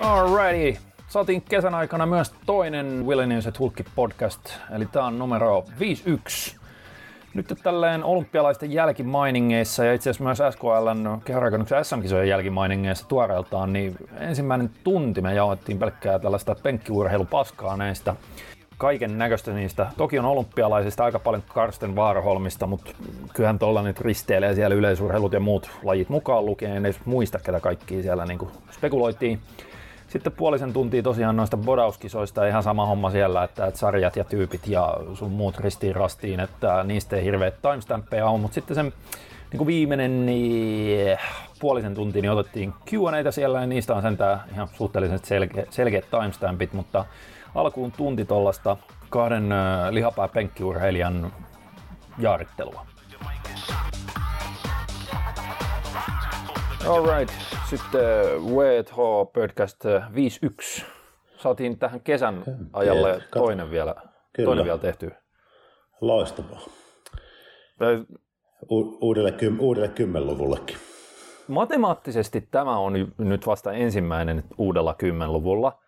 Alrighty. Saatiin kesän aikana myös toinen Willineuset Hulkki podcast, eli tämä on numero 51. Nyt tälleen olympialaisten jälkimainingeissa ja itse asiassa myös SKLn kehonrakennuksen SM-kisojen jälkimainingeissa tuoreeltaan, niin ensimmäinen tunti me jaoittiin pelkkää tällaista penkkiurheilupaskaa näistä kaiken näköistä niistä. Toki on olympialaisista aika paljon Karsten Vaaraholmista, mutta kyllähän tuolla nyt risteilee siellä yleisurheilut ja muut lajit mukaan lukien. En edes muista, ketä kaikki siellä niin spekuloitiin. Sitten puolisen tuntia tosiaan noista bodauskisoista, ihan sama homma siellä, että, että sarjat ja tyypit ja sun muut ristiin rastiin, että niistä ei hirveät timestampeja ole, mutta sitten sen niin kuin viimeinen niin, puolisen tuntia niin otettiin Q&Aitä siellä ja niistä on sentään ihan suhteellisesti selkeä, selkeät timestampit, mutta alkuun tunti tuollaista kahden lihapää penkkiurheilijan jaarittelua. Alright, sitten WH Podcast 51. Saatiin tähän kesän ajalle toinen vielä, Kyllä. toinen vielä tehty. Loistavaa. U- uudelle, ky- uudelle kymmenluvullekin. Matemaattisesti tämä on nyt vasta ensimmäinen uudella kymmenluvulla.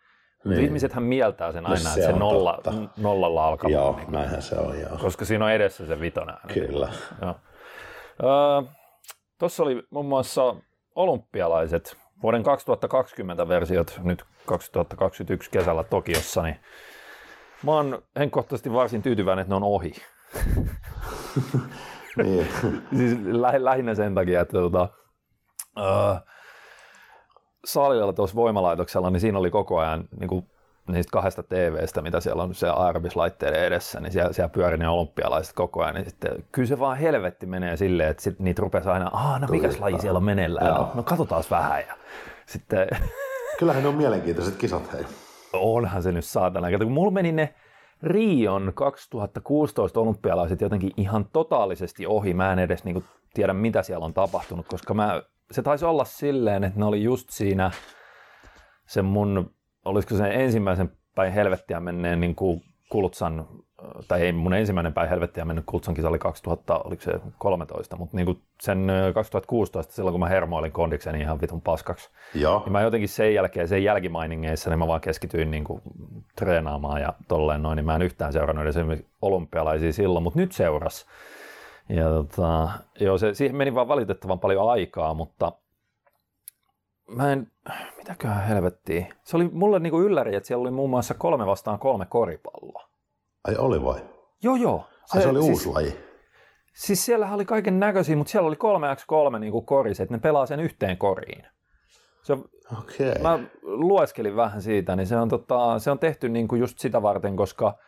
Niin. Ihmisethän mieltää sen no aina, no, se että se nolla, nollalla alkaa. Joo, niin, näinhän se on, joo. Koska siinä on edessä se vitonen. Kyllä. Joo. Tuossa oli muun muassa olympialaiset, vuoden 2020 versiot nyt 2021 kesällä Tokiossa, niin mä oon henkkohtaisesti varsin tyytyväinen, että ne on ohi. niin. siis lä- lähinnä sen takia, että tota, uh, salilla tuossa voimalaitoksella, niin siinä oli koko ajan niin kuin niistä kahdesta TVstä, mitä siellä on siellä aerobislaitteiden edessä, niin siellä, siellä pyörii ne olympialaiset koko ajan, niin sitten kyllä se vaan helvetti menee silleen, että sit niitä rupesi aina, aah, no mikäs laji siellä on meneillään, no, no katsotaan vähän ja sitten... Kyllähän ne on mielenkiintoiset kisat, hei. Onhan se nyt saatana. Kato, kun mulla meni ne Rion 2016 olympialaiset jotenkin ihan totaalisesti ohi. Mä en edes niin kuin, tiedä, mitä siellä on tapahtunut, koska mä, se taisi olla silleen, että ne oli just siinä sen mun olisiko se ensimmäisen päin helvettiä menneen niin kuin Kultsan, tai ei mun ensimmäinen päin helvettiä mennyt Kultsan kisa oli 2000, oliko se 13, mutta niin kuin sen 2016, silloin kun mä hermoilin kondikseni ihan vitun paskaksi, Joo. niin mä jotenkin sen jälkeen, sen jälkimainingeissa, niin mä vaan keskityin niin kuin treenaamaan ja tolleen noin, niin mä en yhtään seurannut edes olympialaisia silloin, mutta nyt seuras. Ja tota, joo, se, siihen meni vaan valitettavan paljon aikaa, mutta mä en, mitäköhän helvettiä. Se oli mulle niinku ylläri, että siellä oli muun muassa kolme vastaan kolme koripalloa. Ai oli vai? Joo, joo. Se, Ai, se oli siis, uusi laji. Siis siellä oli kaiken näköisiä, mutta siellä oli 3x3 niinku koris, että ne pelaa sen yhteen koriin. Se, okay. Mä lueskelin vähän siitä, niin se on, tota, se on tehty niinku just sitä varten, koska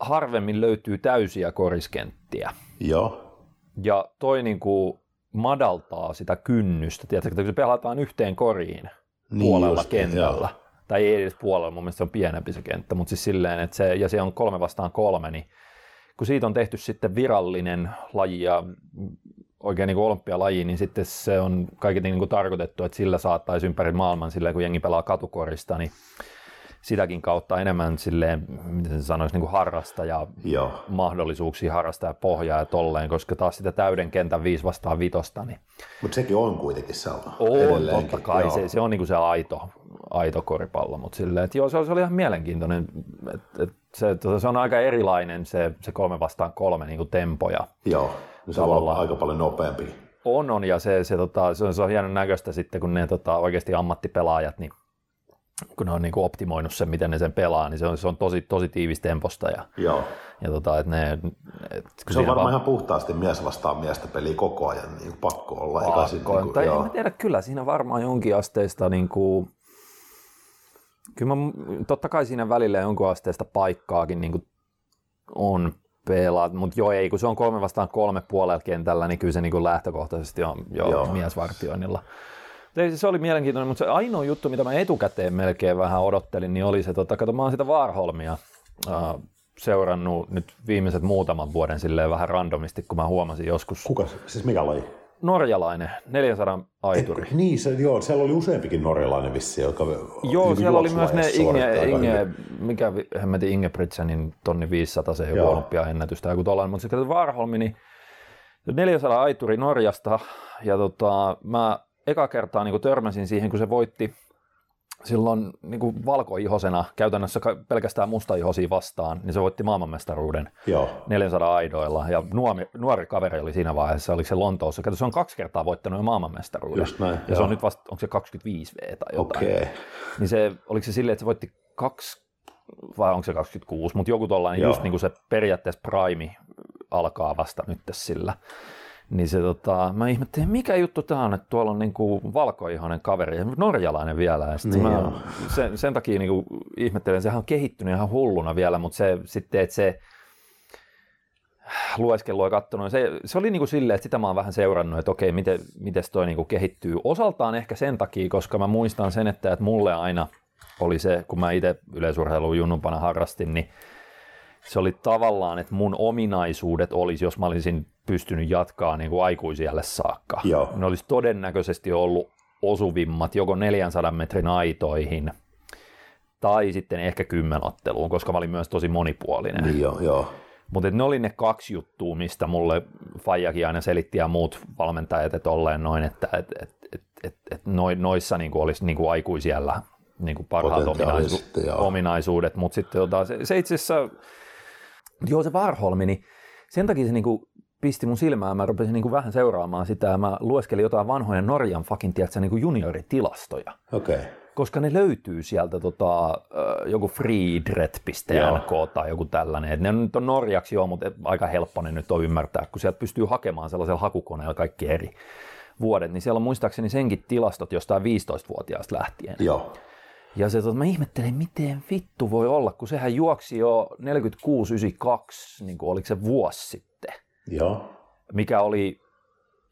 harvemmin löytyy täysiä koriskenttiä. Joo. Ja toi niinku madaltaa sitä kynnystä. Tiedätkö, kun se pelataan yhteen koriin niin puolella just, kentällä, joo. tai ei edes puolella, mun mielestä se on pienempi se kenttä, mutta siis silleen, että se, ja se on kolme vastaan kolme, niin kun siitä on tehty sitten virallinen laji ja oikein niin olympialaji, niin sitten se on kaiketi niin kuin tarkoitettu, että sillä saattaisi ympäri maailman, silleen kun jengi pelaa katukorista, niin sitäkin kautta enemmän silleen, miten se sanoisi, niin kuin harrasta ja Joo. mahdollisuuksia harrastaa pohjaa ja tolleen, koska taas sitä täyden kentän viisi vastaan vitosta. Niin... Mutta sekin on kuitenkin sellainen. On, totta kai, se, se, on niin kuin se aito, aito koripallo, mutta silleen, että joo, se, se oli ihan mielenkiintoinen, et, et se, se, on aika erilainen se, se kolme vastaan kolme niin kuin tempo. Ja joo, no se on aika paljon nopeampi. On, on, ja se, se, tota, se, on, se on hienon näköistä sitten, kun ne tota, oikeasti ammattipelaajat, niin kun ne on niin kuin optimoinut sen, miten ne sen pelaa, niin se on, se on tosi, tosi tiivis temposta. Ja, Joo. ja tota, että ne, et, se on varmaan vaan... ihan puhtaasti mies vastaan miestä peliä koko ajan, niin pakko olla. Pakko, niin kuin, tai joo. en tiedä, kyllä siinä varmaan jonkin asteista niin kuin, kyllä mä, totta kai siinä välillä jonkun asteista paikkaakin niin kuin on pelaat, mutta joo ei, kun se on kolme vastaan kolme puolella kentällä, niin kyllä se niin kuin lähtökohtaisesti on jo joo. miesvartioinnilla. Se oli mielenkiintoinen, mutta se ainoa juttu, mitä mä etukäteen melkein vähän odottelin, niin oli se, tota, kato, mä oon sitä Warholmia äh, seurannut nyt viimeiset muutaman vuoden silleen vähän randomisti, kun mä huomasin joskus. Kuka, siis mikä laji? Norjalainen, 400 aituri. Et, niin, se, joo, siellä oli useampikin norjalainen vissi, joka Joo, niin siellä oli myös ne Inge, Inge mikä hemmetin Ingebrigtsenin tonni 500 se joku olympiaennätys tai joku tollainen, mutta sitten Warholmi, niin 400 aituri Norjasta, ja tota, mä eka kertaa niin törmäsin siihen, kun se voitti silloin niin kuin valkoihosena, käytännössä pelkästään mustaihosia vastaan, niin se voitti maailmanmestaruuden Joo. 400 aidoilla. Ja nuori, nuori kaveri oli siinä vaiheessa, oliko se Lontoossa. Kato, se on kaksi kertaa voittanut jo maailmanmestaruuden. Just näin, ja se on nyt vasta, onko se 25 V tai jotain. Okei. Niin se, oliko se silleen, että se voitti kaksi, vai onko se 26, mutta joku tollainen, Joo. just niin kuin se periaatteessa prime alkaa vasta nyt sillä. Niin se tota, mä ihmettelin, mikä juttu tää on, että tuolla on niinku valkoihoinen kaveri ja norjalainen vielä. Ja Niin mä sen, sen, takia niinku ihmettelen, sehän on kehittynyt ihan hulluna vielä, mutta se sitten, että se lueskelua ja katsonut, se, se oli niinku silleen, että sitä mä oon vähän seurannut, että okei, miten, miten toi niinku kehittyy. Osaltaan ehkä sen takia, koska mä muistan sen, että, että mulle aina oli se, kun mä itse yleisurheilua junnumpana harrastin, niin se oli tavallaan, että mun ominaisuudet olisi, jos mä olisin pystynyt jatkaa niin kuin aikuisielle saakka. Joo. Ne olisi todennäköisesti ollut osuvimmat joko 400 metrin aitoihin tai sitten ehkä kymmenotteluun, koska mä olin myös tosi monipuolinen. Niin joo, joo. Mutta ne oli ne kaksi juttua, mistä mulle Fajakin aina selitti ja muut valmentajat, että olleen noin, että et, et, et, et, et noi- noissa niinku olisi niinku aikuisiellä niinku parhaat ominaisu- joo. ominaisuudet, mutta sitten tota, se, se itse asiassa, joo se Varholmi, niin sen takia se niinku pisti mun silmään, mä rupesin niinku vähän seuraamaan sitä ja mä lueskelin jotain vanhoja Norjan fucking, tiedätkö, niinku junioritilastoja Okei. koska ne löytyy sieltä tota, joku freedret.nk tai joku tällainen. Et ne nyt on norjaksi joo, mutta aika helppo ne nyt on ymmärtää, kun sieltä pystyy hakemaan sellaisella hakukoneella kaikki eri vuodet, niin siellä on muistaakseni senkin tilastot jostain 15-vuotiaasta lähtien. Joo. Ja se, tota, mä ihmettelin, miten vittu voi olla, kun sehän juoksi jo 46-92, niin kuin oliko se vuosi sitten Joo. mikä oli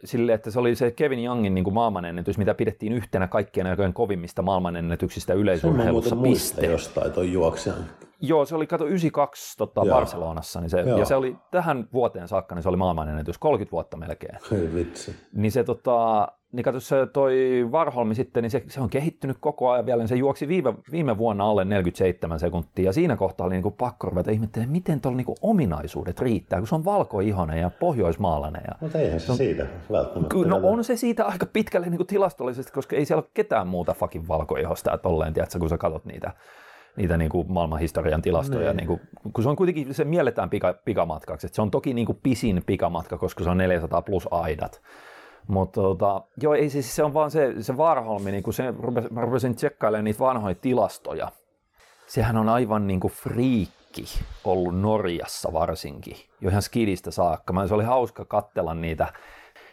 sille, että se oli se Kevin Youngin niin kuin maailmanennätys, mitä pidettiin yhtenä kaikkien aikojen kovimmista maailmanennätyksistä Sen yleisurheilussa muistan piste. jostain toi juoksijan. Joo, se oli kato 92 tota, Joo. Barcelonassa, niin se, Joo. ja se oli tähän vuoteen saakka, niin se oli maailmanennätys, 30 vuotta melkein. Hei vitsi. Niin se tota, niin kato se toi Varholmi sitten, niin se, se on kehittynyt koko ajan vielä, niin se juoksi viime, viime vuonna alle 47 sekuntia, ja siinä kohtaa oli niinku pakko ruveta ihmettelemään, miten tuolla niinku ominaisuudet riittää, kun se on valkoihonen ja pohjoismaalainen. Ja, Mutta eihän se siitä välttämättä. No on se siitä aika pitkälle niin kuin tilastollisesti, koska ei siellä ole ketään muuta fucking valkoihosta, että tolleen, tiedätkö, kun sä katsot niitä, niitä niin kuin maailmanhistorian tilastoja, niin kuin, kun se on kuitenkin, se mielletään pika, pikamatkaksi, että se on toki niin kuin pisin pikamatka, koska se on 400 plus aidat, mutta tota, joo, ei siis se on vaan se, se Varholmi, niin kun se, rupes, mä rupesin tsekkailemaan niitä vanhoja tilastoja, sehän on aivan niin kuin friikki ollut Norjassa varsinkin, jo ihan skidistä saakka. Mä, se oli hauska kattella niitä.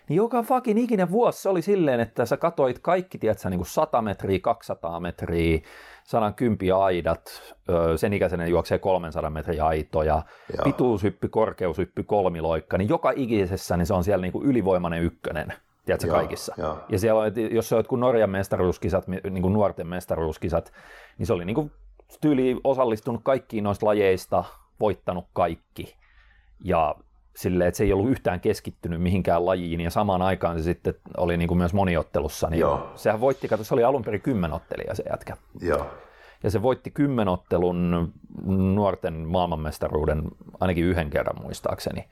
Niin joka fucking ikinen vuosi se oli silleen, että sä katoit kaikki, tiedätkö, niin kuin 100 metriä, 200 metriä, 110 aidat, sen ikäisenä juoksee 300 metriä aitoja, Joo. pituushyppy, korkeushyppy, kolmiloikka, niin joka ikisessä niin se on siellä niin kuin ylivoimainen ykkönen, tiedätkö, Joo, kaikissa. joo. Ja siellä on, jos se on jotkut Norjan mestaruuskisat, niin kuin nuorten mestaruuskisat, niin se oli niin kuin tyyli osallistunut kaikkiin noista lajeista, voittanut kaikki. Ja silleen, että se ei ollut yhtään keskittynyt mihinkään lajiin, ja samaan aikaan se sitten oli niin kuin myös moniottelussa. Niin Joo. Sehän voitti, kato, se oli alun perin kymmenottelija se jätkä. Joo. Ja se voitti kymmenottelun nuorten maailmanmestaruuden ainakin yhden kerran muistaakseni.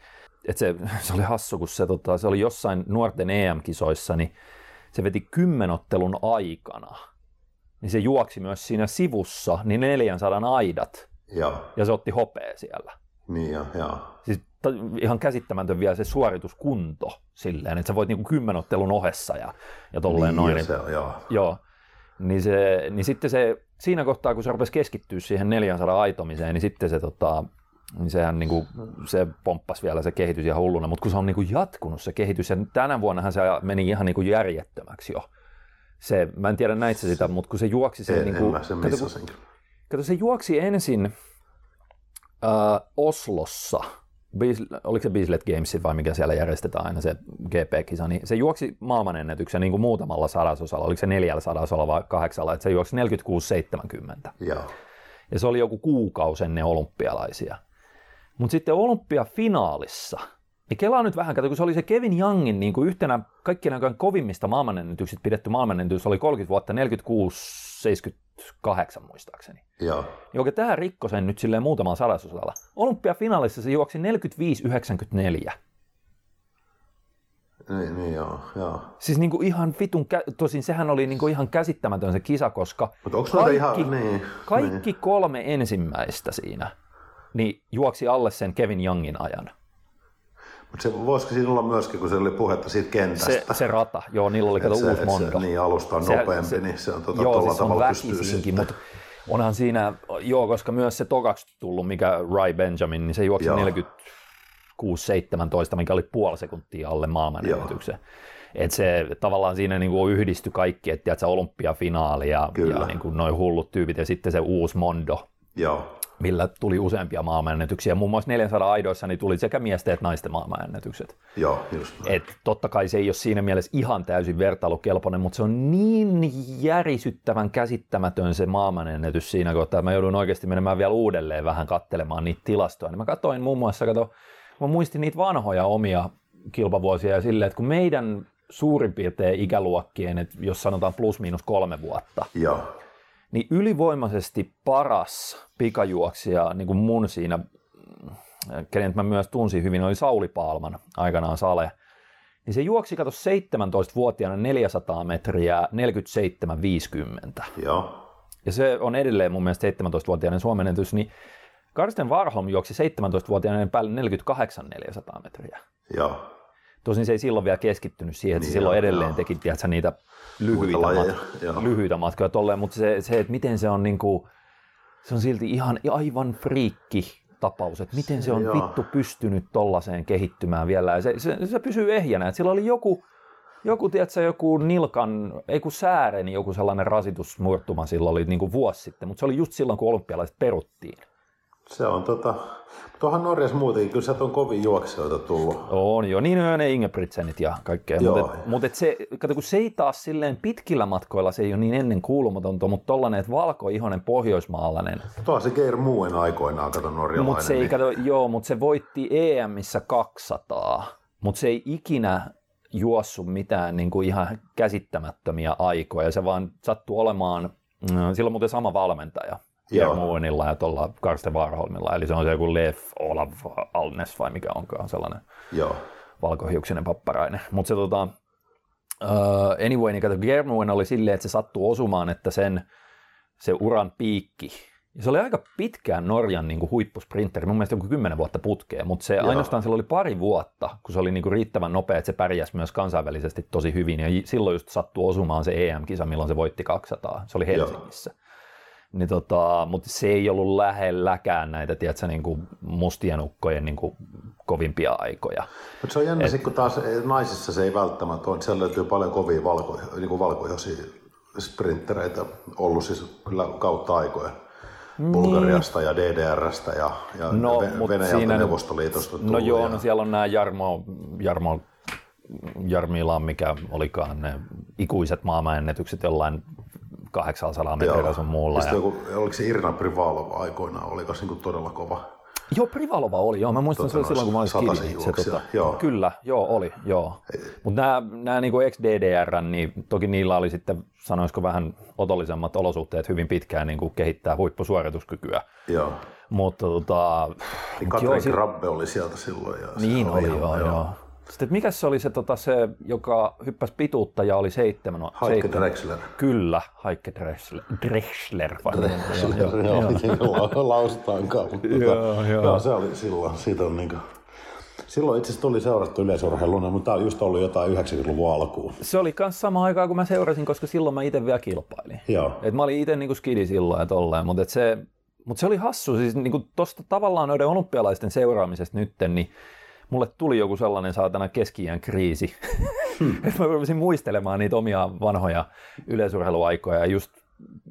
Et se, se oli hassu, kun se, tota, se oli jossain nuorten EM-kisoissa, niin se veti kymmenottelun aikana. Niin se juoksi myös siinä sivussa niin 400 aidat Joo. ja se otti hopea siellä. Niin joo, joo. Siis ihan käsittämätön vielä se suorituskunto silleen, että sä voit niinku kymmenottelun ohessa ja, ja tolleen Niin, noin. ja niin- se, joo. Joo. Niin, se, niin sitten se, siinä kohtaa, kun se rupesi keskittyä siihen 400 aitomiseen, niin sitten se, tota, niin sehän niin kuin, se pomppasi vielä se kehitys ihan hulluna, mutta kun se on niin kuin jatkunut se kehitys, ja tänä vuonnahan se meni ihan niin kuin järjettömäksi jo. Se, mä en tiedä näit sitä, mutta kun se juoksi se, En, niin en kuin, mä sen kato, kun- kato, se juoksi ensin äh, Oslossa, Beas- oliko se Bislett Games vai mikä siellä järjestetään aina se GP-kisa, niin se juoksi maailmanennätyksen niin kuin muutamalla sadasosalla, oliko se neljällä sadasosalla vai kahdeksalla, että se juoksi 46-70. Joo. Ja se oli joku kuukausi ennen olympialaisia. Mutta sitten olympiafinaalissa, niin kelaa nyt vähän, kato, kun se oli se Kevin Youngin niin kuin yhtenä kaikkien aikojen kovimmista maailmanennätyksistä pidetty maailmanennätys, oli 30 vuotta 46-78 muistaakseni. Joo. Joka tämä rikkoi sen nyt silleen muutamalla sadasosalla. Olympiafinaalissa se juoksi 45-94. Niin, niin joo, joo. Siis niinku ihan vitun, kä- tosin sehän oli niinku ihan käsittämätön se kisa, koska Mutta onko noita ihan, niin, kaikki niin. kolme ensimmäistä siinä niin juoksi alle sen Kevin Youngin ajan. Mutta se, voisiko siinä olla myöskin, kun se oli puhetta siitä kentästä. Se, se rata, joo, niillä oli kato se, uusi mondo. Se, niin, alusta on Se- nopeampi, se- niin se on tota, Joo, siis on tavalla pystyy väkisinkin, mutta onhan siinä, joo, koska myös se tokaksi tullut, mikä Rai Benjamin, niin se juoksi Joo. 46-17, mikä oli puoli sekuntia alle maailmanennätyksen. Et se tavallaan siinä niinku yhdistyi kaikki, että olympiafinaali ja, Kyllä. ja niinku noin hullut tyypit ja sitten se uusi mondo, Joo, millä tuli useampia maailmanennätyksiä. Muun muassa 400 aidoissa niin tuli sekä miesten että naisten maailmanennätykset. joo, just näin. Et totta kai se ei ole siinä mielessä ihan täysin vertailukelpoinen, mutta se on niin järisyttävän käsittämätön se maailmanennätys siinä kohtaa, että mä joudun oikeasti menemään vielä uudelleen vähän kattelemaan niitä tilastoja. Niin mä katsoin muun muassa, kato, mä muistin niitä vanhoja omia kilpavuosia ja silleen, että kun meidän suurin piirtein ikäluokkien, että jos sanotaan plus miinus kolme vuotta, Joo, niin ylivoimaisesti paras pikajuoksija niin kuin mun siinä, kenet mä myös tunsin hyvin, oli Sauli Paalman, aikanaan Sale. Niin se juoksi, kato 17-vuotiaana 400 metriä 47,50. joo, Ja se on edelleen mun mielestä 17-vuotiainen Suomen ennätys, niin Karsten Warholm juoksi 17-vuotiaana päälle 48 400 metriä. joo. Tosin se ei silloin vielä keskittynyt siihen, että Niin se silloin edelleen joo. teki tiedätkö, niitä lyhyitä, lajeja, mat- lyhyitä matkoja tolleen, mutta se, se, että miten se on, niin kuin, se on silti ihan aivan friikki tapaus, että miten se on Joo. vittu pystynyt tollaiseen kehittymään vielä. Ja se, se, se pysyy ehjänä, että sillä oli joku, joku, tiedätkö, joku nilkan, ei kun säären, joku sellainen rasitusmurtuma silloin oli niin kuin vuosi sitten, mutta se oli just silloin, kun olympialaiset peruttiin. Se on tota, tuohan Norjassa muutenkin, kyllä sieltä on kovin juoksijoita tullut. On jo, niin on ne Ingebrigtsenit ja kaikkea, mutta mut se, kato, kun se ei taas silleen pitkillä matkoilla, se ei ole niin ennen kuulumatonta, mutta tollanen, että valkoihonen pohjoismaalainen, Tuo se Geir Muuen aikoinaan, kato norjalainen. mutta se ei, niin- kato, joo, mutta se voitti EMissä 200, mutta se ei ikinä juossut mitään niin kuin ihan käsittämättömiä aikoja, se vaan sattuu olemaan, mm, sillä on muuten sama valmentaja, Joo. Moonilla ja tuolla Karsten Warholmilla, eli se on se joku Lev Olav Alnes vai mikä onkaan sellainen Joo, valkohiuksinen papparainen. Mutta se tota, uh, anyway, niin kato, Germuen oli silleen, että se sattuu osumaan, että sen se uran piikki, ja se oli aika pitkään Norjan niin kuin huippusprinteri, mun mielestä joku kymmenen vuotta putkeen, mutta se Joo. ainoastaan sillä oli pari vuotta, kun se oli niin kuin riittävän nopea, että se pärjäsi myös kansainvälisesti tosi hyvin, ja silloin just sattuu osumaan se EM-kisa, milloin se voitti 200, se oli Helsingissä. Niin tota, mutta se ei ollut lähelläkään näitä, tiedätkö, niin kuin mustien ukkojen niin kuin kovimpia aikoja. mutta se on jännä, sit, kun taas naisissa se ei välttämättä ole. Siellä löytyy paljon kovia valko, niin kuin valkoihoisia sprinttereitä ollut siis kyllä kautta aikoja. Bulgariasta ja DDRstä ja, ja Niin. No, Venäjältä siinä- Neuvostoliitosta No joo, ja, no siellä on nämä Jarmo, Jarmo Jarmila, mikä olikaan ne ikuiset maailmanennätykset jollain 800 metrillä sun muulla. Ja joku, oliko se Irina Privalova aikoinaan, oliko se niin todella kova? Joo, Privalova oli, joo. Mä muistan Tota, se oli silloin, kun mä olin skidi. Se, tota, joo. Kyllä, joo, oli, joo. Mutta nämä, nämä niin ex-DDR, niin toki niillä oli sitten, sanoisiko vähän otollisemmat olosuhteet hyvin pitkään niin kuin kehittää huippusuorituskykyä. Joo. Mutta tota, Niin Katrin Krabbe oli sieltä silloin. Ja Niin oli, ihan- joo, joo. Sitten mikä se oli se, tota, se, joka hyppäsi pituutta ja oli seitsemän? Heike seitsemän- Drexler. Kyllä, Heike Drexler. Drexler vai on? Joo, joo, joo. lausutaankaan. Mutta Joo, tota, joo. joo, se oli silloin. Siitä on niinku, silloin itse asiassa tuli seurattu yleisurheiluna, mutta tämä on just ollut jotain 90-luvun alkuun. Se oli myös sama aikaa, kun mä seurasin, koska silloin mä itse vielä kilpailin. Joo. Et mä olin itse niinku skidi silloin ja tolleen, mutta et se, mut se oli hassu. Siis niinku tosta tavallaan noiden olympialaisten seuraamisesta nytten, niin mulle tuli joku sellainen saatana keski kriisi. Hmm. että mä rupesin muistelemaan niitä omia vanhoja yleisurheiluaikoja ja just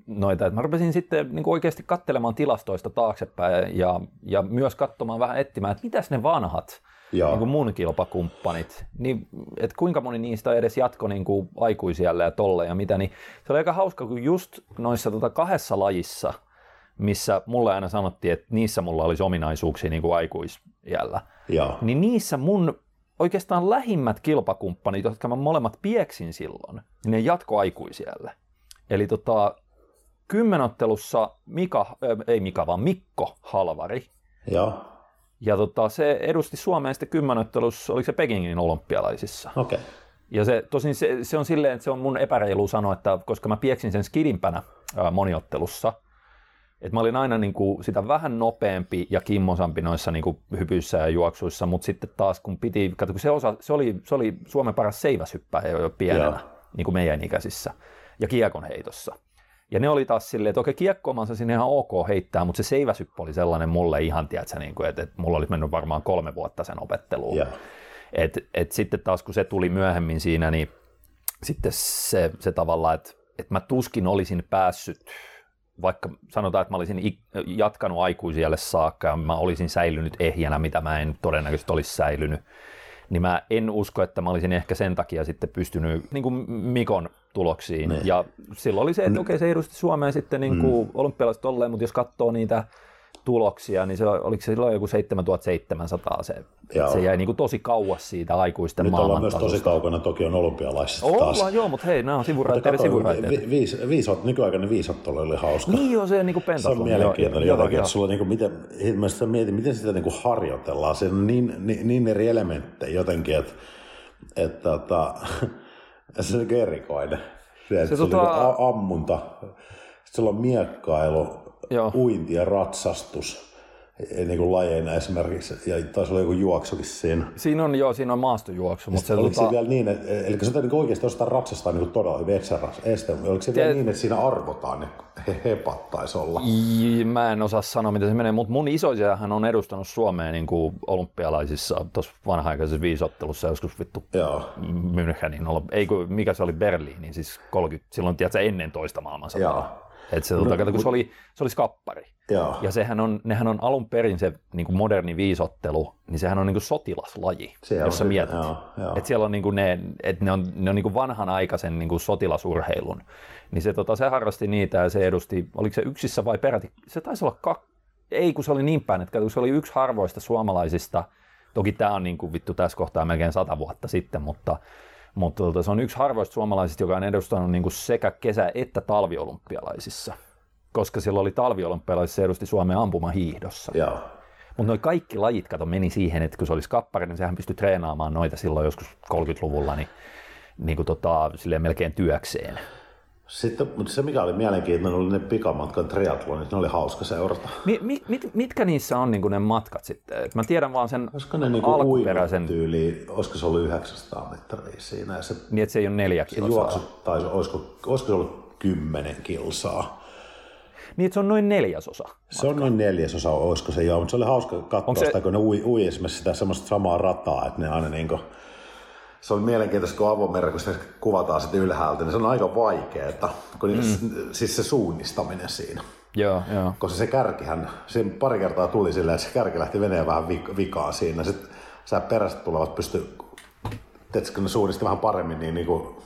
noita. Et mä rupesin sitten niin oikeasti katselemaan tilastoista taaksepäin ja, ja myös katsomaan vähän etsimään, että mitäs ne vanhat Joo. niin kuin mun kilpakumppanit, niin että kuinka moni niistä edes jatko niin kuin aikuisiellä ja tolle ja mitä, niin se oli aika hauska, kun just noissa tota kahdessa lajissa, missä mulle aina sanottiin, että niissä mulla olisi ominaisuuksia niin kuin aikuisiällä, Joo. niin niissä mun oikeastaan lähimmät kilpakumppanit, jotka mä molemmat pieksin silloin, niin ne jatko aikuisiälle. Eli tota, kymmenottelussa Mika, ei Mika, vaan Mikko Halvari Joo. Ja tota, se edusti Suomeen sitten kymmenottelussa, oliko se Pekingin olympialaisissa. Okei. Okay. Ja se, tosin se, se, on silleen, että se on mun epäreilu sanoa, että koska mä pieksin sen skidimpänä ää, moniottelussa, että mä olin aina niin kuin sitä vähän nopeampi ja kimmosampi noissa niin kuin hypyissä ja juoksuissa, mutta sitten taas kun piti, kato, kun se, osa, se, oli, se oli Suomen paras seiväshyppäjä jo pienenä, Joo. niin kuin meidän ikäisissä, ja kiekon heitossa. Ja ne oli taas silleen, että okei, kiekkomansa sinne ihan ok heittää, mutta se seiväsyppä oli sellainen mulle ihan, tiedätkö, niin kuin, että, että mulla olisi mennyt varmaan kolme vuotta sen opetteluun. Yeah. Et, et sitten taas kun se tuli myöhemmin siinä, niin sitten se, se tavallaan, että, että mä tuskin olisin päässyt, vaikka sanotaan, että mä olisin jatkanut aikuisielle saakka ja mä olisin säilynyt ehjänä, mitä mä en todennäköisesti olisi säilynyt, niin mä en usko, että mä olisin ehkä sen takia sitten pystynyt niin kuin Mikon tuloksiin. Ne. Niin. Ja silloin oli se, että okei, se edusti Suomeen sitten niin kuin mm. olympialaiset tolleen, mutta jos katsoo niitä tuloksia, niin se, oliko se silloin joku 7700 se, se jäi niin kuin tosi kauas siitä aikuisten Nyt ollaan myös tosi kaukana Tokion olympialaisista Ollaan, taas. joo, mutta hei, nämä on sivuraiteiden sivuraiteita. Vi, viis, viisot, nykyaikainen viisottelu oli hauska. Niin joo, se niin kuin Se on mielenkiintoinen joo, jotenkin, että sulla niin kuin, miten, mä sitä mietin, miten sitä niin kuin harjoitellaan, se on niin, niin, niin eri elementtejä jotenkin, että, että, että se on erikoinen. Se, se, se tota... on niin ammunta, sitten sulla on miekkailu, Joo. uinti ja ratsastus niin kuin lajeina esimerkiksi, ja taisi olla joku juoksukin siinä. Siinä on, joo, siinä on maastojuoksu. Mutta se, oliko tota... se vielä niin, että, eli se niin oikeasti ostaa ratsastaa niin todella hyvin este, oliko se Te... vielä niin, että siinä arvotaan ne hepat taisi olla? Mä en osaa sanoa, miten se menee, mutta mun isoisiahan on edustanut Suomea niin kuin olympialaisissa tuossa vanha-aikaisessa viisottelussa joskus vittu Joo. Münchenin, ei kun, mikä se oli Berliini, siis 30, silloin tiedätkö, ennen toista maailmansotaa. Et se, no, tota, kun se, oli, se oli skappari. Joo. Ja sehän on, nehän on alun perin se niin kuin moderni viisottelu, niin sehän on niin kuin sotilaslaji, se jos sä mietit. Joo, joo. Et siellä on niin kuin ne, et ne on, ne on niin kuin vanhanaikaisen niin kuin sotilasurheilun. Niin se, tota, se harrasti niitä ja se edusti, oliko se yksissä vai peräti, se taisi olla kak, ei kun se oli niin päin, että se oli yksi harvoista suomalaisista, toki tämä on niin kuin vittu tässä kohtaa melkein sata vuotta sitten, mutta mutta tota, se on yksi harvoista suomalaisista, joka on edustanut niin kuin sekä kesä- että talviolympialaisissa. Koska sillä oli talviolympialaisissa, se edusti Suomen ampumahiihdossa. Mutta noin kaikki lajit, kato, meni siihen, että kun se olisi kappari, niin sehän pystyi treenaamaan noita silloin joskus 30-luvulla, niin, niin kuin tota, silleen melkein työkseen. Sitten, mutta se mikä oli mielenkiintoinen oli ne pikamatkan triathlonit, ne oli hauska seurata. Mi, mi, mit, mitkä niissä on niin ne matkat sitten? Et mä tiedän vaan sen olisiko ne niin alkuperäisen... tyyli, olisiko se ollut 900 metriä siinä? Ja se, niin, että se ei ole neljä kilsaa. Se juoksu, tai olisiko, olisiko se ollut kymmenen kilsaa? Niin, että se on noin neljäsosa. Matka. Se on noin neljäsosa, olisiko se joo, mutta se oli hauska katsoa se... sitä, kun ne ui, ui esimerkiksi sitä semmoista samaa rataa, että ne aina niin kuin se on mielenkiintoista, kun avomerä, kun se kuvataan sitten ylhäältä, niin se on aika vaikeaa, kun mm. siis se suunnistaminen siinä. Joo, joo. Koska se kärkihän, siinä pari kertaa tuli silleen, että se kärki lähti veneen vähän vikaa siinä. Sitten sä perästä tulevat pysty, teetkö, ne suunnisti vähän paremmin, niin, niin kuin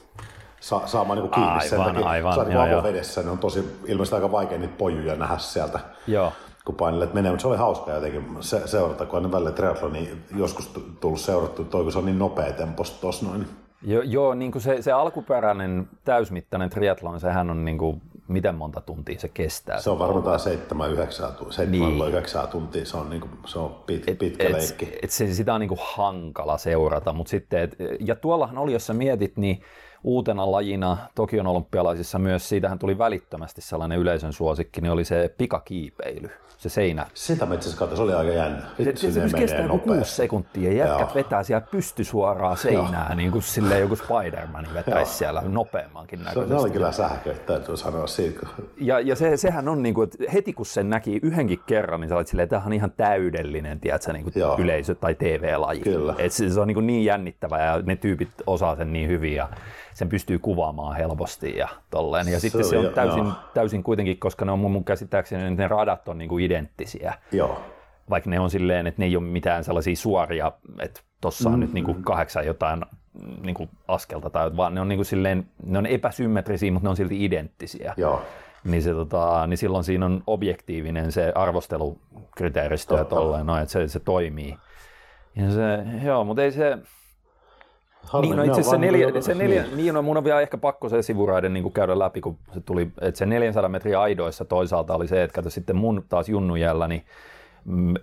sa- saamaan niin kiinni aivan, sen takia. Aivan, sä niin vedessä, niin on tosi ilmeisesti aika vaikea niitä pojuja nähdä sieltä. Joo kun painelet menee, mutta se oli hauska jotenkin se, seurata, kun aina välillä triathloni joskus tullut seurattu, toi kun se on niin nopea temposta tuossa noin. Jo, joo, niin kuin se, se alkuperäinen täysmittainen triathlon, sehän on niin kuin, miten monta tuntia se kestää? Se on varmaan 7 9 niin. tuntia, se on, niin kuin, se on pit, et, pitkä et, leikki. Et se, sitä on niin kuin hankala seurata, mutta sitten, et, ja tuollahan oli, jos sä mietit, niin uutena lajina Tokion olympialaisissa myös, siitähän tuli välittömästi sellainen yleisön suosikki, niin oli se pikakiipeily se seinä. Sitä mä itse asiassa se oli aika jännä. Se, se, se kestää joku kuusi sekuntia ja jätkät Joo. vetää siellä pysty suoraan seinään, niin kuin silleen joku Spider-Man vetäisi siellä nopeammankin näköisesti. Se oli kyllä sähkö, täytyy sanoa siitä. Ja, ja se, sehän on niin kuin, että heti kun sen näki yhdenkin kerran, niin sä olit silleen, että tämä on ihan täydellinen tiedätkö, niin kuin yleisö- tai TV-laji. Kyllä. Et se, se on niin, niin jännittävä ja ne tyypit osaa sen niin hyvin. Ja, sen pystyy kuvaamaan helposti ja tolleen. Ja se sitten se on täysin, täysin kuitenkin, koska ne on mun, mun käsittääkseni, ne radat on niinku identtisiä. Joo. Vaikka ne on silleen, että ne ei ole mitään sellaisia suoria, että tuossa on mm, nyt niinku mm. kahdeksan jotain niinku askelta, tai, vaan ne on, niinku silleen, ne on epäsymmetrisiä, mutta ne on silti identtisiä. Joo. Niin, se, tota, niin silloin siinä on objektiivinen se arvostelukriteeristö ja tolleen, no, että se, se toimii. Ja se, joo, mutta ei se, Harmi, niin, no itse se, neljä, se neljä, niin. niin no, mun on vielä ehkä pakko se sivuraiden niin käydä läpi, kun se tuli, että se 400 metriä aidoissa toisaalta oli se, että kato sitten mun taas junnujällä, niin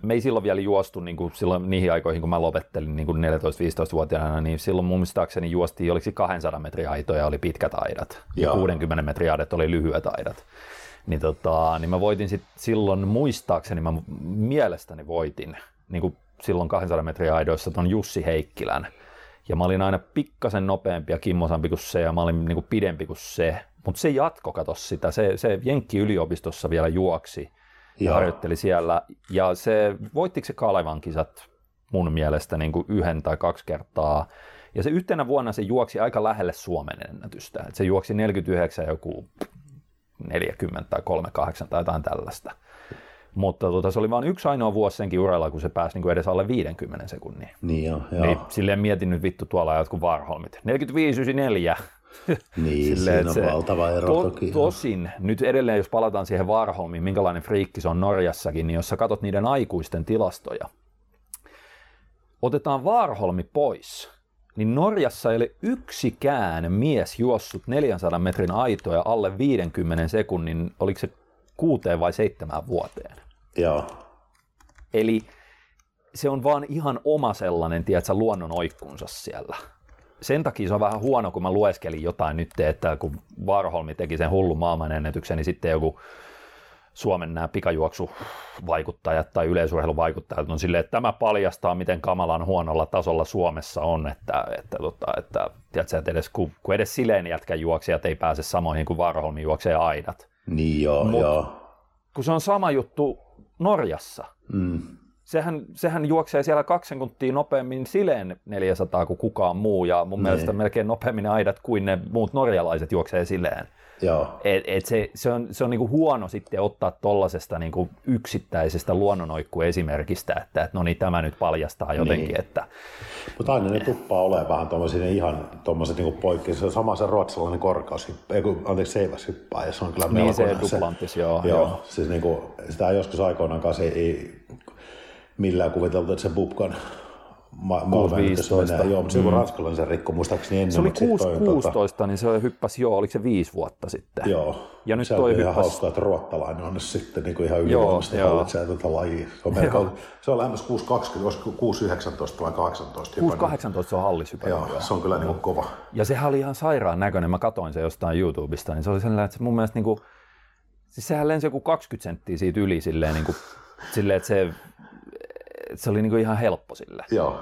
me ei silloin vielä juostu niin kuin silloin niihin aikoihin, kun mä lopettelin niin kuin 14-15-vuotiaana, niin silloin mun muistaakseni juostiin, oliko 200 metriä aitoja oli pitkät aidat ja Joo. 60 metriä aidat oli lyhyet aidat. Niin, tota, niin mä voitin sit silloin muistaakseni, mä mielestäni voitin niin kuin silloin 200 metriä aidoissa ton Jussi Heikkilän. Ja mä olin aina pikkasen nopeampi ja kimmosampi kuin se ja mä olin niin kuin pidempi kuin se. Mutta se jatko, kato sitä, se, se Jenkki yliopistossa vielä juoksi ja Joo. harjoitteli siellä. Ja se, voittiko se Kalevan kisat mun mielestä niin kuin yhden tai kaksi kertaa. Ja se yhtenä vuonna se juoksi aika lähelle Suomen ennätystä. Et se juoksi 49 joku 40 tai 38 tai jotain tällaista. Mutta tota, se oli vain yksi ainoa vuosi senkin uralla, kun se pääsi niin kuin edes alle 50 sekunnin. Niin joo, joo. Niin, silleen mietin nyt vittu tuolla jotkut Varholmit. 45-94. Niin, Silleen, siinä on valtava ero to, toki. Tosin, nyt edelleen jos palataan siihen Varholmiin, minkälainen friikki se on Norjassakin, niin jos sä katsot niiden aikuisten tilastoja, otetaan Varholmi pois, niin Norjassa ei ole yksikään mies juossut 400 metrin aitoja alle 50 sekunnin, oliko se kuuteen vai seitsemään vuoteen. Joo, Eli se on vaan ihan oma sellainen, tiedätkö, luonnon oikkunsa siellä. Sen takia se on vähän huono, kun mä lueskelin jotain nyt, että kun Varholmi teki sen hullun maailmanennätyksen, niin sitten joku Suomen nämä pikajuoksuvaikuttajat tai yleisurheiluvaikuttajat on silleen, että tämä paljastaa, miten kamalan huonolla tasolla Suomessa on, että, että, tota, että, tiedätkö, että edes, kun, kun edes sileen jätkän juoksijat ei pääse samoihin kuin Varholmi juoksee aidat. niin joo, Mut- joo. Kun se on sama juttu Norjassa, Mm. Sehän, sehän juoksee siellä kaksi sekuntia nopeammin sileen 400 kuin kukaan muu, ja mun Niin. mielestä melkein nopeammin aidat kuin ne muut norjalaiset juoksee sileen. Joo, Et, et se, se on, se on niinku huono sitten ottaa tuollaisesta niinku yksittäisestä luonnonoikku-esimerkistä, että et no niin, tämä nyt paljastaa jotenkin, Niin. että mutta aina ne tuppaa olemaan vähän tuommoisia ihan tuommoiset niinku poikki. Se on sama se ruotsalainen korkaushyppä, ei kun, anteeksi seiväshyppä, ja se on kyllä niin se melkoinen duplantis, joo. Joo, joo. siis niinku, sitä joskus aikoinaan kanssa ei, ei millään kuviteltu, että se Bubkan ma- 6.15. menee. Joo, mutta se kun ranskalainen sen rikko muistaakseni ennen. Se oli mutta sit toi on 6-16, niin se hyppäsi, joo, oliko se viisi vuota sitten? Joo. Ja nyt se toi on ihan hauskaa, että ruottalainen on sitten niin kuin ihan ylivoimaisesti hallitsee tätä lajia. Se on, melko, se on lähemmäs 6.20, olisiko 6.19 vai 18. 6-18 se on hallishypännyt. Joo, se on kyllä niin kuin kova. Ja sehän oli ihan sairaan näköinen. Mä katoin se jostain YouTubesta, niin se oli sellainen, että se mun mielestä niinku, siis sehän lensi joku 20 senttiä siitä yli silleen, niinku, silleen että se, se oli niinku ihan helppo sille. Joo.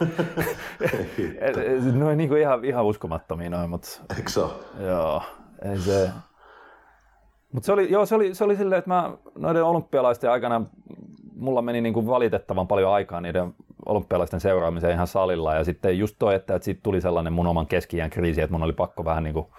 Noin niinku ihan, ihan uskomattomia noin, mutta Eikö se ole? joo, ei se... Mutta se oli, joo, se oli, se oli silleen, että mä noiden olympialaisten aikana mulla meni niinku valitettavan paljon aikaa niiden olympialaisten seuraamiseen ihan salilla. Ja sitten just toi, että, että siitä tuli sellainen mun oman keski kriisi, että mun oli pakko vähän niinku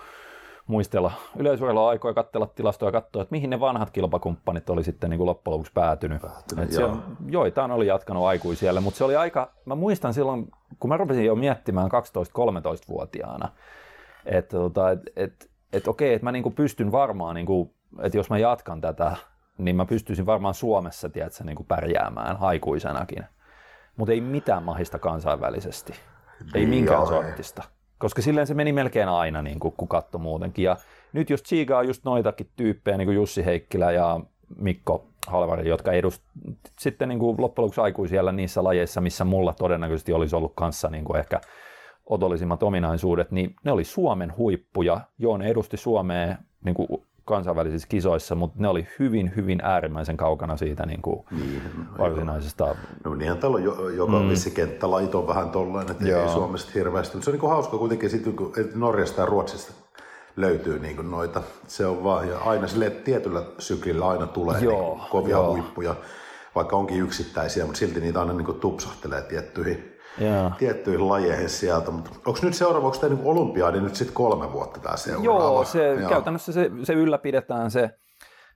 muistella yleisurheilua aikoja, katsella tilastoja ja katsoa, että mihin ne vanhat kilpakumppanit oli sitten niin kuin loppujen lopuksi päätynyt. Päätynyt, Et siellä, joitain oli jatkanut aikuisiellä, mutta se oli aika, mä muistan silloin, kun mä rupesin jo miettimään 12-13-vuotiaana, että tota, et, et, et okei, että mä niinku pystyn varmaan, niinku, että jos mä jatkan tätä, niin mä pystyisin varmaan Suomessa tiedätkö, niinku pärjäämään aikuisenakin. Mutta ei mitään mahista kansainvälisesti. Ei Niin, minkään sortista. Koska silleen se meni melkein aina, niin kuin, kun katsoi muutenkin. Ja nyt jos tsiigaa just noitakin tyyppejä, niin kuin Jussi Heikkilä ja Mikko Halvari, jotka edust sitten niin kuin loppujen lopuksi aikuisiellä niissä lajeissa, missä mulla todennäköisesti olisi ollut kanssa niin kuin ehkä otollisimmat ominaisuudet, niin ne oli Suomen huippuja. Joo, ne edusti Suomea niin kuin kansainvälisissä kisoissa, mutta ne oli hyvin, hyvin äärimmäisen kaukana siitä niin kuin Niin, varsinaisesta No niinhän täällä on jo, joka mm. vissi kenttälajit on vähän tollainen, että Joo. ei Suomesta hirveästi. Mutta se on niin hauska kuitenkin, sit, kun Norjasta ja Ruotsista löytyy niin kuin noita. Se on vaan, ja aina sille tietyllä syklillä aina tulee Joo, niin kuin kovia joo. huippuja, vaikka onkin yksittäisiä, mutta silti niitä aina niin kuin tupsahtelee tiettyihin, Joo. tiettyihin lajeihin sieltä. Mutta onko nyt seuraavaksi tämä niin olympiadi nyt sitten kolme vuotta tämä seuraava? Joo, se, Joo. käytännössä se, se ylläpidetään se,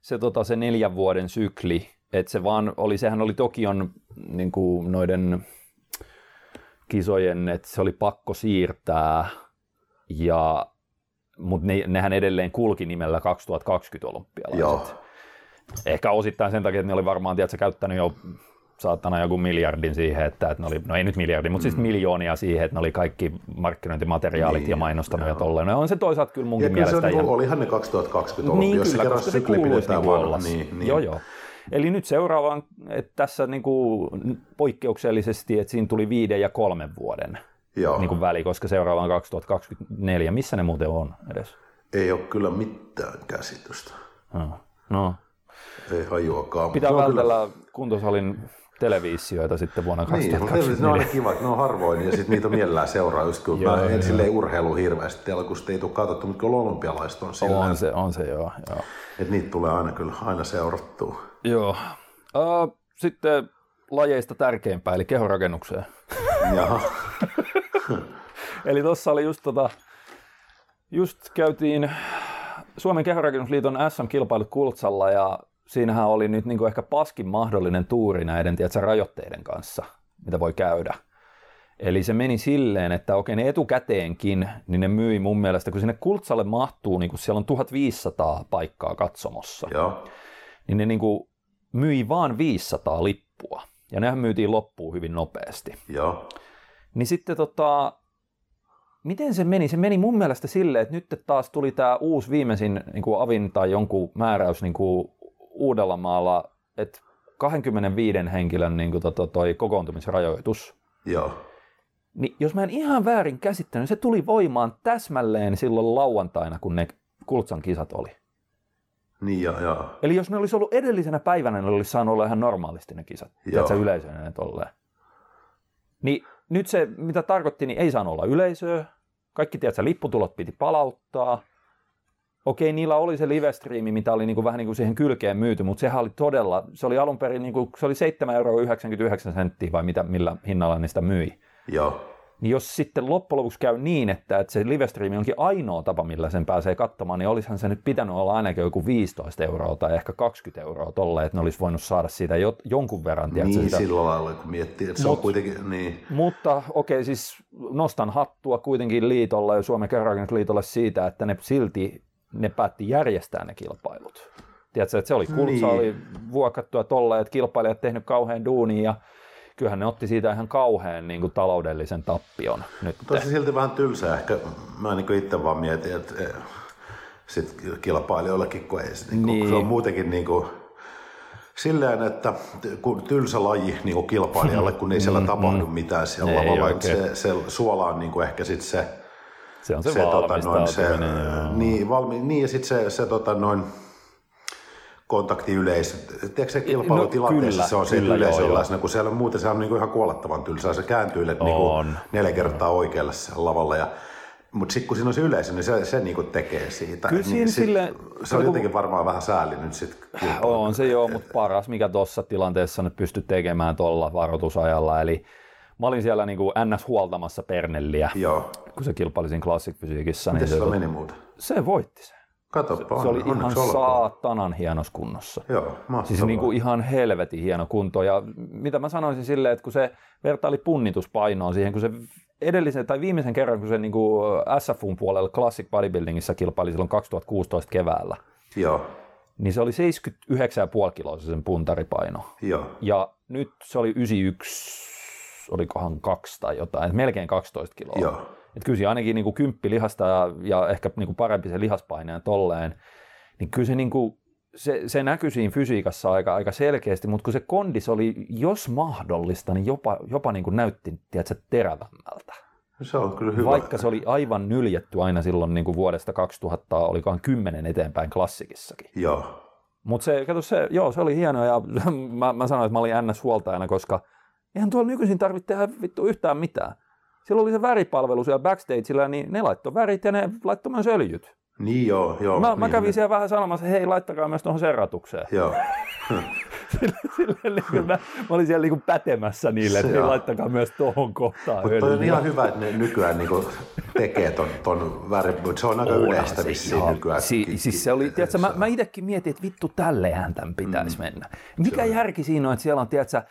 se, tota, se neljän vuoden sykli. Et se vaan oli, sehän oli Tokion niin kuin noiden kisojen, että se oli pakko siirtää, ja, mutta ne, nehän edelleen kulki nimellä 2020 olympialaiset. Joo. Ehkä osittain sen takia, että ne oli varmaan tiedätkö, käyttänyt jo saatana joku miljardin siihen, että, että ne oli, no ei nyt miljardin, mutta siis miljoonia siihen, että ne oli kaikki markkinointimateriaalit Niin, ja mainostanut ja tolleen. No on se toisaalta kyllä munkin Ja kyllä se mielestä on, niin ihan... olihan ne 2020 Niin olympiassa kyllä, koska se sykli kuuluisi pidetään niin olla. Niin, niin. Joo, joo. Eli nyt seuraavaan, että tässä niin kuin poikkeuksellisesti, että siinä tuli viiden ja kolmen vuoden Joo. niin kuin väli, koska seuraava on 2024. Missä ne muuten on edes? Ei ole kyllä mitään käsitystä. No, no. Ei hajuakaan. Pitää se vältellä kuntosalin televisioita sitten vuonna Niin, mutta 2024. ne on aina kivat, ne on harvoin ja sitten niitä on mielellään seuraa, just kun Joo, mä en joo. silleen urheilu hirveästi tiedä, kun sitä ei tule katsottu, mutta kyllä olympialaiset on sillä, on se, on se joo. joo. että niitä tulee aina kyllä aina seurattua. joo. Uh, sitten lajeista tärkeimpää, eli kehorakennukseen. Jaha, Eli tuossa oli just tota, just käytiin Suomen kehorakennusliiton SM-kilpailut Kultsalla ja siinähän oli nyt niin kuin ehkä paskin mahdollinen tuuri näiden tiedätkö, rajoitteiden kanssa, mitä voi käydä. Eli se meni silleen, että okei ne etukäteenkin, niin ne myi mun mielestä, kun sinne Kultsalle mahtuu, niin kun siellä on 1500 paikkaa katsomossa, joo, niin ne niin kuin myi vaan 500 lippua. Ja nehän myytiin loppuun hyvin nopeasti. joo, Niin sitten tota, miten se meni? Se meni mun mielestä silleen, että nyt taas tuli tämä uusi viimeisin niin kuin avin tai jonkun määräys niin kuin Uudellamaalla, että 25 henkilön niin kuin tota, toi kokoontumisrajoitus. joo, Niin jos mä en ihan väärin käsittänyt, se tuli voimaan täsmälleen silloin lauantaina, kun ne Kultsan kisat oli. niin ja, ja, Eli jos ne olisi ollut edellisenä päivänä, ne olisi saanut olla ihan normaalisti ne kisat. Joo. Yleisöinen ne tolleen. Niin nyt se, mitä tarkoitti, niin ei saanut olla yleisöä. Kaikki, tiedätkö, lipputulot piti palauttaa. Okei, niillä oli se livestriimi, mitä oli niin kuin, vähän niin kuin siihen kylkeen myyty, mutta sehän oli todella, se oli alun perin, niin kuin, se oli 7,99 euroa vai mitä, millä hinnalla ne sitä myi. joo, Niin jos sitten loppujen lopuksi käy niin, että, että se livestriimi onkin ainoa tapa, millä sen pääsee katsomaan, niin olisihan se nyt pitänyt olla ainakin joku 15 euroa tai ehkä 20 euroa tolle, että ne olisi voinut saada siitä jo, jonkun verran. tiedätkö, niin sitä. sillä lailla, kun miettii, että se on Mut- kuitenkin, niin, Mutta okei, siis nostan hattua kuitenkin liitolle ja Suomen Kerrakennusliitolle siitä, että ne silti ne päätti järjestää ne kilpailut. Tiedätkö, että se oli kultsa, Niin. oli vuokattua tolle, että kilpailijat tehnyt kauhean duunia ja kyllähän ne otti siitä ihan kauhean niin kuin, taloudellisen tappion nyt. tosi silti vähän tylsää ehkä, mä niin itse vaan mietin, että eh, sit kilpailijoillekin, kun ei, niin kuin, Niin. se on muutenkin niin kuin, silleen, että kun tylsä laji niin kuin kilpailijalle, kun ei siellä tapahdu mitään siellä Mm, Ei lavalla, että se, se suola on niin kuin ehkä sit se, Se on se, se, tota, noin, se joo. niin, valmi, niin, ja sitten se, se tota, noin, kontaktiyleisö. Tiedätkö se kilpailutilanteessa kyllä, se on kyllä, yleisö joo, joo. läsnä, kun siellä muuten se on niin kuin ihan kuolettavan tylsää. Se kääntyilet niin On. kuin neljä kertaa oikealle lavalla. Ja, mutta sitten kun siinä on se yleisö, niin se, se niin kuin tekee siitä. Kyllä niin sille- se on jotenkin varmaan vähän sääli nyt sitten. On se joo, mutta paras mikä tuossa tilanteessa nyt pystyi tekemään tuolla varoitusajalla. Eli mä olin siellä niin kuin NS huoltamassa Pernelliä, Joo. kun se kilpaili siinä Classic Fysiikissä. Niin Miten se, sillä meni muuten? se voitti sen. Katoppa, Se oli ihan saatanan hienossa kunnossa. Joo, mahtavaa. Siis niin kuin ihan helvetin hieno kunto. Ja mitä mä sanoisin silleen, että kun se vertaili punnituspainoa siihen, kun se edellisen tai viimeisen kerran, kun se niin kuin SFUn puolella Classic Bodybuildingissa kilpaili silloin 2016 keväällä, Joo, niin se oli 79,5 kiloa se sen puntaripaino. joo, Ja nyt se oli 91, olikohan kaksi tai jotain, melkein 12 kiloa. joo. Et kyllä siinä ainakin niin kuin kymppi lihasta ja, ja ehkä niin kuin parempi se lihaspaine ja tolleen, niin kyllä se, niin kuin, se, se näkyi siinä fysiikassa aika, aika selkeästi, mutta kun se kondis oli, jos mahdollista, niin jopa, jopa niin kuin näytti tiedätkö, terävämmältä. Se on kyllä hyvä. Vaikka se oli aivan nyljetty aina silloin niin kuin vuodesta 2000, olikohan kymmenen eteenpäin klassikissakin. Joo, Mutta se, kato se, joo, se oli hienoa ja mä, mä sanoin, että mä olin NS-huoltajana, koska eihän tuolla nykyisin tarvitse tehdä vittu yhtään mitään. Silloin oli se väripalvelu siellä backstageilla, niin ne laittoi värit ja ne laittoi myös öljyt. niin joo, joo. Mä, niin, mä kävin niin. siellä vähän sanomassa, hei laittakaa myös tuohon serratukseen. Joo, Silleen, niin kuin mä, mä, olin siellä niin kuin pätemässä niille, että Se laittakaa myös tuohon kohtaan Mutta on ihan hyvä, että ne nykyään niinku tekee ton, ton mutta se on aika yleistä se vissiin nykyään. Si, siis se oli, tiedätkö, mä, mä itsekin mietin, että vittu tällehän tämän pitäisi mm. mennä. Mikä järki siinä on, että siellä on, tiedätkö,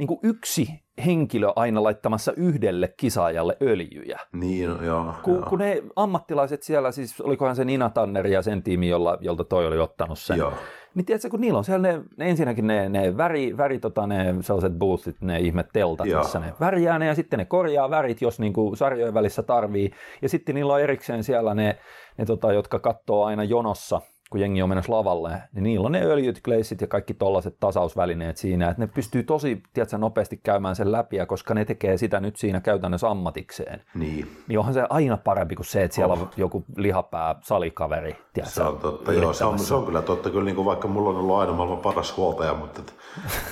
niin kuin yksi henkilö aina laittamassa yhdelle kisaajalle öljyjä. Niin, joo. Kun, joo. kun ne ammattilaiset siellä, siis olikohan se Nina Tanner ja sen tiimi, jolla, jolta toi oli ottanut sen. Joo. Niin tiedätkö, kun niillä on siellä ne, ne ensinnäkin ne, ne väri, väri tota, ne sellaiset boothit, ne ihme teltat, Joo. missä ne värjää ne ja sitten ne korjaa värit, jos niinku sarjojen välissä tarvii. Ja sitten niillä on erikseen siellä ne, ne tota, jotka katsoo aina jonossa, kun jengi on menossa lavalle, niin niillä on ne öljyt, gleissit ja kaikki tollaiset tasausvälineet siinä, että ne pystyy tosi tiedätkö, nopeasti käymään sen läpi, ja koska ne tekee sitä nyt siinä käytännössä ammatikseen, Niin. niin onhan se aina parempi kuin se, että siellä on joku lihapää salikaveri. Tiedätkö, Se on totta, joo, se on, se on kyllä totta. Kyllä niin kuin vaikka mulla on ollut aina maailman paras huoltaja, mutta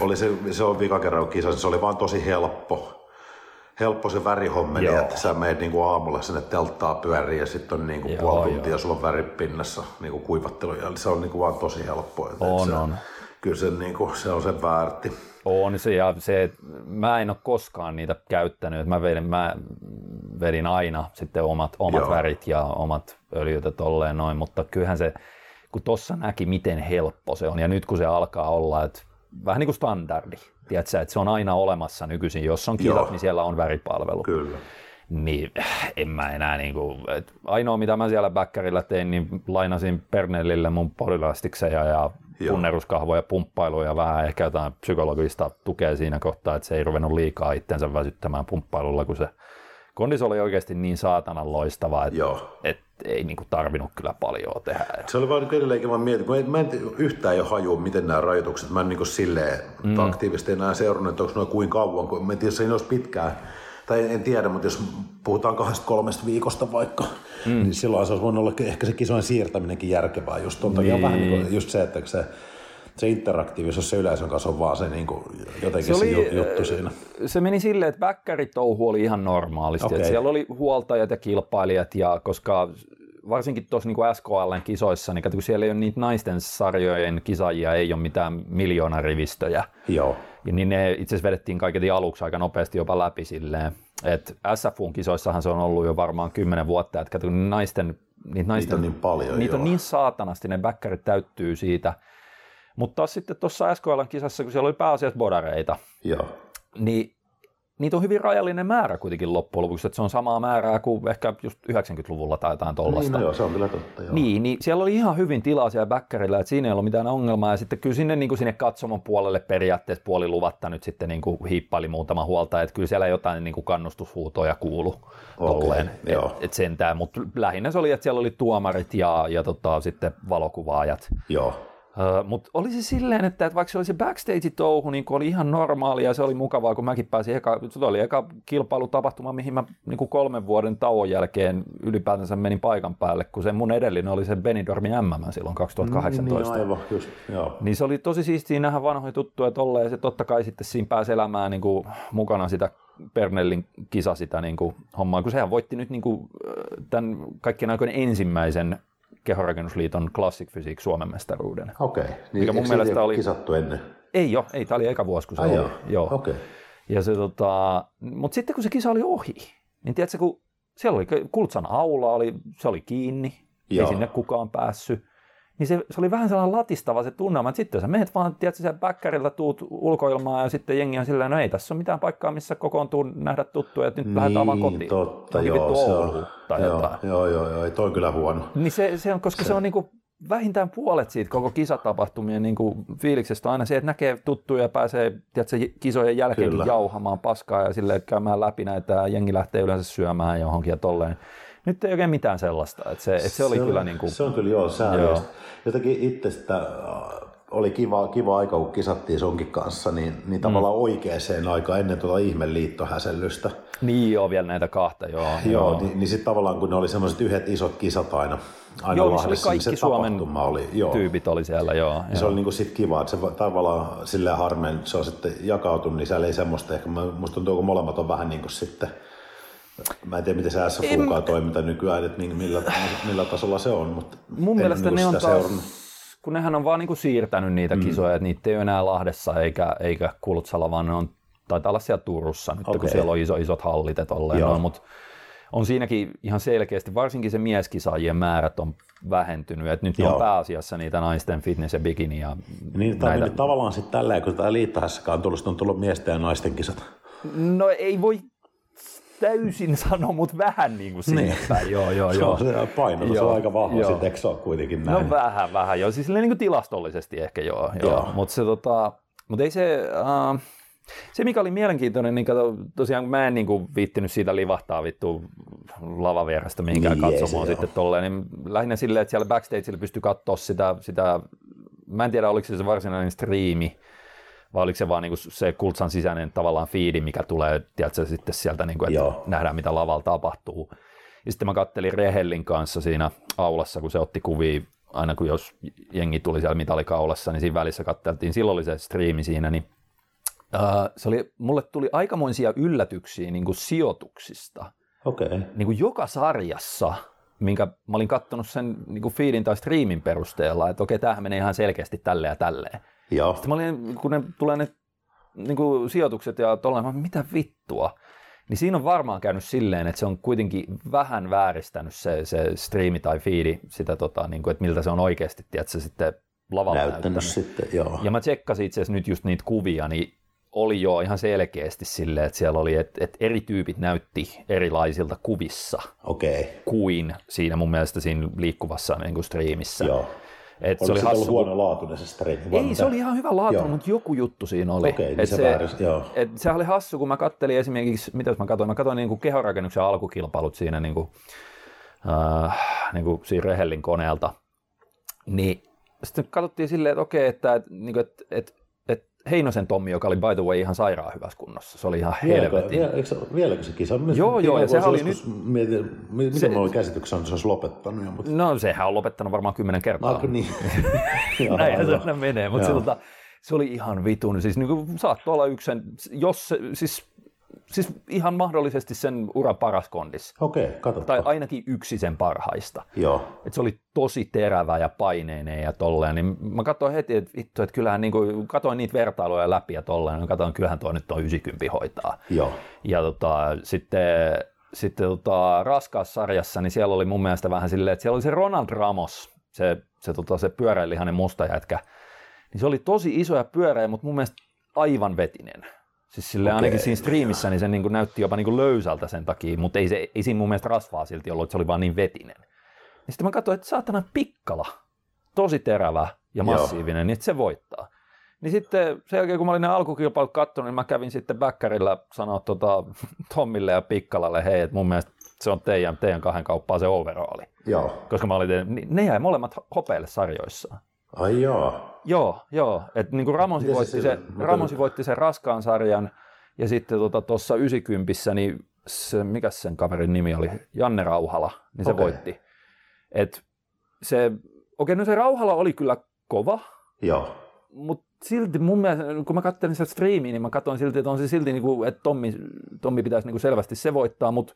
oli se, se on vika kerran kisa, se oli vaan tosi helppo. Helppo se värihommeli, Joo. että sä meet niin kuin aamulla sinne telttaa pyöriin ja sitten on niin kuin Joo, puoli tuntia sulla on väri pinnassa niin kuin kuivattelu ja se on niin kuin vaan tosi helppo. Että On, se, on. Kyllä se, niin kuin, se on sen väärti. On se, ja se, mä en ole koskaan niitä käyttänyt, mä vedin, mä vedin aina sitten omat, omat Joo. värit ja omat öljyt ja tolleen noin, mutta kyllähän se, kun tossa näki, miten helppo se on, ja nyt kun se alkaa olla, että vähän niin kuin standardi, tiedätkö, että se on aina olemassa nykyisin, jos on kisat, Joo. niin siellä on väripalvelu. Kyllä. Niin en mä enää niinku, et ainoa mitä mä siellä bäkkärillä tein, niin lainasin Pernellille mun polylastikseja ja Joo. punneruskahvoja, pumppailuja, vähän ehkä jotain psykologista tukea siinä kohtaa, että se ei ruvennut liikaa itsensä väsyttämään pumppailulla, kun se kondis oli oikeasti niin saatanan loistava, että et ei niinku tarvinnut kyllä paljon tehdä. Se oli vaan niin edelleenkin vaan mietin, kun en- mä en yhtään jo hajua, miten nämä rajoitukset, mä en niin silleen mm. aktiivisesti enää seurannut, että onko noin kuin kauan, kun mä en tiedä, jos ei olisi pitkään, tai en, en tiedä, mutta jos puhutaan kahdesta kolmesta viikosta vaikka, mm. niin silloin se olisi voinut olla ehkä se kisojen siirtäminenkin järkevää, just ton takia Niin. vähän niin kuin, just se, että se, se interaktiivisuus se yleisön kanssa on vaan se niin kuin, jotenkin se, Se oli, juttu siinä. se meni silleen, että bäkkäritouhu oli ihan normaalisti. Okay. Siellä oli huoltajat ja kilpailijat, ja koska varsinkin tuossa niin SKLn kisoissa, niin kun siellä ei ole niitä naisten sarjojen kisaajia, ei ole mitään miljoonarivistöjä. Joo, Ja niin ne itse asiassa vedettiin kaiketi aluksi aika nopeasti jopa läpi silleen. Et SFUn kisoissahan se on ollut jo varmaan kymmenen vuotta, että naisten, niitä naisten niitä on niin paljon. niitä joo. on niin saatanasti, ne bäkkärit täyttyy siitä. Mutta taas sitten tuossa SKLn kisassa, kun siellä oli pääasiassa bodareita, Joo. niin niitä on hyvin rajallinen määrä kuitenkin loppujen lopuksi, että se on samaa määrää kuin ehkä just 90-luvulla tai jotain Niin, tollasta. no joo, se on kyllä totta. Joo. Niin, niin siellä oli ihan hyvin tilaa siellä bäkkärillä, että siinä ei ollut mitään ongelmaa. Ja sitten kyllä sinne, niin kuin sinne katsomon puolelle periaatteessa puoli luvatta nyt sitten niin kuin hiippaili muutama huolta, että kyllä siellä jotain niin kuin kannustushuutoja kuulu tolleen, joo. et, et sentään. Mutta lähinnä se oli, että siellä oli tuomarit ja, ja tota, sitten valokuvaajat. Joo. Uh, Mutta oli se silleen, että, että vaikka se oli se backstage-touhu, niin oli ihan normaali ja se oli mukavaa, kun mäkin pääsin eka, se oli eka kilpailutapahtuma, mihin mä niin kuin kolmen vuoden tauon jälkeen ylipäätänsä menin paikan päälle, kun se mun edellinen oli se Benidormin MM silloin 2018. Niin, aivan, just, joo. Niin se oli tosi siistiä nähdä vanhoja tuttuja tolleen, ja se totta kai sitten siinä pääsi elämään niin kuin mukana sitä Pernellin kisa sitä niin kuin hommaa, kun sehän voitti nyt niin kuin, tämän kaikkien aikojen ensimmäisen kehorakennusliiton Classic Physique Suomen mestaruuden. Okei. Niin Mikä mun mielestä oli- kisattu ennen? Ei jo, ei, tämä oli eka vuosi, kun se Ai oli. joo. joo. Okei. Ja se, tota, mutta sitten kun se kisa oli ohi, niin tiedätkö, kun siellä oli Kultsan aula, oli, se oli kiinni, Joo. ei sinne kukaan päässyt. Niin se, se oli vähän sellainen latistava se tunnelma, että sitten sä menet vaan, tiedätkö, siellä bäkkärillä tuut ulkoilmaan ja sitten jengi on silleen, no ei tässä ole mitään paikkaa, missä kokoontuu nähdä tuttuja, että nyt lähdetään vaan kotiin. Niin, totta, joo, se on, tai joo, jotain. joo, joo, joo, ei toi kyllä huono. Niin se, se on, koska se, se on niinku vähintään puolet siitä koko kisatapahtumien niinku fiiliksestä on aina se, että näkee tuttuja ja pääsee tiedätkö, kisojen jälkeenkin Kyllä. jauhamaan paskaa ja sille käymään läpi näitä ja jengi lähtee yleensä syömään johonkin ja tolleen. Nyt ei oikein mitään sellaista. Että se, että se oli on, kyllä niinku, Se on kyllä joo Joo. säännöllistä. Jotenkin itse sitä äh, oli kiva, kiva aika, kun kisattiin sonkin kanssa, niin, niin tavallaan Mm. oikeaan aikaan ennen tuota ihmeliittohäsellystä. niin joo, vielä näitä kahta, joo. Joo, niin, niin sitten tavallaan kun ne oli semmoiset yhdet isot kisat aina, aina Joo, Lahdessa, niin kaikki se Suomen tapahtuma oli, joo. Tyypit oli siellä, joo. Ja se joo. oli niinku sit kiva, että se va- tavallaan silleen harmeen, se on sitten jakautunut, niin siellä ei semmoista ehkä, musta tuntuu, kun molemmat on vähän niin kuin sitten, mä en tiedä miten se SFUkaan toiminta nykyään, että niin, millä, millä tasolla se on, mutta Mun en mielestä niinku ne on taas, seurannut. kun nehän on vaan niinku siirtänyt niitä mm. kisoja, että niitä ei ole enää Lahdessa eikä, eikä Kulutsalla, vaan ne on, taitaa olla siellä Turussa nyt, okay. kun siellä on iso, isot hallit Joo. noin, mutta on siinäkin ihan selkeästi, varsinkin se mieskisaajien määrät on vähentynyt, että nyt ne on Joo. pääasiassa niitä naisten fitness ja bikini ja Niin, näitä. on tavallaan sitten tälleen, kun tämä liittahässäkään on tullut, on tullut miesten ja naisten kisat. No ei voi täysin sanoa, mutta vähän niin kuin sinne Niin. päin. Joo, joo, Se joo. on se paino, se Joo, on aika vahva, joo. sitten eikö se ole kuitenkin näin? No vähän, vähän joo. Siis niin kuin tilastollisesti ehkä joo. joo. Joo. Mutta se tota, mut ei se, äh, Se, mikä oli mielenkiintoinen, niin kato, tosiaan mä en niin kuin, viittinyt siitä livahtaa vittu lavavierestä mihinkään Niin, katsomaan sitten tolleen, niin lähinnä silleen, että siellä backstageilla pystyi katsoa sitä, sitä, mä en tiedä oliko se se varsinainen striimi, vai oliko se vaan niin kuin se kultsan sisäinen tavallaan fiidi, mikä tulee, tiedätkö, sitten sieltä, niin kuin, että Joo. nähdään mitä lavalla tapahtuu. Ja sitten mä kattelin Rehellin kanssa siinä aulassa, kun se otti kuvia aina kun jos jengi tuli siellä mitalikaulassa, niin siinä välissä katteltiin, silloin oli se striimi siinä, niin uh, se oli, mulle tuli aikamoisia yllätyksiä niin kuin sijoituksista. Okay. Niin kuin joka sarjassa, minkä mä olin katsonut sen niin kuin feedin tai striimin perusteella, että okei, tämähän menee ihan selkeästi tälleen ja tälleen. Joo. Sitten mä olin, kun ne tulee ne niin kuin sijoitukset ja tolleen, mä, mitä vittua. Niin siinä on varmaan käynyt silleen, että se on kuitenkin vähän vääristänyt se, se striimi tai feedi, sitä, tota, niin kuin, että miltä se on oikeasti, tiedätkö, sitten lavalla Näyttänyt näyttänyt. sitten, joo. Ja mä tsekkasin itse asiassa nyt just niitä kuvia, niin oli jo ihan selkeästi silleen, että siellä oli, että, että eri tyypit näytti erilaisilta kuvissa. Okay. kuin siinä mun mielestä siinä liikkuvassa niin kuin striimissä. Joo. Et se oli se ollut hassu, kun- huono laatuinen se striimi? ei, mitä? se oli ihan hyvä laatu, mutta joku juttu siinä oli. Okei, niin Et se joo. Et sehän oli hassu, kun mä kattelin esimerkiksi, mitä mä katsoin, mä katsoin niin kuin kehorakennuksen alkukilpailut siinä niin kuin, äh, niin kuin siinä Rehellin koneelta, niin sitten katsottiin silleen, että okei, että, että, niin kuin, että, että Heinosen Tommi, joka oli by the way ihan sairaan hyvässä kunnossa, se oli ihan Vieläkö, helvetin. vielä, eikö vieläkö se kisa? Joo, joo, ja sehän oli joskus Mietin, miten Se- se, oli käsityksen, että se olisi lopettanut jo, mutta... No sehän on lopettanut varmaan kymmenen kertaa. Alko niin. Näinhän se menee, mutta se, tota, se oli ihan vitun. Siis niin kuin, saattoi olla yksi sen, jos se, siis, siis ihan mahdollisesti sen uran paras kondis. Okei, katsotaan. Tai ainakin yksi sen parhaista. Joo. Et se oli tosi terävä ja paineinen ja tolleen, niin mä katsoin heti, että vittu, että kyllähän niin kuin, katsoin niitä vertailuja läpi ja tolleen, niin katsoin, kyllähän tuo nyt on 90 hoitaa. Joo. Ja tota, sitten, sitten tota, raskaassa sarjassa, niin siellä oli mun mielestä vähän silleen, että siellä oli se Ronald Ramos, se, se, tota, se pyöräilihanen musta jätkä. Niin se oli tosi iso ja pyöreä, mutta mun mielestä aivan vetinen. Siis sille Okei. ainakin siinä striimissä niin se niin kuin näytti jopa niin kuin löysältä sen takia, mutta ei, se, ei siinä mun mielestä rasvaa silti ollut, että se oli vaan niin vetinen. Ja sitten mä katsoin, että saatana pikkala, tosi terävä ja Joo. massiivinen, niin että se voittaa. Niin sitten sen jälkeen, kun mä olin ne alkukilpailut katsonut, niin mä kävin sitten Bäkkärillä sanoa tota, Tommille ja Pikkalalle, hei, että mun mielestä se on teidän, teidän kahden kauppaa se overalli. Joo. Koska mä olin, niin ne jäi molemmat hopeille sarjoissaan. Ai joo. Joo, joo. Että niin kuin Miten se voitti, se, Ramosi voitti sen raskaan sarjan, ja sitten tuossa tota, 90 niin se, mikä sen kaverin nimi oli, Janne Rauhala, niin se Okei. voitti. Et se, okei, no se Rauhala oli kyllä kova, Joo. mutta silti mun mielestä, kun mä katselin sitä striimiä, niin mä katsoin silti, että on se silti, niin kuin, että Tommi, Tommi pitäisi niin kuin selvästi se voittaa, mutta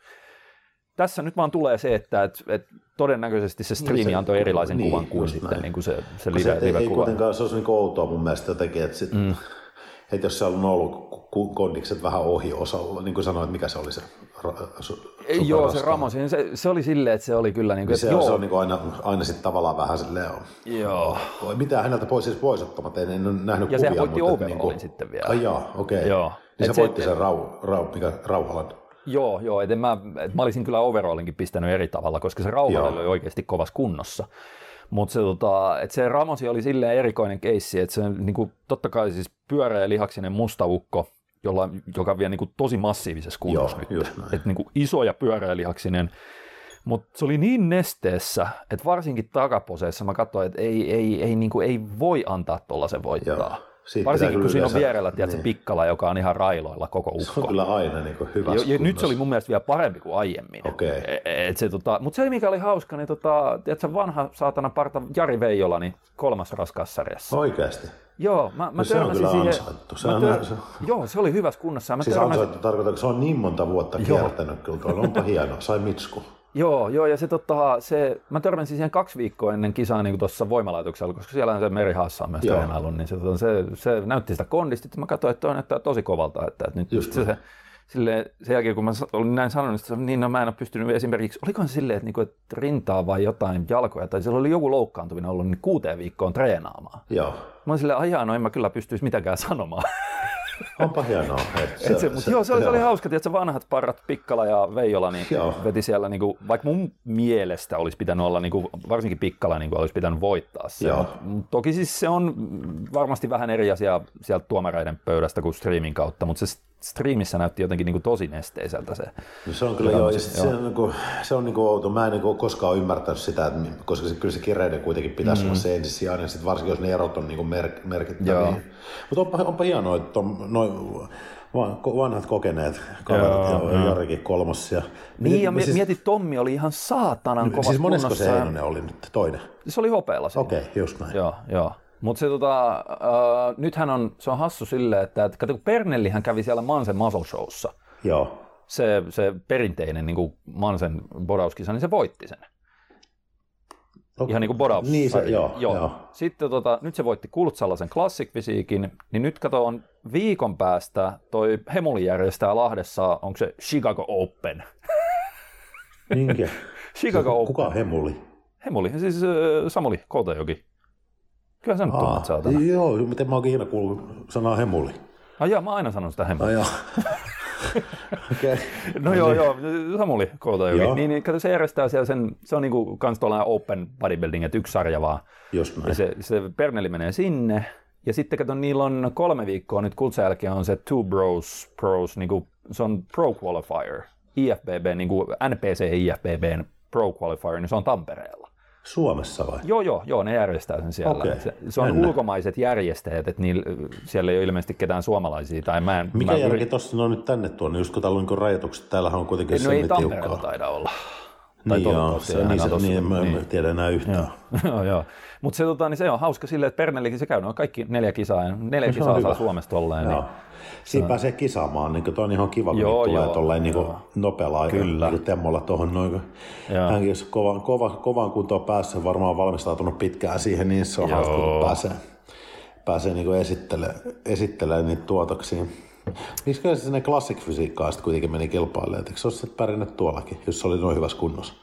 tässä nyt vaan tulee se, että et, et todennäköisesti se striimi se- antoi erilaisen niin, kuvan kuin sitten näin. niin kuin se, se Kun se live, ei, live-kuva. kuitenkaan, se olisi niin outoa mun mielestä jotenkin, että, sit, mm. että jos siellä on ollut kondikset vähän ohi osalla, niin kuin sanoit, mikä se oli se su, Ei, Joo, se. Ramos, niin se, se oli silleen, että se oli kyllä niin kuin, Niin että se, joo, se on niin kuin aina, aina sitten tavallaan vähän silleen, on. joo. mitä häneltä pois siis pois ottamatta, en, en ole nähnyt Ja kuvia. sehän voitti mutta että overallin sitten vielä. Ai jaa, okei. Okay. Joo. Niin Et se se- voitti sen rau, rau, mikä, Rauhalan. Joo, joo, et mä, et mä olisin kyllä overallinkin pistänyt eri tavalla, koska se Rauhala Joo. oli oikeasti kovassa kunnossa. Mutta se, tota, et se Ramosi oli silleen erikoinen keissi, että se niinku, totta kai siis pyöreä lihaksinen mustaukko, jolla, joka vielä niinku tosi massiivisessa kunnossa Joo, nyt. Et niinku iso ja pyöreä lihaksinen. Mutta se oli niin nesteessä, että varsinkin takaposeessa mä katsoin, että ei, ei, ei, niinku, ei voi antaa tuollaisen voittaa. Joo. Siitä Varsinkin kun siinä on vierellä tiedätkö, niin. pikkala, joka on ihan railoilla koko Se on ukko. kyllä aina niin kuin hyvä. Ja, ja nyt se oli mun mielestä vielä parempi kuin aiemmin. Okei. E- et se, tota, Mutta se mikä oli hauska, niin tota, tiedätkö, vanha saatana parta Jari Veijola, niin kolmas raskaassa sarjassa. Oikeasti. Joo, mä, mä No se on kyllä siihen. ansaittu. Se mä on- se- Joo, se oli hyvässä kunnossa. Mä Siis törmäsin, ansaittu tarkoittaa, että se on niin monta vuotta kiertänyt kyllä. Tuolla. Onpa hienoa. Sai Mitsku. Joo, joo, ja se, tota, se, mä törmäsin siihen kaksi viikkoa ennen kisaa niin tuossa voimalaitoksella, koska siellä on se Meri Haassa on myös Joo. treenaillut, niin se, tota, se, se, näytti sitä kondista, että mä katsoin, että toi näyttää tosi kovalta, että, että nyt Just se, se, silleen, sen jälkeen kun mä olin näin sanonut, että se- niin no, mä en ole pystynyt esimerkiksi, olikohan se silleen, että, niinku, että rintaa vai jotain jalkoja, tai siellä oli joku loukkaantuminen ollut, niin kuuteen viikkoon treenaamaan. Joo. Mä olin silleen, ajaa, no en mä kyllä pystyisi mitenkään sanomaan. Onpa hienoa. Se, se, mutta joo, se oli, se oli hauska, että vanhat parrat Pikkala ja Veijola niin joo. veti siellä, niin kuin, vaikka mun mielestä olisi pitänyt olla, niin kuin, varsinkin Pikkala niin kuin, olisi pitänyt voittaa se. Joo. Toki siis se on varmasti vähän eri asia sieltä tuomareiden pöydästä kuin streamin kautta, mutta se striimissä näytti jotenkin niin kuin tosi nesteiseltä se. No se on kyllä joo, joo. Se, on, niin kuin, se on niin kuin outo. Mä en niin kuin koskaan ymmärtänyt sitä, että, koska se, kyllä se kireiden kuitenkin pitäisi mm. olla se ensisijainen, sit varsinkin jos ne erot on niin kuin mer- merkittäviä. Mutta onpa, onpa hienoa, että on, noin vanhat kokeneet kaverit ja Jarikin kolmas. Ja, niin, ja siis, mieti, Tommi oli ihan saatanan kova Siis monesko se Heinonen oli nyt toinen? Se oli hopeella Okei, okay, just näin. Joo, joo. Mutta se, tota, äh, nythän on, se on hassu silleen, että, että kato, kun Pernellihän kävi siellä Mansen Muscle Showssa. Joo. Se, se perinteinen niin kuin Mansen bodauskisa, niin se voitti sen. Okay. Ihan niin kuin bodaus. Niin se, joo, joo. joo. Sitten tota, nyt se voitti Kultsalaisen Classic Fysiikin, niin nyt kato on viikon päästä toi Hemuli järjestää Lahdessa, onko se Chicago Open? Minkä? Chicago Open. Kuka Hemuli? Hemuli, siis äh, Samuli Koutajoki. Kyllä sä nyt tunnet saatana. Joo, miten mä oonkin ikinä kuullut sanaa hemuli. Ai joo, mä aina sanon sitä hemuli. Ai okay. No joo, joo, Samuli Koutajoki. Niin, niin kato, se järjestää siellä sen, se on niinku kans tuollainen open bodybuilding, että yksi sarja vaan. Just näin. Ja se, se Perneli menee sinne, ja sitten kato, niillä on kolme viikkoa nyt kultsa on se Two Bros Pros, niinku, se on Pro Qualifier, IFBB, niinku NPC IFBBn Pro Qualifier, niin se on Tampereella. Suomessa vai? Joo, joo, joo, ne järjestää sen siellä. Okay. Se, se on Mennä. ulkomaiset järjestäjät, että niillä, siellä ei ole ilmeisesti ketään suomalaisia. Tai mä en, Mikä mä järki yrit... tuossa on nyt tänne tuonne, just kun täällä on niin rajoitukset, täällähän on kuitenkin no ei Tampereella taida olla. Tai niin joo, se, niin, se, niin, mä en niin. tiedä enää yhtään. Joo, joo. Mutta se, tota, niin se on hauska silleen, että Pernellikin se käy, no kaikki neljä kisaa, neljä no, kisaa saa Suomesta olleen. Niin, Siinä pääsee kisaamaan, niin tuo on ihan kiva, kun joo, tulee tolleen niin nopealla Kyllä. Niin temmolla tuohon noin. Hänkin jos kovan, kova, kovan kuntoon päässä, varmaan valmistautunut pitkään siihen, niin se on joo. hauska, kun pääsee, pääsee niin esittelemään, esittelemään niitä tuotoksia. Miksi se sinne klassikfysiikkaa sitten kuitenkin meni kilpailemaan? Eikö se sitten pärjännyt tuollakin, jos se oli noin hyvässä kunnossa?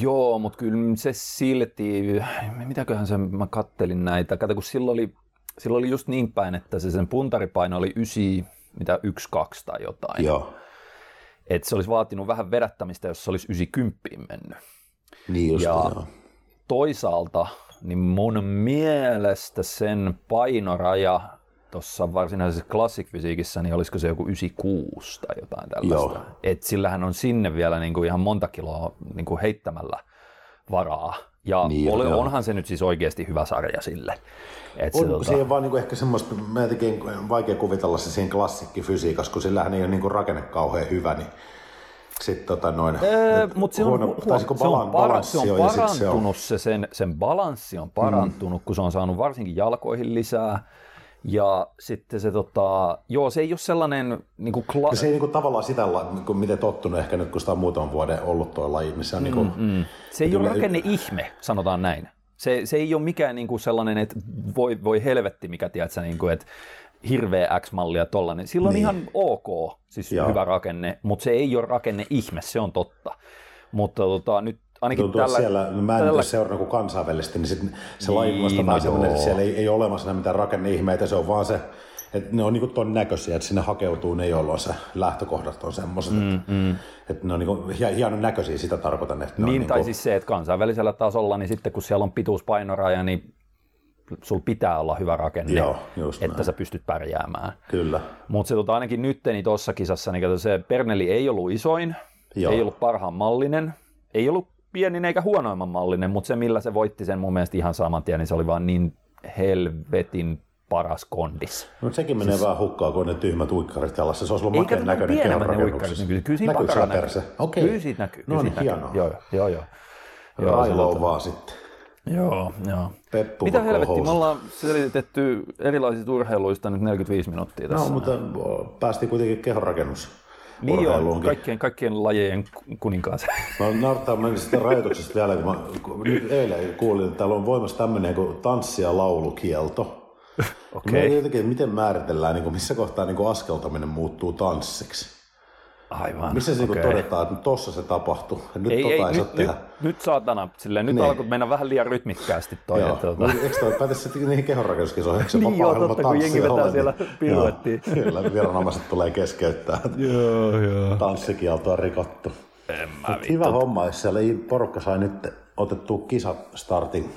Joo, mutta kyllä se silti, mitäköhän se, mä kattelin näitä, kato kun silloin oli silloin oli just niin päin, että se sen puntaripaino oli 9, mitä 1, 2 tai jotain. Joo. Että se olisi vaatinut vähän vedättämistä, jos se olisi 90 mennyt. Niin just, ja joo. toisaalta niin mun mielestä sen painoraja tuossa varsinaisessa klassikfysiikissä, niin olisiko se joku 96 tai jotain tällaista. Joo. Et sillähän on sinne vielä niin kuin ihan monta kiloa niin kuin heittämällä varaa. Ja niin, ole, onhan se nyt siis oikeasti hyvä sarja sille. Et on, se, tota... on vaan niinku ehkä semmoista, mä jotenkin vaikea kuvitella se siinä klassikkifysiikassa, kun sillähän ei ole niinku rakenne kauhean hyvä, niin sitten tota noin, öö, mut se on, huono, huo, se, balan, on para, se on parantunut, se, se sen, sen balanssi on parantunut, mm. kun se on saanut varsinkin jalkoihin lisää. Ja sitten se, tota, joo, se ei ole sellainen niin kuin kla- Se ei niin kuin, tavallaan sitä, niin kuin, miten tottunut ehkä nyt, kun sitä on muutaman vuoden ollut tuo laji, missä on mm, niin kuin, mm. Se ei ole rakenne ihme, sanotaan näin. Se, se ei ole mikään niin kuin sellainen, että voi, voi helvetti, mikä tiedät niin kuin, että hirveä X-mallia tollainen. Sillä on niin. ihan ok, siis Joo. hyvä rakenne, mutta se ei ole rakenne ihme, se on totta. Mutta tota, nyt ainakin Tuntuu, tällä... Siellä, no mä en tällä... seurannut kuin kansainvälisesti, niin sit se niin, laji vasta no sellainen, että siellä ei, ei ole olemassa mitään rakenneihmeitä, se on vaan se, että ne on niinku ton näköisiä, että sinne hakeutuu ne, jolloin se lähtökohdat on semmoiset, mm, että, mm. että ne on niinku hienon näköisiä, sitä tarkoitan. Että ne niin, on tai niinku... siis se, että kansainvälisellä tasolla, niin sitten kun siellä on pituuspainoraja, niin sul pitää olla hyvä rakenne, Joo, että näin. sä pystyt pärjäämään. Kyllä. Mutta se tota, ainakin nyt niin tuossa kisassa, niin se Perneli ei ollut isoin, Joo. ei ollut parhaan mallinen, ei ollut pienin eikä huonoimman mallinen, mutta se millä se voitti sen mun mielestä ihan saman tien, niin se oli vaan niin helvetin paras kondis. No sekin menee siis... vähän hukkaa, kun ne tyhmät uikkarit jalassa. Se olisi ollut makeen näköinen kehonrakennuksessa. Niin kyllä siinä Näkyykö näkyy. Kyllä siitä näkyy. No niin, hienoa. Joo, joo, joo. Railoa vaan sitten. Joo, joo. Peppu Mitä helvettiä, me ollaan selitetty erilaisista urheiluista nyt 45 minuuttia tässä. No, mutta päästiin kuitenkin kehonrakennus niin joo, kaikkien, kaikkien lajejen kuninkaas. Mä naurattaa mennä sitten rajoituksesta vielä, kun mä nyt eilen kuulin, että täällä on voimassa tämmöinen kuin tanssi- ja laulukielto. Okei. Okay. Jotenkin, miten määritellään, niin kuin, missä kohtaa niin kuin askeltaminen muuttuu tanssiksi? Aivan. Missä se okay. okei. todetaan, että tossa se tapahtui. Nyt Ei, tota ei, ei saa nyt, nyt, tehdä. nyt saatana, silleen, nyt Niin. alkoi mennä vähän liian rytmikkäästi toi. Joo. että, tota, Eikö toi päte sitten niihin kehonrakennuskisoihin? Eikö se Niin joo, totta, kun jengi vetää ole, siellä piruettiin. Kyllä, viranomaiset tulee keskeyttää. joo, joo. Tanssikielto on rikottu. En mä hyvä homma, jos siellä porukka sai nyt otettua kisastartin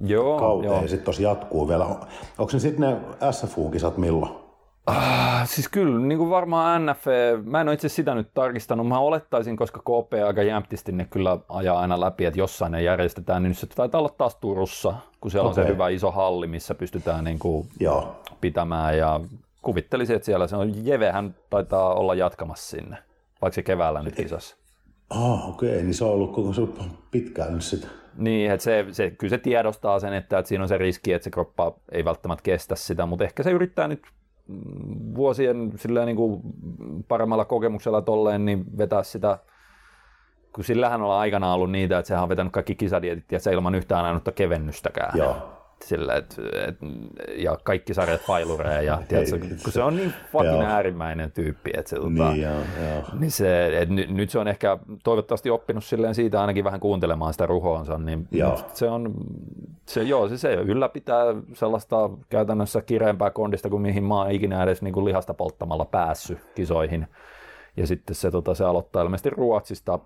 Joo, kauteen joo. ja sitten tuossa jatkuu vielä. Onko ne sitten ne SFU-kisat milloin? Ah, siis kyllä, niin kuin varmaan NF, mä en ole itse sitä nyt tarkistanut, mä olettaisin, koska KP aika jämptisti ne kyllä ajaa aina läpi, että jossain ne järjestetään, niin nyt se taitaa olla taas Turussa, kun siellä on se hyvä iso halli, missä pystytään niin kuin Joo. pitämään ja kuvittelisin, että siellä se on, Jevehän taitaa olla jatkamassa sinne, vaikka se keväällä nyt kisassa. Ah, okei, niin se on ollut koko se pitkään nyt sitten. Niin, että se, se, kyllä se tiedostaa sen, että, että siinä on se riski, että se kroppa ei välttämättä kestä sitä, mutta ehkä se yrittää nyt vuosien silleen niin kuin paremmalla kokemuksella tolleen, niin vetää sitä, kun sillähän on aikanaan ollut niitä, että sehän on vetänyt kaikki kisadietit ja se ilman yhtään ainutta kevennystäkään. Joo. Sille, et, et, ja kaikki sarjat failureja, ja tiedätkö, kun se on niin fucking äärimmäinen tyyppi, että se, tota, Niin, joo, joo. niin se, et nyt, nyt se on ehkä toivottavasti oppinut silleen siitä ainakin vähän kuuntelemaan sitä ruhoonsa, niin Joo. se on, se, joo, se, se ylläpitää sellaista käytännössä kireempää kondista kuin mihin mä oon ikinä edes niin kuin lihasta polttamalla päässyt kisoihin. Ja sitten se, tota, se aloittaa ilmeisesti Ruotsista,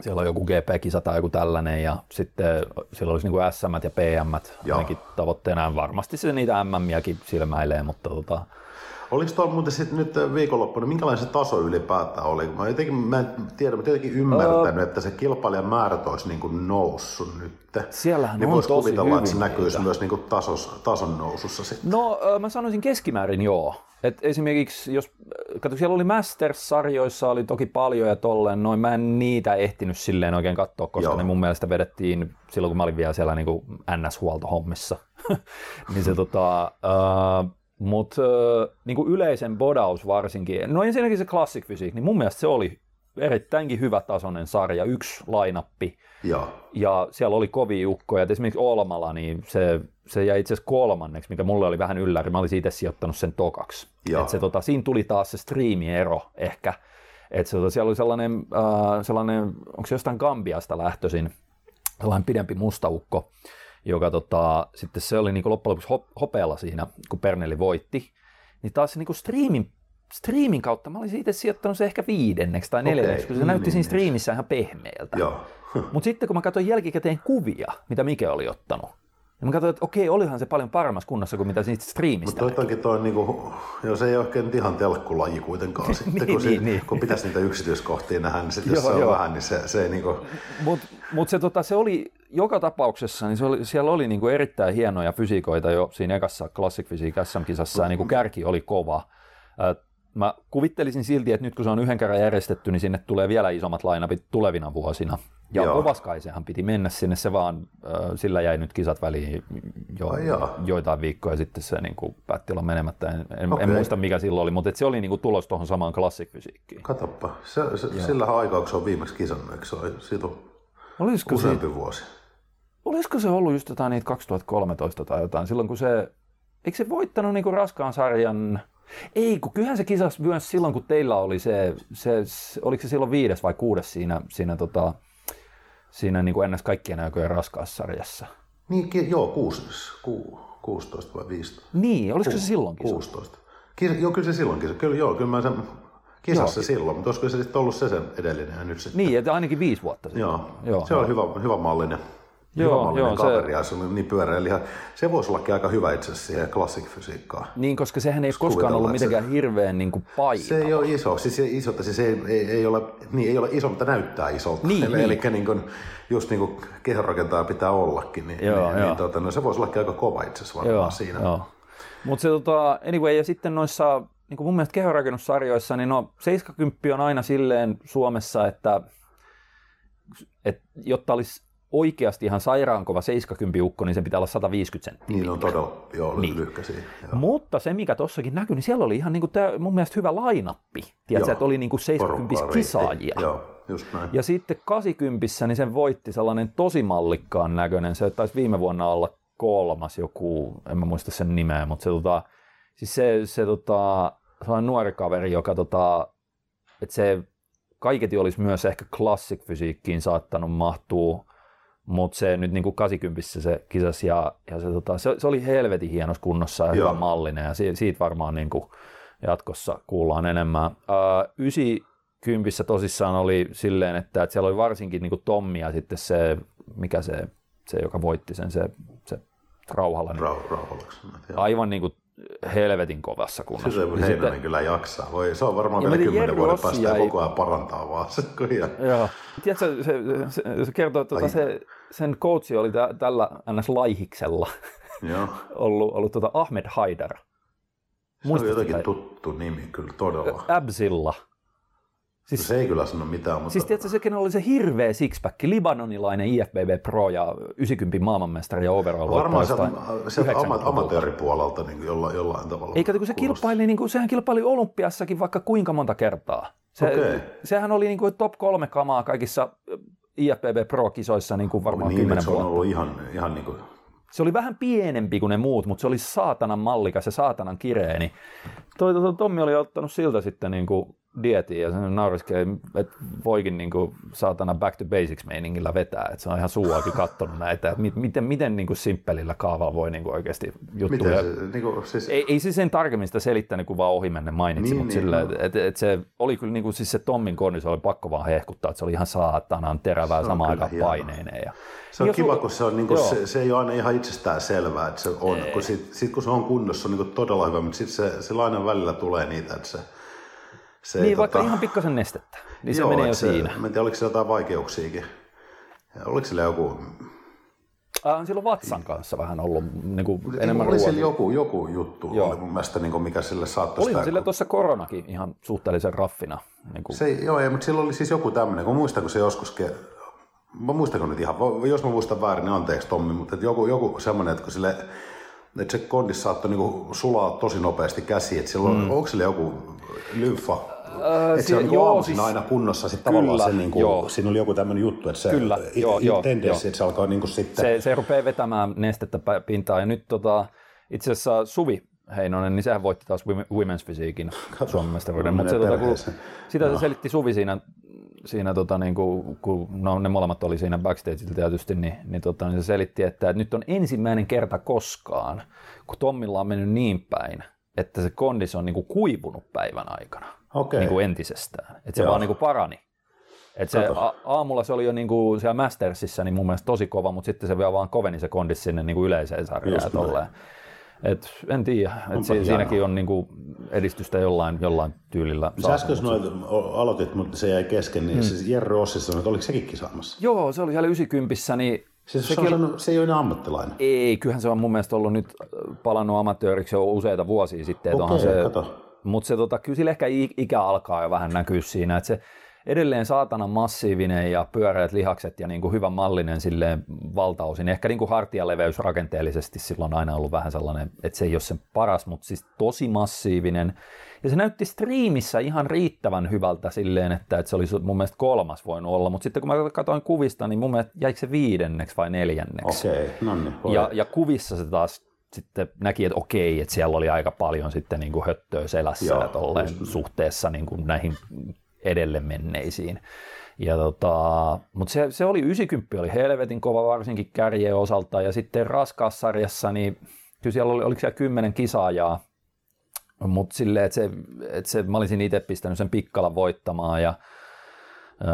siellä on joku GP-kisa tai joku tällainen, ja sitten siellä olisi niin SM ja PM ainakin tavoitteena. Varmasti se niitä MM-miäkin silmäilee, mutta tota, Oliko tuolla muuten sitten nyt viikonloppuna, minkälainen se taso ylipäätään oli? Mä jotenkin, mä en tiedä, mutta jotenkin ymmärtänyt, että se kilpailijan määrät olisi niin kuin noussut nyt. Siellähän niin on voisi tosi kuvitella, että se näkyisi myös niin kuin tasos, tason nousussa sitten. No mä sanoisin keskimäärin joo. Et esimerkiksi jos, kato siellä oli Masters-sarjoissa oli toki paljon ja tolleen, noin mä en niitä ehtinyt silleen oikein katsoa, koska Joo. ne mun mielestä vedettiin silloin kun mä olin vielä siellä niin kuin NS-huoltohommissa. niin se tota, uh, mutta niin yleisen bodaus varsinkin, no ensinnäkin se Classic niin mun mielestä se oli erittäinkin hyvä tasoinen sarja, yksi lainappi. Joo. Ja siellä oli kovia ukkoja. Et esimerkiksi Olmala, niin se, se jäi itse asiassa kolmanneksi, mikä mulle oli vähän ylläri. Mä olisin itse sijoittanut sen tokaksi. Joo. Et se, tota, siinä tuli taas se striimiero ehkä. Et se, tota, siellä oli sellainen, äh, sellainen onko se jostain Gambiasta lähtöisin, sellainen pidempi mustaukko, joka tota, sitten se oli niin loppujen lopuksi hop, hopealla siinä, kun Perneli voitti. Niin taas se niin striimin, striimin kautta mä olisin itse sijoittanut se ehkä viidenneksi tai neljänneksi, kun se niin, näytti niin, siinä niin. striimissä ihan pehmeältä. Joo. Mutta sitten kun mä katsoin jälkikäteen kuvia, mitä Mike oli ottanut, niin mä katsoin, että okei, olihan se paljon paremmassa kunnossa kuin mitä siitä striimistä. Mutta toivottavasti toi, niinku, joo, se ei ole oikein ihan telkkulaji kuitenkaan sitten, Niin, kun, niin, si- niin. kun pitäisi niitä yksityiskohtia nähdä, niin sitten jos Joo, se on joo. vähän, niin se, se ei niinku, Mutta mut se, tota, se oli joka tapauksessa, niin se oli, siellä oli niinku erittäin hienoja fysiikoita jo siinä ekassa Classic Physique SM-kisassa, ja niinku kärki oli kova. Mä kuvittelisin silti, että nyt kun se on yhden kerran järjestetty, niin sinne tulee vielä isommat lainapit tulevina vuosina. Ja Joo. Ovaskaisehan piti mennä sinne, se vaan, sillä jäi nyt kisat väliin jo, Ai joitain viikkoja sitten se niin kuin, päätti olla menemättä. En, en, Okei. en muista mikä silloin oli, mutta et se oli niin kuin, tulos tuohon samaan klassikfysiikkiin. katoppa, se, se, sillä aikaa, kun se on viimeksi kisannut, eikö se ole, siitä on Olisiko se, useampi vuosi. Olisiko se ollut just jotain niitä 2013 tai jotain, silloin kun se, eikö se voittanut niin kuin raskaan sarjan, ei, kun kyllähän se kisasi myös silloin, kun teillä oli se, se, se oliko se silloin viides vai kuudes siinä, siinä, tota, siinä niin kuin ennäs kaikkien aikojen raskaassa sarjassa. Niin, ki- joo, kuusi, ku, 16 vai 15. Niin, olisiko se silloinkin? 16. Kisa, joo, kyllä se silloinkin. Kyllä, joo, kyllä mä sen kisassa se silloin, mutta olisiko se sitten ollut se sen edellinen ja nyt sitten. Niin, että ainakin viisi vuotta sitten. Joo, Joo, se on hyvä, hyvä mallinen. Joo, hyvä mallinen joo, se- se on niin pyöreä liha. Se voisi ollakin aika hyvä itse asiassa siihen classic-fysiikkaan. Niin, koska sehän ei koskaan kuvitellaan, ollut että se- mitenkään hirveän niin kuin painava. Se ei ole iso, siis se iso, siis ei, ei, ei, ole, niin, ei ole iso, mutta näyttää isolta. Niin, eli, niin. eli niin kuin, just niin kuin kehonrakentaja pitää ollakin, niin, Joo, niin, joo. niin tota, no, se voisi ollakin aika kova itse asiassa varmaan Joo, siinä. Joo. Mutta se tota, anyway, ja sitten noissa niin kuin mun mielestä kehonrakennussarjoissa, niin no 70 on aina silleen Suomessa, että, että jotta olisi oikeasti ihan sairaankova 70 ukko, niin sen pitää olla 150 senttiä. Niin on todella, joo, Niin. lyhkäisiä. Joo. Mutta se, mikä tossakin näkyi, niin siellä oli ihan niin kuin tää, mun mielestä hyvä lainappi. Tiedätkö, Joo. että oli niin kuin 70 Porukkaa riitti. kisaajia. Joo, just näin. Ja sitten 80 niin sen voitti sellainen tosi mallikkaan näköinen. Se taisi viime vuonna olla kolmas joku, en mä muista sen nimeä, mutta se, tota, siis se, se tota, sellainen nuori kaveri, joka tota, että se kaiketi olisi myös ehkä classic-fysiikkiin saattanut mahtua, mutta se nyt niin kuin 80 se kisas ja, ja se, tota, se, se, oli helvetin hienossa kunnossa ja Joo. hyvä mallinen ja siitä, siitä varmaan niin kuin jatkossa kuullaan enemmän. Uh, 90 tosissaan oli silleen, että, että siellä oli varsinkin niin kuin Tommi ja sitten se, mikä se, se joka voitti sen, se, se Rauhalla. Niin Rauhalla. Aivan niin kuin helvetin kovassa kunnossa. Se on Heinonen kyllä jaksaa. Voi, se on varmaan vielä kymmenen vuoden päästä ja koko ajan parantaa vaan se. Joo. Tiedätkö, se, se, se kertoo, että tuota, se, sen coachi oli tä, tällä ns. laihiksella Joo. ollut, ollut tuota Ahmed Haidar. Se on jotenkin tuttu nimi kyllä todella. Absilla. Siis, se ei kyllä sano mitään, mutta... Siis tiedätkö, sekin oli se hirveä sixpack, libanonilainen IFBB Pro ja 90 maailmanmestari ja overall. Varmaan se, se amatööripuolelta niin jollain, jollain tavalla. Eikä kun se kilpaili, niin kuin, sehän kilpaili olympiassakin vaikka kuinka monta kertaa. Se, okay. Sehän oli niin kuin top kolme kamaa kaikissa IFBB Pro-kisoissa niin kuin varmaan niin, kymmenen vuotta. Se on ollut ihan, ihan niin kuin se oli vähän pienempi kuin ne muut, mutta se oli saatanan mallikas ja saatanan kireeni. Toi, Tommi oli ottanut siltä sitten niin kuin dietiin ja se nauriskeli, että voikin niin kuin, saatana back to basics meiningillä vetää, että se on ihan suuakin kattonut näitä, että miten, miten niin kuin simppelillä kaavalla voi niin kuin oikeasti juttuja. Se, niin kuin, siis... ei, ei se sen tarkemmin sitä selittänyt, kun vaan ohimenne mainitsi, niin, mutta niin, sillä, no. että et, et se oli kyllä niin kuin, siis se Tommin konni, se oli pakko vaan hehkuttaa, että se oli ihan saatanan terävää samaan aikaan paineinen. Ja, se on kiva, kun se, on, niin kuin, se, se, ei ole aina ihan itsestään selvää, että se on, ei. kun sit, sit, kun se on kunnossa, on niin kuin todella hyvä, mutta sitten se, se aina välillä tulee niitä, että se se niin, vaikka tota... ihan pikkasen nestettä, niin Joo, se menee jo se, siinä. Mä en tiedä, oliko siellä jotain vaikeuksiakin. Oliko sillä joku... Äh, silloin Vatsan kanssa vähän ollut niin kuin enemmän Oli siellä joku, joku juttu, Joo. oli mun mielestä, niin kuin mikä sille saattoi Oli sillä tuossa koronakin ihan suhteellisen raffina. Niin kuin... se, joo, ei, mutta silloin oli siis joku tämmöinen, kun muistan, kun se joskus ke... Mä muistan nyt ihan, jos mä muistan väärin, niin anteeksi Tommi, mutta joku, joku semmoinen, että kun sille että se kondis saattoi niinku sulaa tosi nopeasti käsiin, että silloin, mm. onko sille joku lymfa Äh, se on niin joo, siis, aina kunnossa. Sitten kyllä, tavallaan se, niin kuin, joo. siinä oli joku tämmöinen juttu, että se kyllä, joo, joo, tendenssi, että se alkaa niin kuin sitten... Se, se rupeaa vetämään nestettä pintaan. Ja nyt tota, itse asiassa Suvi Heinonen, niin sehän voitti taas Women's Physiquein Suomen mestaruuden. Mutta se, tota, kun, sitä se selitti Suvi siinä, siinä tota, niin kuin, kun no, ne molemmat oli siinä backstageilla tietysti, niin, niin, tota, niin se selitti, että, että nyt on ensimmäinen kerta koskaan, kun Tommilla on mennyt niin päin, että se kondis on niin kuin kuivunut päivän aikana okay. niin kuin entisestään. Että se Joo. vaan niin kuin parani. Et se, a- aamulla se oli jo niin kuin siellä Mastersissa niin mun mielestä tosi kova, mutta sitten se vielä vaan koveni se kondis sinne niin kuin yleiseen sarjaan. Et en tiedä, et si- siinäkin on niinku edistystä jollain, jollain tyylillä. Sä äsken sanoit, aloitit, mutta se jäi kesken, niin hmm. siis Jerry Rossi sanoi, että oliko sekin kisaamassa? Joo, se oli siellä 90 niin Siis se, on, se ei ole enää ammattilainen? Ei, kyllähän se on mun mielestä ollut nyt palannut amatööriksi jo useita vuosia sitten. Okei, se, kato. Mutta se tota, kyllä sillä ehkä ikä alkaa jo vähän näkyä siinä, että se edelleen saatana massiivinen ja pyöreät lihakset ja niin kuin hyvä mallinen silleen valtaosin. Ehkä niin kuin hartialeveys rakenteellisesti silloin on aina ollut vähän sellainen, että se ei ole sen paras, mutta siis tosi massiivinen. Ja se näytti striimissä ihan riittävän hyvältä silleen, että, että se olisi mun mielestä kolmas voinut olla, mutta sitten kun mä katsoin kuvista, niin mun mielestä jäikö se viidenneksi vai neljänneksi. Okei, okay, no niin. Ja, ja kuvissa se taas sitten näki, että okei, että siellä oli aika paljon sitten niin kuin höttöä selässä Joo, tolleen, suhteessa niin kuin näihin edelle menneisiin. Ja tota, mutta se, se, oli 90 oli helvetin kova varsinkin kärjeen osalta. Ja sitten raskaassarjassa niin kyllä siellä oli, oliko siellä kymmenen kisaajaa, mutta silleen, että se, että se, mä olisin itse pistänyt sen pikkala voittamaan ja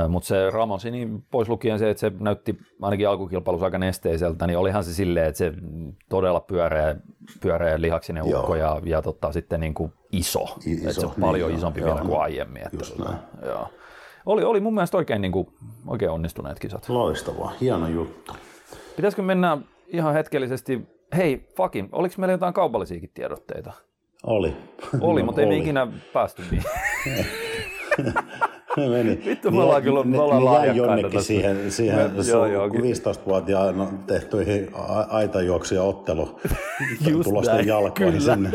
mutta se Ramosi, niin pois lukien se, että se näytti ainakin alkukilpailussa aika nesteiseltä, niin olihan se silleen, että se todella pyöreä, pyöreä lihaksinen ukko ja, ja totta, sitten niin kuin iso. I, iso. Että se on niin, paljon isompi vielä kuin aiemmin. Että tota, joo. Oli, oli mun mielestä oikein, niin kuin, oikein onnistuneet kisat. Loistavaa, hieno juttu. Pitäisikö mennä ihan hetkellisesti, hei fucking, oliko meillä jotain kaupallisiakin tiedotteita? Oli. Oli, no, mutta ei ikinä päästy niin. meni. Vittu, me ollaan kyllä, me ollaan lahjakkaita jonnekin siihen, siihen me, joo, joo, 15-vuotiaana tehtyihin aitajuoksuja ottelu tulosten jalkoihin kyllä. sinne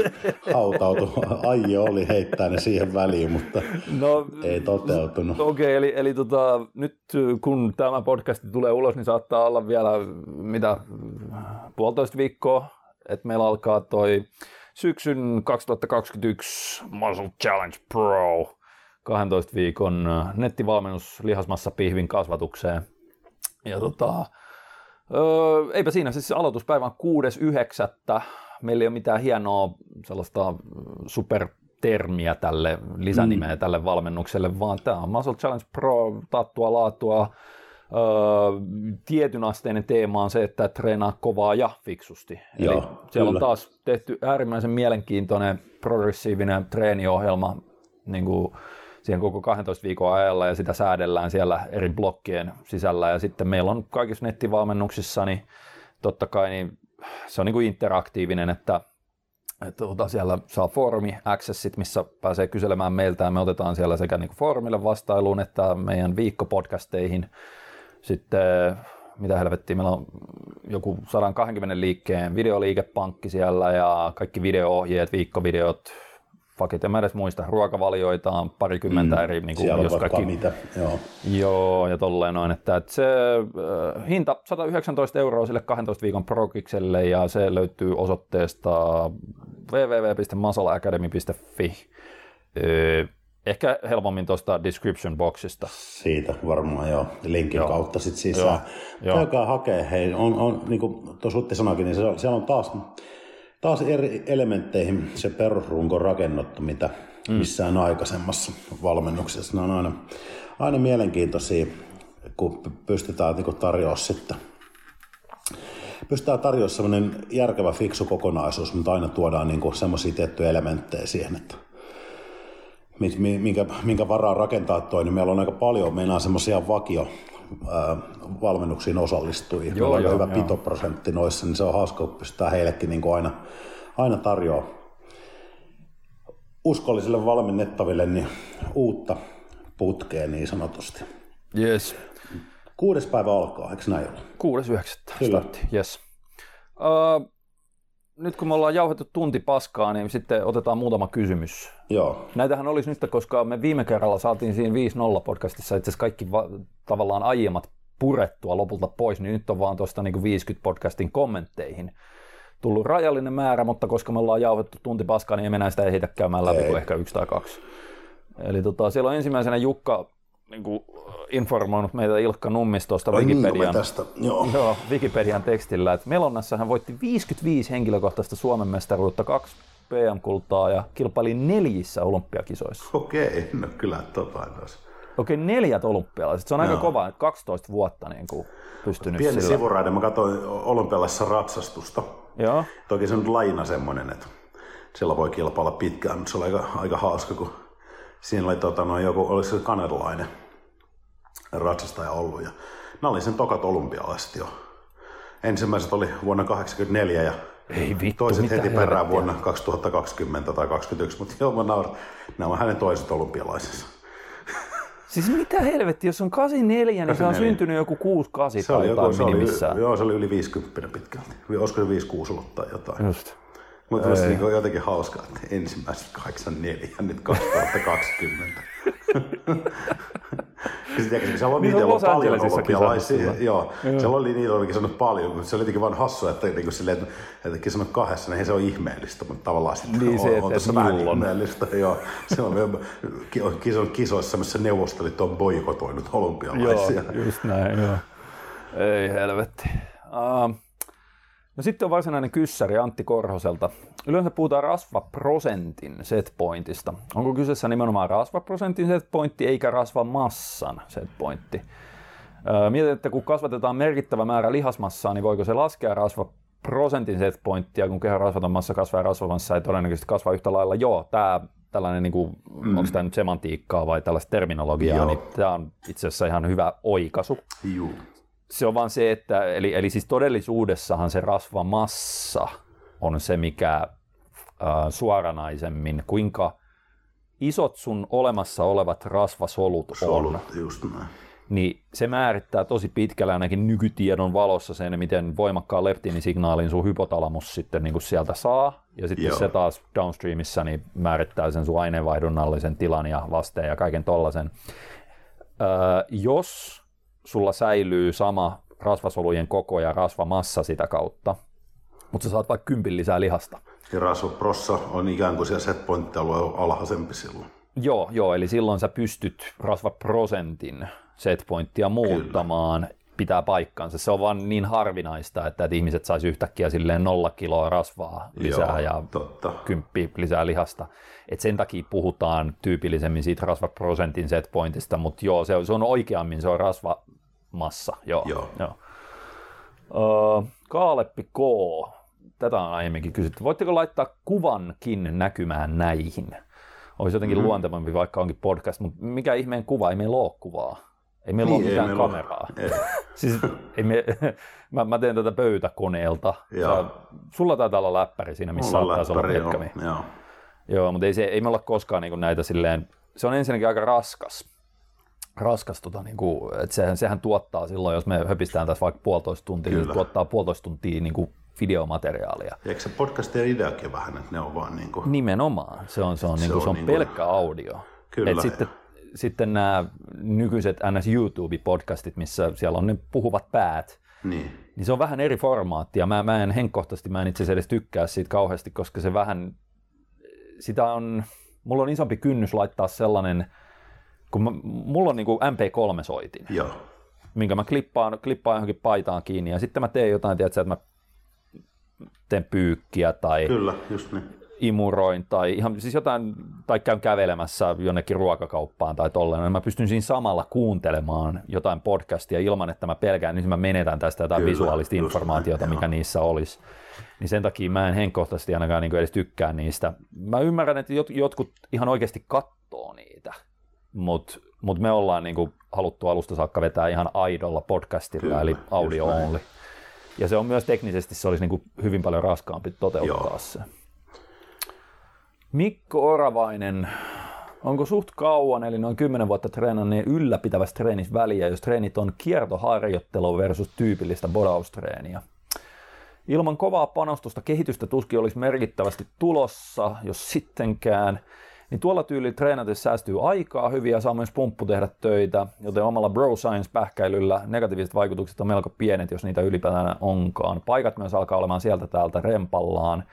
hautautu. Aie oli heittää ne siihen väliin, mutta no, ei toteutunut. Okei, okay, eli, eli tota, nyt kun tämä podcast tulee ulos, niin saattaa olla vielä mitä puolitoista viikkoa, että meillä alkaa toi syksyn 2021 Muscle Challenge Pro 12 viikon nettivalmennus lihasmassa pihvin kasvatukseen. Ja tota, öö, eipä siinä, siis aloituspäivä on 6.9. Meillä ei ole mitään hienoa sellaista supertermiä tälle, lisänimeä mm. tälle valmennukselle, vaan tämä on Muscle Challenge Pro, taattua laatua, öö, tietyn asteinen teema on se, että treenaa kovaa ja fiksusti. Joo, Eli siellä kyllä. on taas tehty äärimmäisen mielenkiintoinen progressiivinen treeniohjelma niin kuin siihen koko 12 viikon ajalla ja sitä säädellään siellä eri blokkien sisällä. Ja sitten meillä on kaikissa nettivalmennuksissa, niin totta kai niin se on niin kuin interaktiivinen, että tuota, siellä saa foorumi accessit, missä pääsee kyselemään meiltä ja me otetaan siellä sekä niin foorumille vastailuun että meidän viikkopodcasteihin sitten mitä helvettiä, meillä on joku 120 liikkeen videoliikepankki siellä ja kaikki video-ohjeet, viikkovideot, fakit, en mä edes muista, ruokavalioita on parikymmentä mm, eri, niin kuin, jos kaikki, mitä, joo. joo. ja tolleen noin, että, että se äh, hinta 119 euroa sille 12 viikon prokikselle ja se löytyy osoitteesta www.masalacademy.fi. Äh, Ehkä helpommin tuosta description boxista. Siitä varmaan joo, linkin joo. kautta sitten sisään. Joo. Käykää hakee, hei, on, on niin kuin tuossa Utti sanoikin, niin siellä on taas, taas eri elementteihin se perusrunko rakennettu, mitä mm. missään aikaisemmassa valmennuksessa. Ne on aina, aina mielenkiintoisia, kun pystytään niin tarjoamaan sitten pystytään tarjoamaan sellainen järkevä, fiksu kokonaisuus, mutta aina tuodaan niin semmoisia tiettyjä elementtejä siihen, että minkä, minkä varaa rakentaa toi, niin meillä on aika paljon, meillä on semmoisia vakio valmennuksiin osallistujia. Joo, meillä on joo, hyvä joo. pitoprosentti noissa, niin se on hauska, kun pystytään heillekin niin aina, aina tarjoamaan uskollisille valmennettaville niin uutta putkea niin sanotusti. Yes. Kuudes päivä alkaa, eikö näin ole? Kuudes yhdeksättä startti, yes. Uh, nyt kun me ollaan jauhettu tunti paskaa, niin sitten otetaan muutama kysymys. Joo. Näitähän olisi nyt, koska me viime kerralla saatiin siinä 5.0 podcastissa itse asiassa kaikki va- tavallaan aiemmat purettua lopulta pois, niin nyt on vaan tuosta niin 50 podcastin kommentteihin tullut rajallinen määrä, mutta koska me ollaan jauhettu tunti paskaa, niin emme enää sitä ehditä käymään läpi Ei. kuin ehkä yksi tai kaksi. Eli tota, siellä on ensimmäisenä Jukka niin kuin informoinut meitä Ilkka Nummis tuosta niin, Wikipedian, tästä. Joo. Joo, Wikipedian tekstillä, että Melonnassa hän voitti 55 henkilökohtaista Suomen mestaruutta, kaksi PM-kultaa ja kilpaili neljissä olympiakisoissa. Okei, no kyllä tota Okei, neljät olympialaiset. Se on Joo. aika kova, että 12 vuotta niin kuin pystynyt Pieni sillä. sivuraide, mä katsoin olympialaisessa ratsastusta. Joo. Toki se on laina semmoinen, että sillä voi kilpailla pitkään, mutta se oli aika, aika hauska, kun siinä oli tota, no, joku, oliko se kanadalainen ratsastaja ollut. Ja nämä oli sen tokat olympialaiset jo. Ensimmäiset oli vuonna 1984 ja ei vittu, toiset heti perään vuonna 2020 tai 2021, mutta joo, mä naurin. Nämä on hänen toiset olympialaisensa. Siis mitä helvetti, jos on 84, niin se on syntynyt joku 68 se oli joku, se oli, Joo, se oli yli 50 pitkälti. Olisiko se 56 ollut tai jotain. Just. Mutta se niin jotenkin hauskaa, että ensimmäiset 84 nyt 2020. Sitten siellä on niin niitä paljon olympialaisia. Joo, joo. siellä oli niitä olikin sanonut paljon, mutta se oli jotenkin vaan hassua, että, niin kuin silleen, että, että sanonut kahdessa, niin se on ihmeellistä, mutta tavallaan sitten niin se, on, on tässä vähän ihmeellistä. Joo, se on kiso, kisoissa, missä neuvostelit on boikotoinut olympialaisia. Joo, just näin, joo. Ei helvetti. Uh, No sitten on varsinainen kyssäri Antti Korhoselta. Yleensä puhutaan rasvaprosentin setpointista. Onko kyseessä nimenomaan rasvaprosentin setpointti eikä rasvamassan setpointti? Mietin, että kun kasvatetaan merkittävä määrä lihasmassaa, niin voiko se laskea rasvaprosentin setpointtia, kun kehon rasvaton massa kasvaa ja rasvamassa ei todennäköisesti kasva yhtä lailla. Joo, tämä tällainen, niin kuin, mm. onko tämä nyt semantiikkaa vai tällaista terminologiaa, Joo. niin tämä on itse asiassa ihan hyvä oikaisu. Joo se on vaan se, että eli, eli siis todellisuudessahan se rasvamassa on se, mikä äh, suoranaisemmin, kuinka isot sun olemassa olevat rasvasolut Solut, on. Just näin. Niin se määrittää tosi pitkällä ainakin nykytiedon valossa sen, miten voimakkaan leptiinisignaalin sun hypotalamus sitten niin kuin sieltä saa. Ja sitten Joo. se taas downstreamissa niin määrittää sen sun aineenvaihdunnallisen tilan ja vasteen ja kaiken tollasen. Öö, jos sulla säilyy sama rasvasolujen koko ja rasvamassa sitä kautta, mutta sä saat vaikka kympin lisää lihasta. Ja rasvaprossa on ikään kuin siellä setpointti-alue alhaisempi silloin. Joo, joo, eli silloin sä pystyt rasvaprosentin setpointtia muuttamaan, Kyllä. pitää paikkansa. Se on vaan niin harvinaista, että, että ihmiset saisi yhtäkkiä silleen nolla kiloa rasvaa lisää joo, ja totta. kymppi lisää lihasta. Et sen takia puhutaan tyypillisemmin siitä rasvaprosentin setpointista, mutta joo, se on, se on oikeammin, se on rasvamassa. Joo, joo. joo. Uh, Kaaleppi K. Tätä on aiemminkin kysytty. Voitteko laittaa kuvankin näkymään näihin? Olisi jotenkin mm. luontevampi, vaikka onkin podcast, mutta mikä ihmeen kuva? Ei meillä ole kuvaa. Ei meillä niin, ole mitään ei kameraa. Ei. siis, ei me, mä, mä teen tätä pöytäkoneelta. Sä, sulla taitaa olla läppäri siinä, missä Mulla saattaa olla. Joo. joo. joo, mutta ei, se, ei me olla koskaan niin näitä silleen, se on ensinnäkin aika raskas. Raskas, tota, niin kuin, että sehän, sehän tuottaa silloin, jos me höpistään tässä vaikka puolitoista tuntia, niin Kyllä. niin tuottaa puolitoista tuntia niin kuin videomateriaalia. Eikö se podcastien ideakin vähän, että ne on vaan niin kuin... Nimenomaan, se on, se on, se niin kuin, on, se on niin kuin... pelkkä audio. Kyllä. Et sitten, sitten nämä nykyiset NS YouTube-podcastit, missä siellä on ne puhuvat päät, niin. niin se on vähän eri formaatti, ja mä, mä en henkkohtaisesti, mä en itse asiassa edes tykkää siitä kauheasti, koska se vähän, sitä on, mulla on isompi kynnys laittaa sellainen, kun mä, mulla on niin kuin MP3-soitin, Joo. minkä mä klippaan, klippaan johonkin paitaan kiinni, ja sitten mä teen jotain, tiedätkö, että mä teen pyykkiä tai Kyllä, just niin. imuroin tai ihan siis jotain, tai käyn kävelemässä jonnekin ruokakauppaan tai tolleen, niin mä pystyn siinä samalla kuuntelemaan jotain podcastia ilman, että mä pelkään, niin mä menetän tästä jotain Kyllä, visuaalista informaatiota, näin, mikä joo. niissä olisi. Niin sen takia mä en henkkohtaisesti ainakaan niin edes tykkää niistä. Mä ymmärrän, että jotkut ihan oikeasti kattoo niitä, mutta mut me ollaan niin kuin haluttu alusta saakka vetää ihan aidolla podcastilla, Kyllä, eli audio only. Ja se on myös teknisesti, se olisi niin kuin hyvin paljon raskaampi toteuttaa Joo. se. Mikko Oravainen, onko suht kauan, eli noin 10 vuotta treenanneen ylläpitävässä treenissä väliä, jos treenit on kiertoharjoittelu versus tyypillistä bodaustreeniä? Ilman kovaa panostusta kehitystä tuskin olisi merkittävästi tulossa, jos sittenkään – niin tuolla tyyli treenatessa säästyy aikaa hyvin ja saa myös pumppu tehdä töitä, joten omalla bro science-pähkäilyllä negatiiviset vaikutukset on melko pienet, jos niitä ylipäätään onkaan. Paikat myös alkaa olemaan sieltä täältä rempallaan,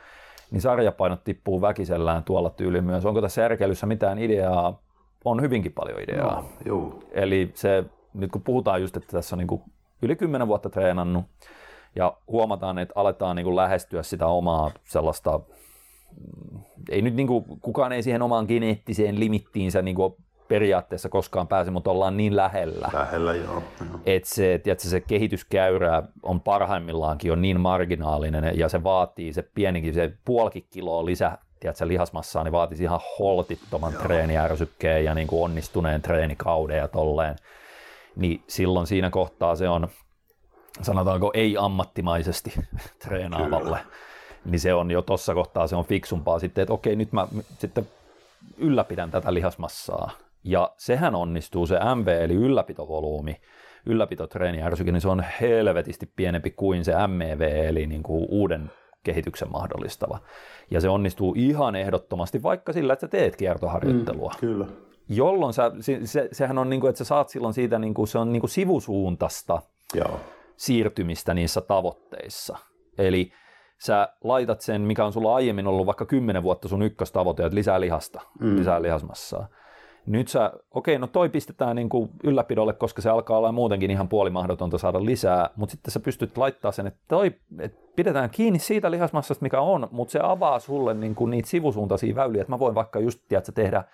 niin sarjapainot tippuu väkisellään tuolla tyyli myös. Onko tässä järkeilyssä mitään ideaa? On hyvinkin paljon ideaa. No, juu. Eli se, nyt kun puhutaan just, että tässä on niin yli 10 vuotta treenannut, ja huomataan, että aletaan niin kuin lähestyä sitä omaa sellaista ei nyt niin kuin, kukaan ei siihen omaan geneettiseen limittiinsä niin kuin periaatteessa koskaan pääse, mutta ollaan niin lähellä. Lähellä, joo. Että se, että se kehityskäyrä on parhaimmillaankin on niin marginaalinen ja se vaatii se pienikin, se puolikin kiloa lisä tiedätkö, lihasmassaa, niin vaatisi ihan holtittoman treeniärsykkeen ja niin kuin onnistuneen treenikauden ja tolleen. Niin silloin siinä kohtaa se on, sanotaanko ei-ammattimaisesti treenaavalle. Kyllä niin se on jo tuossa kohtaa se on fiksumpaa sitten, että okei, nyt mä sitten ylläpidän tätä lihasmassaa. Ja sehän onnistuu, se MV eli ylläpitovolyymi, ylläpitotreeni ärsyke, niin se on helvetisti pienempi kuin se MEV eli niin kuin uuden kehityksen mahdollistava. Ja se onnistuu ihan ehdottomasti vaikka sillä, että sä teet kiertoharjoittelua. Mm, kyllä. Jolloin sä, se, se, sehän on niin kuin, että sä saat silloin siitä, niin kuin, se on niin kuin sivusuuntasta Joo. siirtymistä niissä tavoitteissa. Eli sä laitat sen, mikä on sulla aiemmin ollut vaikka 10 vuotta sun ykköstavoite, että lisää lihasta, mm. lisää lihasmassaa. Nyt sä, okei, no toi pistetään niin kuin ylläpidolle, koska se alkaa olla muutenkin ihan puolimahdotonta saada lisää, mutta sitten sä pystyt laittaa sen, että toi, että pidetään kiinni siitä lihasmassasta, mikä on, mutta se avaa sulle niin kuin niitä sivusuuntaisia väyliä, että mä voin vaikka just, tiedätkö, tehdä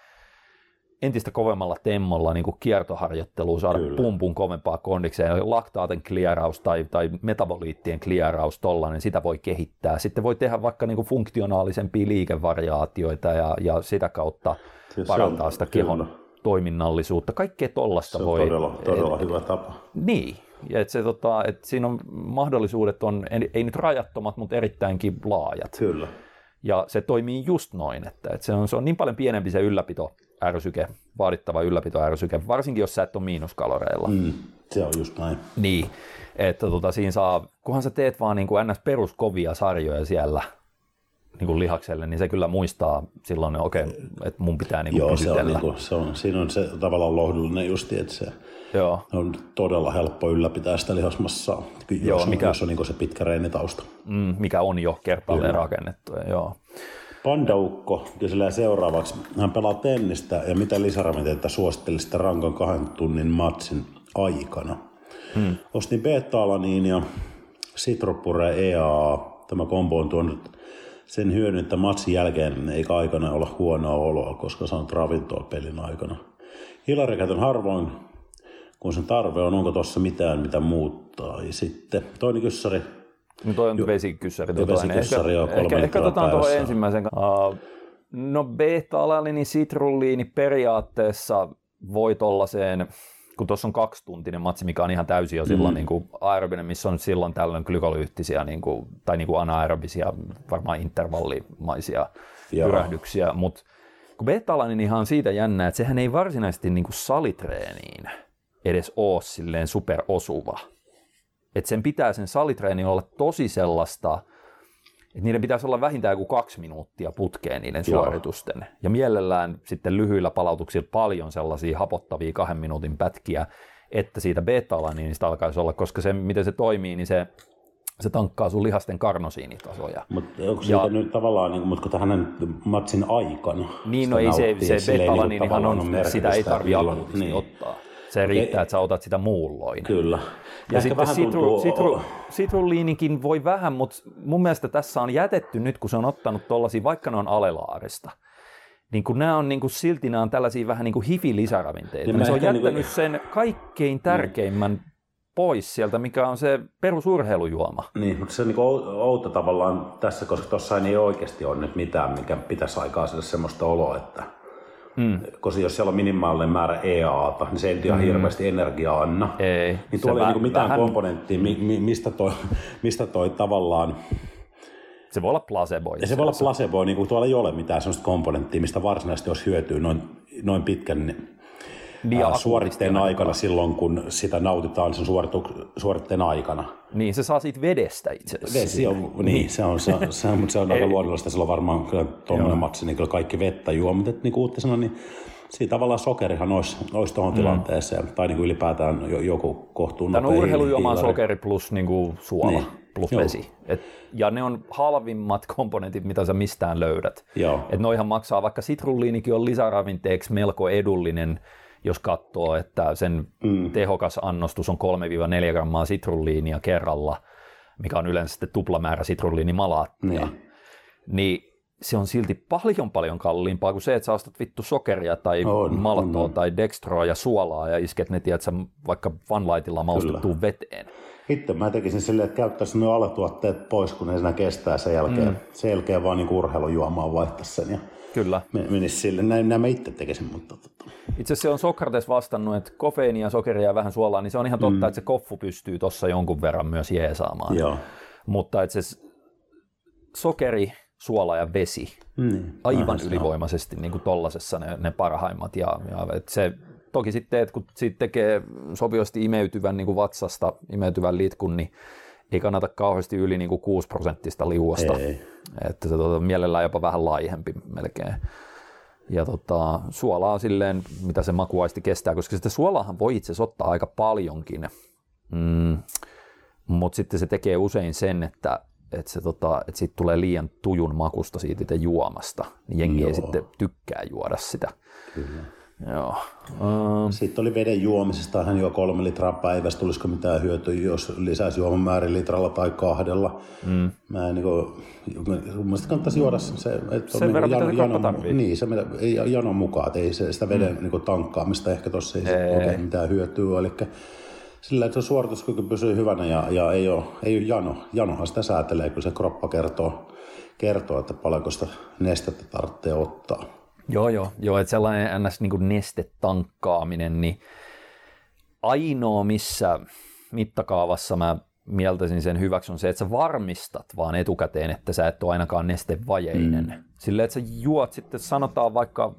entistä kovemmalla temmolla niin kiertoharjoittelua, saada Kyllä. pumpun kovempaa kondikseen, laktaaten klieraus tai, tai metaboliittien klieraus tollainen, sitä voi kehittää. Sitten voi tehdä vaikka niin funktionaalisempia liikevariaatioita ja, ja sitä kautta siis parantaa on, sitä kehon kyllä. toiminnallisuutta. Kaikkea tollasta voi... Se on todella, todella et, hyvä tapa. Niin, ja et se, tota, et siinä on mahdollisuudet on, ei nyt rajattomat, mutta erittäinkin laajat. Kyllä. Ja se toimii just noin, että, että se, on, se on niin paljon pienempi se ylläpito ärsyke, vaadittava ylläpito ärsyke, varsinkin jos sä et ole miinuskaloreilla. Mm, se on just näin. Niin, että tota, siinä saa, kunhan sä teet vaan niin kuin ns. peruskovia sarjoja siellä niin kuin lihakselle, niin se kyllä muistaa silloin, okei, okay, että mun pitää niin kuin Joo, se on, niin kuin, se on, siinä on se tavallaan lohdullinen justi, että se Joo. on todella helppo ylläpitää sitä lihasmassaa, jos, Joo, mikä, jos on niin se pitkä reenitausta. Mm, mikä on jo kertaalleen rakennettu. Joo. Pandaukko kyselee seuraavaksi. Hän pelaa tennistä ja mitä lisäravinteita suosittelisit rankan kahden tunnin matsin aikana? Hmm. Ostin beta-alaniin ja Citropure EA. Tämä kombo on tuonut sen hyödyn, että matsin jälkeen eikä aikana olla huonoa oloa, koska saanut ravintoa pelin aikana. Hilari käytän harvoin, kun sen tarve on, onko tuossa mitään, mitä muuttaa. Ja sitten toinen kyssäri. No toi on vesikyssäri. Tuo vesikyssäri on kolme Ehkä, ehkä otetaan tuohon ensimmäisen. Uh, no beta-alaniini, sitrulliini periaatteessa voi tollaiseen kun tuossa on kaksituntinen matsi, mikä on ihan täysin jo silloin mm. niin kuin aerobinen, missä on silloin tällöin glykolyyttisiä niin kuin, tai niin kuin anaerobisia, varmaan intervallimaisia Joo. pyrähdyksiä, mutta kun beta niin ihan on siitä jännä, että sehän ei varsinaisesti niin kuin salitreeniin edes ole silleen superosuva. Että sen pitää sen salitreeni olla tosi sellaista, että niiden pitäisi olla vähintään joku kaksi minuuttia putkeen niiden Joo. suoritusten. Ja mielellään sitten lyhyillä palautuksilla paljon sellaisia hapottavia kahden minuutin pätkiä, että siitä beta niin sitä alkaisi olla, koska se, miten se toimii, niin se se tankkaa sun lihasten karnosiinitasoja. Mutta onko se ja, nyt tavallaan, niin, mutta kun hänen matsin aikana Niin, no ei se, se beta-alaniinihan on, on sitä ei tarvitse niin. ottaa. Se riittää, että sä otat sitä muulloin. Kyllä. Ja, ja sitten sitru, tuntuu... sitru, sitruliinikin voi vähän, mutta mun mielestä tässä on jätetty nyt, kun se on ottanut tollaisia, vaikka ne on alelaarista, niin kun nämä on niin kuin silti nämä on tällaisia vähän niin kuin hifi-lisäravinteita, niin se on jättänyt niin kuin... sen kaikkein niin. tärkeimmän niin. pois sieltä, mikä on se perusurheilujuoma. Niin, mutta se on niin outo tavallaan tässä, koska tuossa ei oikeasti ole nyt mitään, mikä pitäisi aikaa sille semmoista oloa, että Mm. Koska jos siellä on minimaalinen määrä EAta, niin se ei ihan mm. hirveästi energiaa anna. Ei. Niin tuolla ei niinku mitään vähän... komponenttia, mi, mi, mistä, toi, mistä toi tavallaan... Se voi olla placebo. Ja se voi olla placebo, niin kuin tuolla ei ole mitään sellaista komponenttia, mistä varsinaisesti olisi hyötyä noin, noin pitkän niin, suoritteen aikana silloin, kun sitä nautitaan sen suoritu- suoritteen aikana. Niin, se saa siitä vedestä itse asiassa. Vesi on, niin, se on, se, se, on, se on aika luonnollista. Sillä on varmaan kyllä tuommoinen matsi, niin kyllä kaikki vettä juo. Mutta niin kuin Uutti sanoi, niin siinä tavallaan sokerihan olisi, olisi tuohon mm. tilanteeseen. Tai niin kuin ylipäätään joku kohtuun Tämä on urheilujuoma sokeri plus niin kuin suola. Niin plus Joo. vesi. Et, ja ne on halvimmat komponentit, mitä sä mistään löydät. Joo. Et noihan maksaa, vaikka sitrulliinikin on lisäravinteeksi melko edullinen, jos katsoo, että sen mm. tehokas annostus on 3-4 grammaa sitrulliinia kerralla, mikä on yleensä sitten tuplamäärä sitrulliinimalaattia, niin. niin se on silti paljon paljon kalliimpaa kuin se, että sä ostat vittu sokeria tai on, maltoa on, tai dextroa ja suolaa ja isket ne, tiedät, vaikka vanlaitilla maustettuun veteen. Itse mä tekisin silleen, että käyttäisin nuo alatuotteet pois, kun ne siinä kestää sen jälkeen. Mm. Sen jälkeen vaan niin urheilujuomaan vaihtaisi sen. Ja Kyllä. Menisi sille. Näin, näin mä itse tekisin. Mutta... Tota. Itse asiassa se on Sokrates vastannut, että kofeiinia, sokeria ja vähän suolaa, niin se on ihan totta, mm. että se koffu pystyy tuossa jonkun verran myös jeesaamaan. Joo. Mutta että se sokeri, suola ja vesi, mm. aivan ylivoimaisesti niin kuin tollasessa ne, ne parhaimmat. Ja, ja että se, toki sitten, että kun siitä tekee sopivasti imeytyvän niin kuin vatsasta, imeytyvän litkun, niin ei kannata kauheasti yli niin kuin 6 prosenttista liuosta. Ei. Että se tota, mielellään jopa vähän laihempi melkein. Ja tota, suolaa silleen, mitä se makuaisti kestää, koska sitä suolaahan voi itse ottaa aika paljonkin. Mm, mutta sitten se tekee usein sen, että, että, se, tota, että siitä tulee liian tujun makusta siitä itse juomasta. Niin jengi Joo. ei sitten tykkää juoda sitä. Kyllä. Joo. Um, Sitten oli veden juomisesta, hän juo kolme litraa päivässä, tulisiko mitään hyötyä, jos lisäisi juoman määrin litralla tai kahdella. Mm. Mä en niin kuin, mielestä kannattaisi juoda se, että Sen verran, jano, jano, niin, se ei janon mukaan, että ei se, sitä veden mm. niin kuin, tankkaamista ehkä tuossa ei, ei. oikein mitään hyötyä. Eli sillä, että se suorituskyky pysyy hyvänä ja, ja ei, ole, ei ole jano. Janohan sitä säätelee, kun se kroppa kertoo, kertoo että paljonko sitä nestettä tarvitsee ottaa. Joo, joo, joo että sellainen ns. Niin nestetankkaaminen, niin ainoa missä mittakaavassa mä mieltäisin sen hyväksi on se, että sä varmistat vaan etukäteen, että sä et ole ainakaan nestevajeinen. Mm. Silleen, että sä juot sitten, sanotaan vaikka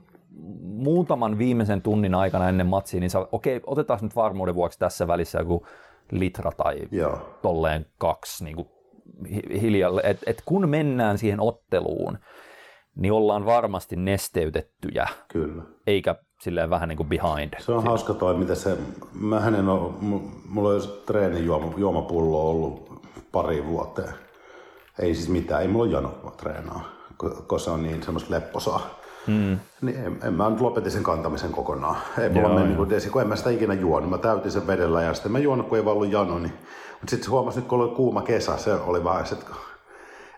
muutaman viimeisen tunnin aikana ennen matsia, niin sä, okei, okay, otetaan nyt varmuuden vuoksi tässä välissä joku litra tai Joo. tolleen kaksi niin kuin hiljalle. Et, et kun mennään siihen otteluun, niin ollaan varmasti nesteytettyjä. Kyllä. Eikä silleen vähän niin kuin behind. Se on hauska toi, mitä se, mä en ole, mulla on treenin juoma, juomapullo ollut pari vuoteen. Ei siis mitään, ei mulla ole jano treenaa. kun se on niin semmoista lepposaa. Mm. Niin en, en, mä nyt lopetin sen kantamisen kokonaan. Ei mulla meni niin desi, kun en mä sitä ikinä juonut. Mä täytin sen vedellä ja sitten mä juonut, kun ei vaan ollut jano. Niin... Mutta sitten huomasin, nyt kun oli kuuma kesä, se oli vähän, että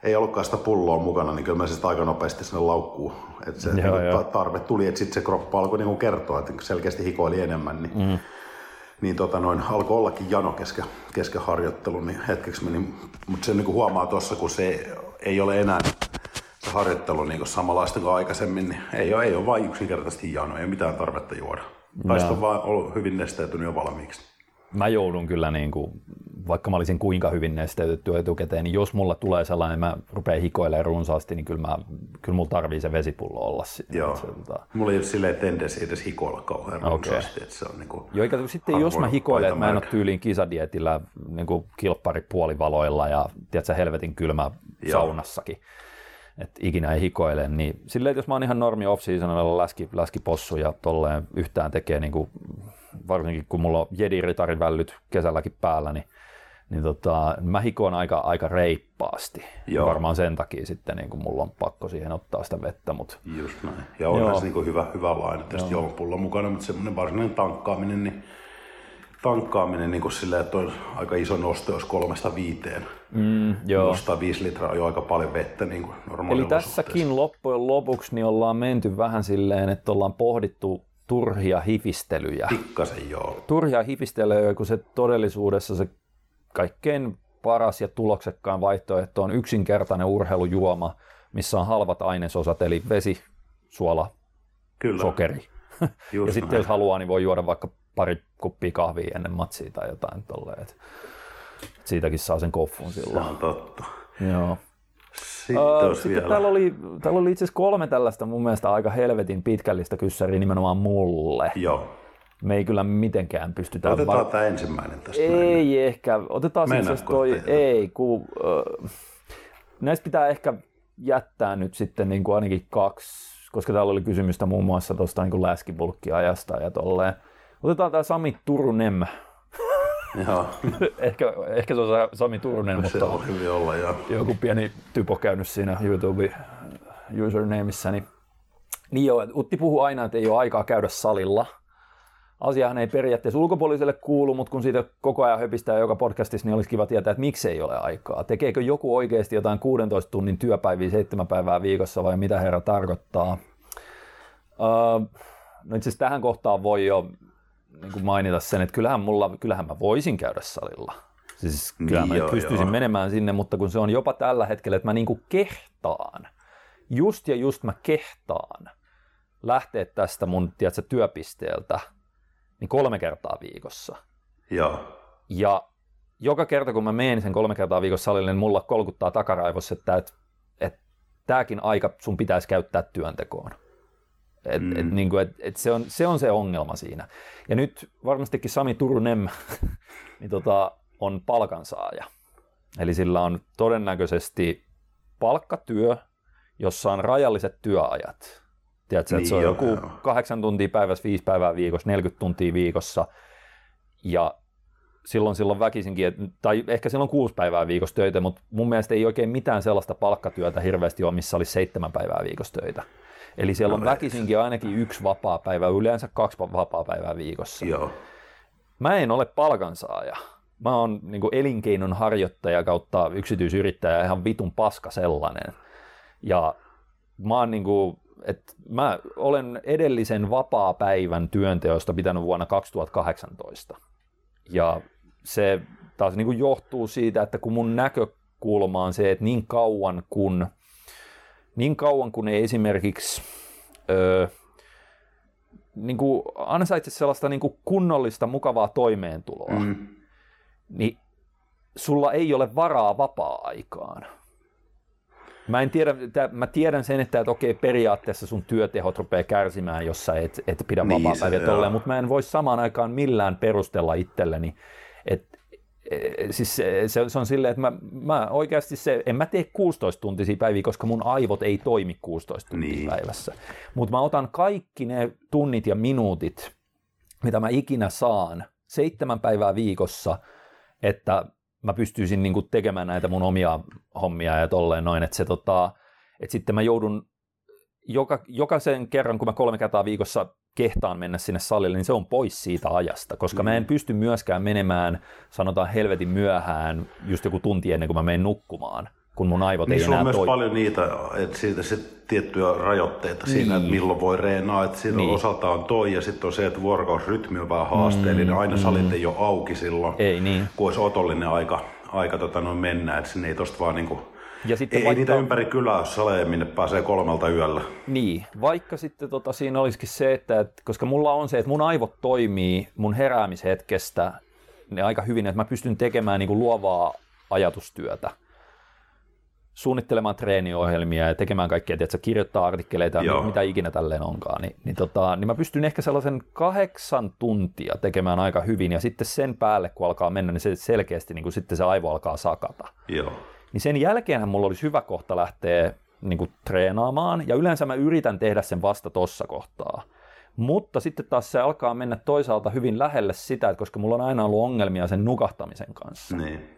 ei ollutkaan sitä pulloa mukana, niin kyllä mä sitten aika nopeasti sinne laukkuu. Että se joo, niin joo. tarve tuli, että sitten se kroppa alkoi niin kertoa, että selkeästi hikoili enemmän. Niin, mm. niin tota noin, alkoi ollakin jano kesken, kesken harjoittelu, niin hetkeksi meni. Mutta se niin kuin huomaa tuossa, kun se ei ole enää se harjoittelu niin samanlaista kuin aikaisemmin, niin ei ole, ei ole vain yksinkertaisesti jano, ei ole mitään tarvetta juoda. Tai on vaan ollut hyvin nesteytynyt jo valmiiksi. Mä joudun kyllä, niin kuin, vaikka mä olisin kuinka hyvin nesteytetty etukäteen, niin jos mulla tulee sellainen, mä rupean hikoilemaan runsaasti, niin kyllä, mä, kyllä mulla tarvii se vesipullo olla siinä. Joo. Se, tota... Mulla ei ole silleen tendenssi edes hikoilla kauhean okay. runsaasti, että se on niin kuin Joo, eikä, sitten jos mä hikoilen, että mä en ole tyyliin kisadietillä niin kuin kilppari puolivaloilla ja tiedätkö, helvetin kylmä Joo. saunassakin, että ikinä ei hikoile, niin silleen, että jos mä oon ihan normi off-seasonilla läski, läskipossu ja tolleen yhtään tekee, niin kuin, varsinkin kun mulla on vällyt kesälläkin päällä, niin, niin tota, mä hikoon aika, aika reippaasti. Joo. Varmaan sen takia sitten niin kuin mulla on pakko siihen ottaa sitä vettä. Mutta... Just näin. Ja onhan se niin hyvä, hyvä laine tästä joulupullo mukana, mutta semmoinen varsinainen tankkaaminen, niin tankkaaminen niin kuin silleen, että on aika iso nosto, jos kolmesta viiteen. Mm, joo. Nostaa viisi litraa jo aika paljon vettä niin kuin Eli tässäkin loppujen lopuksi niin ollaan menty vähän silleen, että ollaan pohdittu turhia hifistelyjä. Pikkasen joo. Turhia hifistelyjä, kun se todellisuudessa se kaikkein paras ja tuloksekkaan vaihtoehto on yksinkertainen urheilujuoma, missä on halvat ainesosat, eli vesi, suola, Kyllä. sokeri. Just ja sitten jos haluaa, niin voi juoda vaikka pari kuppia kahvia ennen matsia tai jotain tolleen. Siitäkin saa sen koffun silloin. Se on totta. Joo. Sitten, uh, sitten vielä. täällä oli, täällä oli itse asiassa kolme tällaista mun mielestä aika helvetin pitkällistä kyssäriä nimenomaan mulle. Joo. Me ei kyllä mitenkään pystytä... Otetaan var... tämä ensimmäinen tästä. Ei mennä. ehkä. Otetaan siis toi... Ei, kun... Uh, näistä pitää ehkä jättää nyt sitten niin kuin ainakin kaksi, koska täällä oli kysymystä muun muassa tuosta niin läskibulkkiajasta ja tolleen. Otetaan tämä Sami Turunen. Joo. ehkä, ehkä se on Sami Turunen, no, mutta se on hyvin olla, joo. joku pieni typo käynyt siinä YouTube usernameissa. Niin, niin joo, Utti puhuu aina, että ei ole aikaa käydä salilla. Asiahan ei periaatteessa ulkopuoliselle kuulu, mutta kun siitä koko ajan höpistää joka podcastissa, niin olisi kiva tietää, että miksi ei ole aikaa. Tekeekö joku oikeasti jotain 16 tunnin työpäiviä seitsemän päivää viikossa vai mitä herra tarkoittaa? Uh, no itse asiassa tähän kohtaan voi jo niin kuin mainita sen, että kyllähän, mulla, kyllähän mä voisin käydä salilla. Siis kyllä niin, mä joo, pystyisin joo. menemään sinne, mutta kun se on jopa tällä hetkellä, että mä niin kuin kehtaan, just ja just mä kehtaan lähteä tästä mun tiedätkö, työpisteeltä niin kolme kertaa viikossa. Joo. Ja joka kerta kun mä menen sen kolme kertaa viikossa salille, niin mulla kolkuttaa takaraivossa, että, että, että tämäkin aika sun pitäisi käyttää työntekoon. Et, mm. et, niin kuin, et, et se, on, se on se ongelma siinä. Ja nyt varmastikin Sami Turunem niin tota, on palkansaaja. Eli sillä on todennäköisesti palkkatyö, jossa on rajalliset työajat. Tiedätkö, niin se on joku kahdeksan tuntia päivässä, viisi päivää viikossa, 40 tuntia viikossa. Ja silloin silloin väkisinkin, tai ehkä silloin kuusi päivää viikossa töitä, mutta mun mielestä ei oikein mitään sellaista palkkatyötä hirveästi ole, missä olisi seitsemän päivää viikossa töitä. Eli siellä on no, väkisinkin ainakin yksi vapaa päivä, yleensä kaksi vapaa päivää viikossa. Joo. Mä en ole palkansaaja. Mä oon niin elinkeinon harjoittaja kautta yksityisyrittäjä, ihan vitun paska sellainen. Ja mä oon niin kuin, että mä olen edellisen vapaa-päivän työnteosta pitänyt vuonna 2018. Ja se taas niin kuin johtuu siitä, että kun mun näkökulma on se, että niin kauan kun – niin kauan kuin ei esimerkiksi öö, niin kuin ansaitse sellaista niin kuin kunnollista, mukavaa toimeentuloa, mm. niin sulla ei ole varaa vapaa-aikaan. Mä, en tiedä, mä tiedän sen, että, että okei, periaatteessa sun työtehot rupeaa kärsimään, jos sä et, et pidä niin, vapaa-päiviä mutta mä en voi samaan aikaan millään perustella itselleni, että siis se, se, on silleen, että mä, mä oikeasti se, en mä tee 16 tuntisia päiviä, koska mun aivot ei toimi 16 tuntia niin. päivässä. Mutta mä otan kaikki ne tunnit ja minuutit, mitä mä ikinä saan, seitsemän päivää viikossa, että mä pystyisin niinku tekemään näitä mun omia hommia ja tolleen noin, että se tota, että sitten mä joudun joka, jokaisen kerran, kun mä kolme kertaa viikossa kehtaan mennä sinne salille, niin se on pois siitä ajasta, koska mm. mä en pysty myöskään menemään, sanotaan helvetin myöhään, just joku tunti ennen kuin mä menen nukkumaan, kun mun aivot niin ei enää on myös toi... paljon niitä, että siitä se tiettyjä rajoitteita niin. siinä, että milloin voi reenaa, että siinä niin. osalta on toi ja sitten on se, että vuorokausrytmi on vähän haasteellinen, mm, aina mm. salit ei ole auki silloin, ei, niin. kun olisi otollinen aika, aika tota noin mennä, että sinne ei tosta vaan niinku ja sitten ei, vaikka... niitä ympäri kylää ole saleja, minne pääsee kolmelta yöllä. Niin, vaikka sitten tota, siinä olisikin se, että et, koska mulla on se, että mun aivot toimii mun heräämishetkestä ne aika hyvin, että mä pystyn tekemään niin kuin luovaa ajatustyötä suunnittelemaan treeniohjelmia ja tekemään kaikkea, että kirjoittaa artikkeleita ja mitä ikinä tälleen onkaan, niin, niin, tota, niin mä pystyn ehkä sellaisen kahdeksan tuntia tekemään aika hyvin ja sitten sen päälle, kun alkaa mennä, niin se selkeästi niin kuin sitten se aivo alkaa sakata. Joo. Niin sen jälkeenhän mulla olisi hyvä kohta lähteä niin kuin treenaamaan ja yleensä mä yritän tehdä sen vasta tossa kohtaa. Mutta sitten taas se alkaa mennä toisaalta hyvin lähelle sitä, että koska mulla on aina ollut ongelmia sen nukahtamisen kanssa. Niin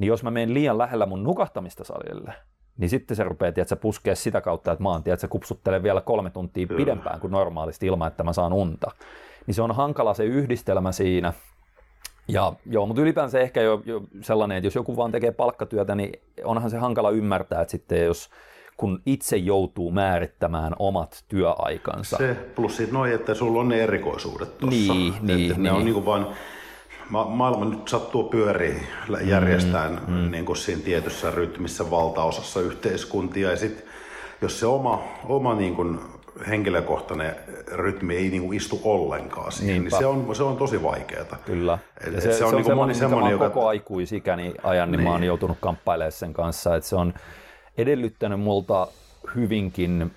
niin jos mä menen liian lähellä mun nukahtamista salille, niin sitten se rupeaa tiedätkö, puskea sitä kautta, että mä oon tiedätkö, kupsuttelen vielä kolme tuntia Kyllä. pidempään kuin normaalisti ilman, että mä saan unta. Niin se on hankala se yhdistelmä siinä. Ja joo, mutta ylipäänsä ehkä jo, jo sellainen, että jos joku vaan tekee palkkatyötä, niin onhan se hankala ymmärtää, että sitten jos kun itse joutuu määrittämään omat työaikansa. Se, plus noin, että sulla on ne erikoisuudet tuossa. Niin, että niin, ne niin. on niinku vain ma- maailma nyt sattuu pyöriä järjestään mm, mm. Niin kuin siinä tietyssä rytmissä valtaosassa yhteiskuntia. Ja sitten jos se oma, oma niin kuin henkilökohtainen rytmi ei niin kuin istu ollenkaan siihen, niin se on, se on tosi vaikeaa. Kyllä. Ja se, se, se, on, niin moni semmoinen, joka... koko aikuisikäni ajan, niin, niin mä oon niin. joutunut kamppailemaan sen kanssa. Että se on edellyttänyt multa hyvinkin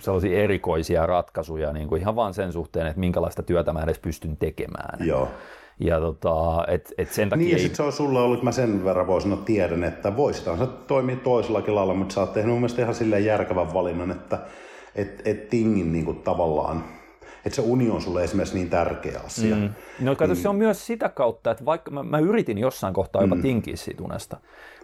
sellaisia erikoisia ratkaisuja niin kuin ihan vaan sen suhteen, että minkälaista työtä mä edes pystyn tekemään. Joo. Ja tota, et, et sen takia niin, ja ei... se on sulla ollut, mä sen verran voin sanoa, tiedän, että voisitaan se toimia toisellakin lailla, mutta sä oot tehnyt mun mielestä ihan silleen järkevän valinnan, että et, et tingin niin kuin tavallaan että se uni on sulle esimerkiksi niin tärkeä asia. Mm. No kato, niin. se on myös sitä kautta, että vaikka mä, mä yritin jossain kohtaa jopa mm. tinkiä siitä unesta,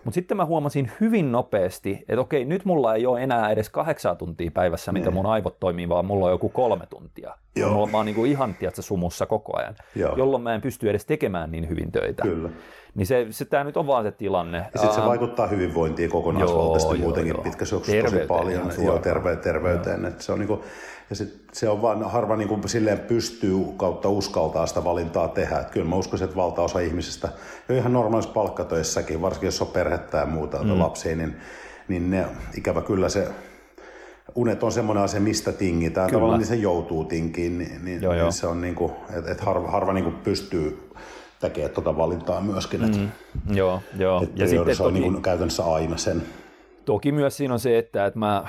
mutta sitten mä huomasin hyvin nopeasti, että okei, nyt mulla ei ole enää edes kahdeksaa tuntia päivässä, mitä niin. mun aivot toimii, vaan mulla on joku kolme tuntia. Joo. Mulla, mä oon niin kuin ihan tiedätkö, sumussa koko ajan, Joo. jolloin mä en pysty edes tekemään niin hyvin töitä. Kyllä. Niin se, se tämä nyt on vaan se tilanne. Ja sitten se uh, vaikuttaa hyvinvointiin kokonaisvaltaisesti muutenkin joo. pitkässä tosi paljon joo, terve, terveyteen. Että se on niinku, ja sit se on vaan harva niin kuin silleen pystyy kautta uskaltaa sitä valintaa tehdä. Et kyllä mä uskon, että valtaosa ihmisistä jo ihan normaalissa palkkatöissäkin, varsinkin jos on perhettä ja muuta mm. lapsia, niin, niin ne, ikävä kyllä se unet on semmoinen asia, mistä tingitään. Kyllä. Tavallaan niin se joutuu tinkiin, niin, niin, joo, niin joo. se on niin kuin, että et harva, harva niin kuin pystyy tekemään tuota valintaa myöskin. Että, mm. Joo, joo. Että ja sitten se on toki, niin kuin käytännössä aina sen. Toki myös siinä on se, että, että mä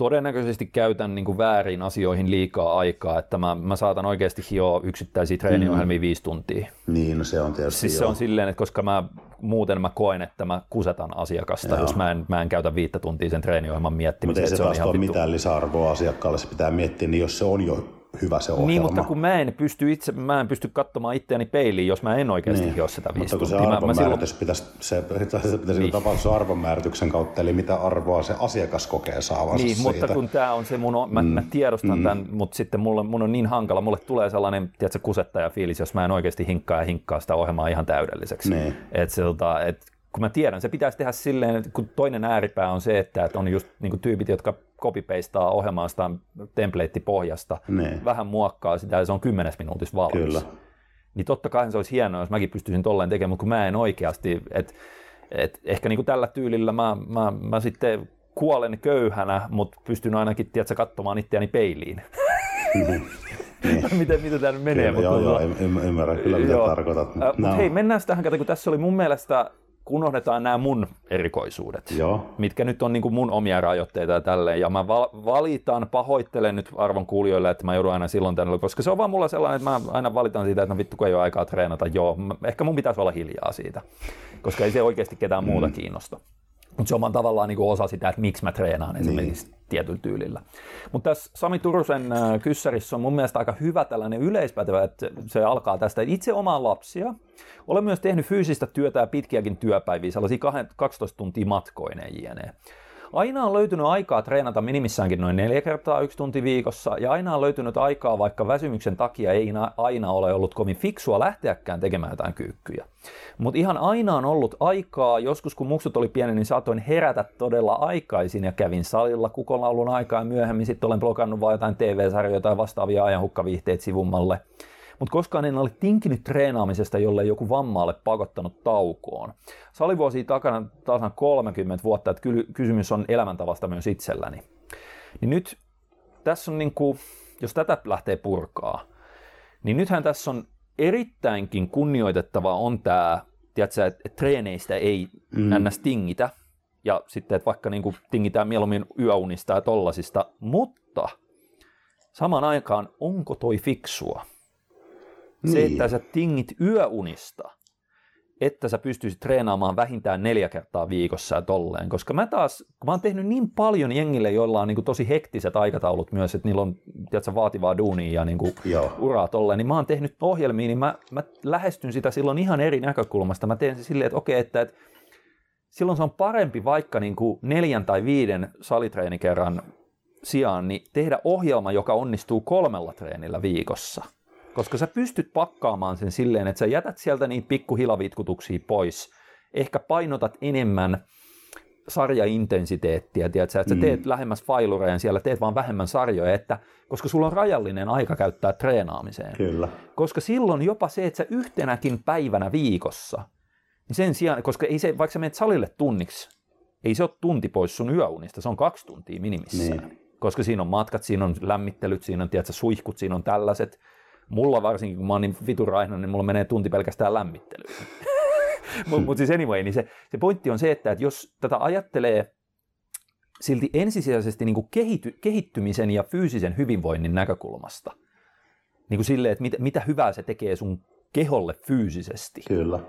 todennäköisesti käytän niin kuin väärin asioihin liikaa aikaa, että mä, mä saatan oikeasti hioa yksittäisiä treeniohjelmia mm. viisi tuntia. Niin, no se on tietysti Siis se on silleen, että koska mä muuten mä koen, että mä kusetan asiakasta, Joo. jos mä en, mä en käytä viittä tuntia sen treeniohjelman miettimiseen. Mutta ei se, se taas ole mitään lisäarvoa asiakkaalle, se pitää miettiä, niin jos se on jo hyvä se ohjelma. Niin, mutta kun mä en pysty itse, mä en pysty katsomaan itseäni peiliin, jos mä en oikeasti niin. hio sitä viisi Mutta kun se arvonmääritys silloin... pitäisi, se, se pitäisi niin. tapahtua arvonmäärityksen kautta, eli mitä arvoa se asiakas kokee saavansa Niin, siitä. mutta kun tämä on se mun, mä, mm. mä tiedostan mm. tämän, mutta sitten mulle, mun on niin hankala, mulle tulee sellainen, tiedätkö, kusettaja fiilis, jos mä en oikeasti hinkkaa ja hinkkaa sitä ohjelmaa ihan täydelliseksi. Niin. Et se, tota, et, kun mä tiedän, se pitäisi tehdä silleen, että kun toinen ääripää on se, että, että on just niin kuin tyypit, jotka copy-pastaa ohjelmaastaan templatepohjasta, ne. vähän muokkaa sitä ja se on kymmenes minuutissa valmis. Kyllä. Niin totta kai se olisi hienoa, jos mäkin pystyisin tolleen tekemään, mutta kun mä en oikeasti, että et ehkä niin kuin tällä tyylillä mä, mä, mä sitten kuolen köyhänä, mutta pystyn ainakin tiedätkö, katsomaan itseäni peiliin. Mm-hmm. Niin. miten, miten tämä nyt menee. Kyllä, mutta joo, joo, ymmärrän kyllä mitä joo. tarkoitat. Mutta uh, no. hei, mennään tähän, kun tässä oli mun mielestä unohdetaan nämä mun erikoisuudet, Joo. mitkä nyt on niin kuin mun omia rajoitteita ja tälleen. Ja mä valitan, pahoittelen nyt arvon kuulijoille, että mä joudun aina silloin tänne, koska se on vaan mulla sellainen, että mä aina valitan siitä, että no vittu kun ei ole aikaa treenata. Joo, ehkä mun pitäisi olla hiljaa siitä, koska ei se oikeasti ketään muuta mm. kiinnosta. Mutta se on tavallaan niin osa sitä, että miksi mä treenaan esimerkiksi niin. tietyllä tyylillä. Mutta tässä Sami Turusen äh, kyssärissä on mun mielestä aika hyvä tällainen yleispätevä, että se alkaa tästä, itse omaan lapsia. Olen myös tehnyt fyysistä työtä ja pitkiäkin työpäiviä, sellaisia 12 tuntia matkoineen jne. Aina on löytynyt aikaa treenata minimissäänkin noin neljä kertaa yksi tunti viikossa, ja aina on löytynyt aikaa, vaikka väsymyksen takia ei aina ole ollut kovin fiksua lähteäkään tekemään jotain kyykkyjä. Mutta ihan aina on ollut aikaa, joskus kun muksut oli pieni, niin saatoin herätä todella aikaisin ja kävin salilla kukonlaulun aikaa ja myöhemmin. Sitten olen blokannut vain jotain TV-sarjoja tai vastaavia ajanhukkaviihteet sivummalle mutta koskaan en ole tinkinyt treenaamisesta, jolle joku vamma ole pakottanut taukoon. Salivuosi takana tasan 30 vuotta, että kysymys on elämäntavasta myös itselläni. Niin nyt tässä on niin kuin, jos tätä lähtee purkaa, niin nythän tässä on erittäinkin kunnioitettava on tämä, tiedätkö, että treeneistä ei mm. ns. tingitä, ja sitten, että vaikka niin kuin tingitään mieluummin yöunista ja tollasista, mutta samaan aikaan, onko toi fiksua? Niin. Se, että sä tingit yöunista, että sä pystyisit treenaamaan vähintään neljä kertaa viikossa ja tolleen. Koska mä taas, kun mä oon tehnyt niin paljon jengille, joilla on niin kuin tosi hektiset aikataulut myös, että niillä on tiedätkö, vaativaa duunia ja niin kuin uraa tolleen, niin mä oon tehnyt ohjelmia, niin mä, mä lähestyn sitä silloin ihan eri näkökulmasta. Mä teen se silleen, että okei, että, että silloin se on parempi vaikka niin kuin neljän tai viiden salitreenikerran sijaan, niin tehdä ohjelma, joka onnistuu kolmella treenillä viikossa – koska sä pystyt pakkaamaan sen silleen, että sä jätät sieltä niitä pikkuhilavitkutuksia pois, ehkä painotat enemmän sarjaintensiteettiä, tiedätkö, että sä mm. teet mm. lähemmäs failureja, siellä teet vaan vähemmän sarjoja, että, koska sulla on rajallinen aika käyttää treenaamiseen. Kyllä. Koska silloin jopa se, että sä yhtenäkin päivänä viikossa, niin sen sijaan, koska ei se, vaikka sä menet salille tunniksi, ei se ole tunti pois sun yöunista, se on kaksi tuntia minimissään. Niin. Koska siinä on matkat, siinä on lämmittelyt, siinä on tiedätkö, suihkut, siinä on tällaiset, Mulla varsinkin, kun mä oon niin vitun raihna, niin mulla menee tunti pelkästään lämmittelyyn. Mutta mut siis anyway, niin se, se pointti on se, että, että jos tätä ajattelee silti ensisijaisesti niin kuin kehity, kehittymisen ja fyysisen hyvinvoinnin näkökulmasta, niin kuin silleen, että mit, mitä hyvää se tekee sun keholle fyysisesti. Kyllä.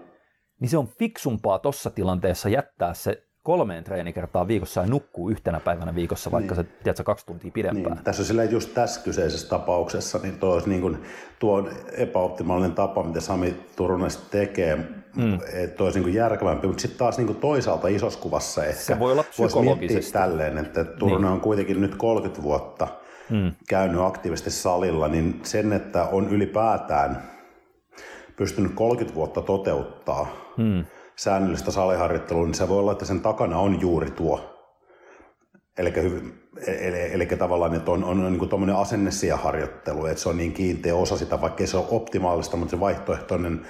Niin se on fiksumpaa tuossa tilanteessa jättää se kolmeen treenikertaa viikossa ja nukkuu yhtenä päivänä viikossa, vaikka niin. se tiedätkö, kaksi tuntia pidempään. Niin. Tässä on silleen just tässä kyseisessä tapauksessa, niin tuo, olisi niin kuin, tuo epäoptimaalinen tapa, mitä Sami Turunen tekee, mm. että olisi niin järkevämpi, mutta sitten taas niin kuin toisaalta isossa kuvassa ehkä se voi olla psykologisesti. tälleen, että Turunen niin. on kuitenkin nyt 30 vuotta mm. käynyt aktiivisesti salilla, niin sen, että on ylipäätään pystynyt 30 vuotta toteuttaa, mm säännöllistä saliharjoittelua, niin se voi olla, että sen takana on juuri tuo. Eli, eli, eli tavallaan, että on, on, on niin tuommoinen harjoittelu, että se on niin kiinteä osa sitä, vaikka se on optimaalista, mutta se vaihtoehtoinen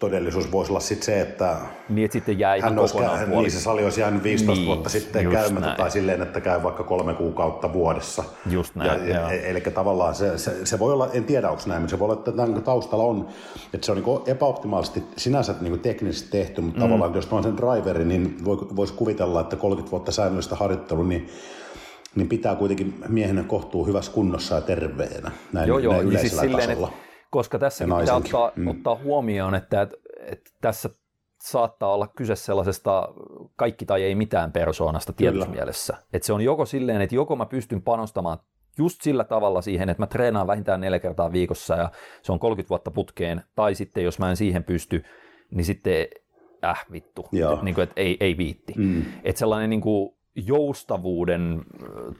todellisuus voisi olla sitten se, että, niin, että sitten jää hän olisi, niin, se sali olisi jäänyt 15 niin, vuotta sitten käymättä näin. tai silleen, että käy vaikka kolme kuukautta vuodessa. Just näin, ja, ja, Eli tavallaan se, se, se, voi olla, en tiedä onko näin, mutta se voi olla, että tämän taustalla on, että se on niin epäoptimaalisesti sinänsä niin teknisesti tehty, mutta mm. tavallaan jos on sen driveri, niin voisi kuvitella, että 30 vuotta säännöllistä harjoittelua, niin niin pitää kuitenkin miehenä kohtuu hyvässä kunnossa ja terveenä näin, joo, joo. näin siis yleisellä siis silleen, tasolla. Että koska tässä pitää ottaa, mm. ottaa huomioon, että, että, että tässä saattaa olla kyse sellaisesta kaikki tai ei mitään persoonasta tietyssä mielessä. Että se on joko silleen, että joko mä pystyn panostamaan just sillä tavalla siihen, että mä treenaan vähintään neljä kertaa viikossa ja se on 30 vuotta putkeen, tai sitten jos mä en siihen pysty, niin sitten äh vittu, että niin kuin, että ei, ei viitti. Mm. Että sellainen niin kuin, joustavuuden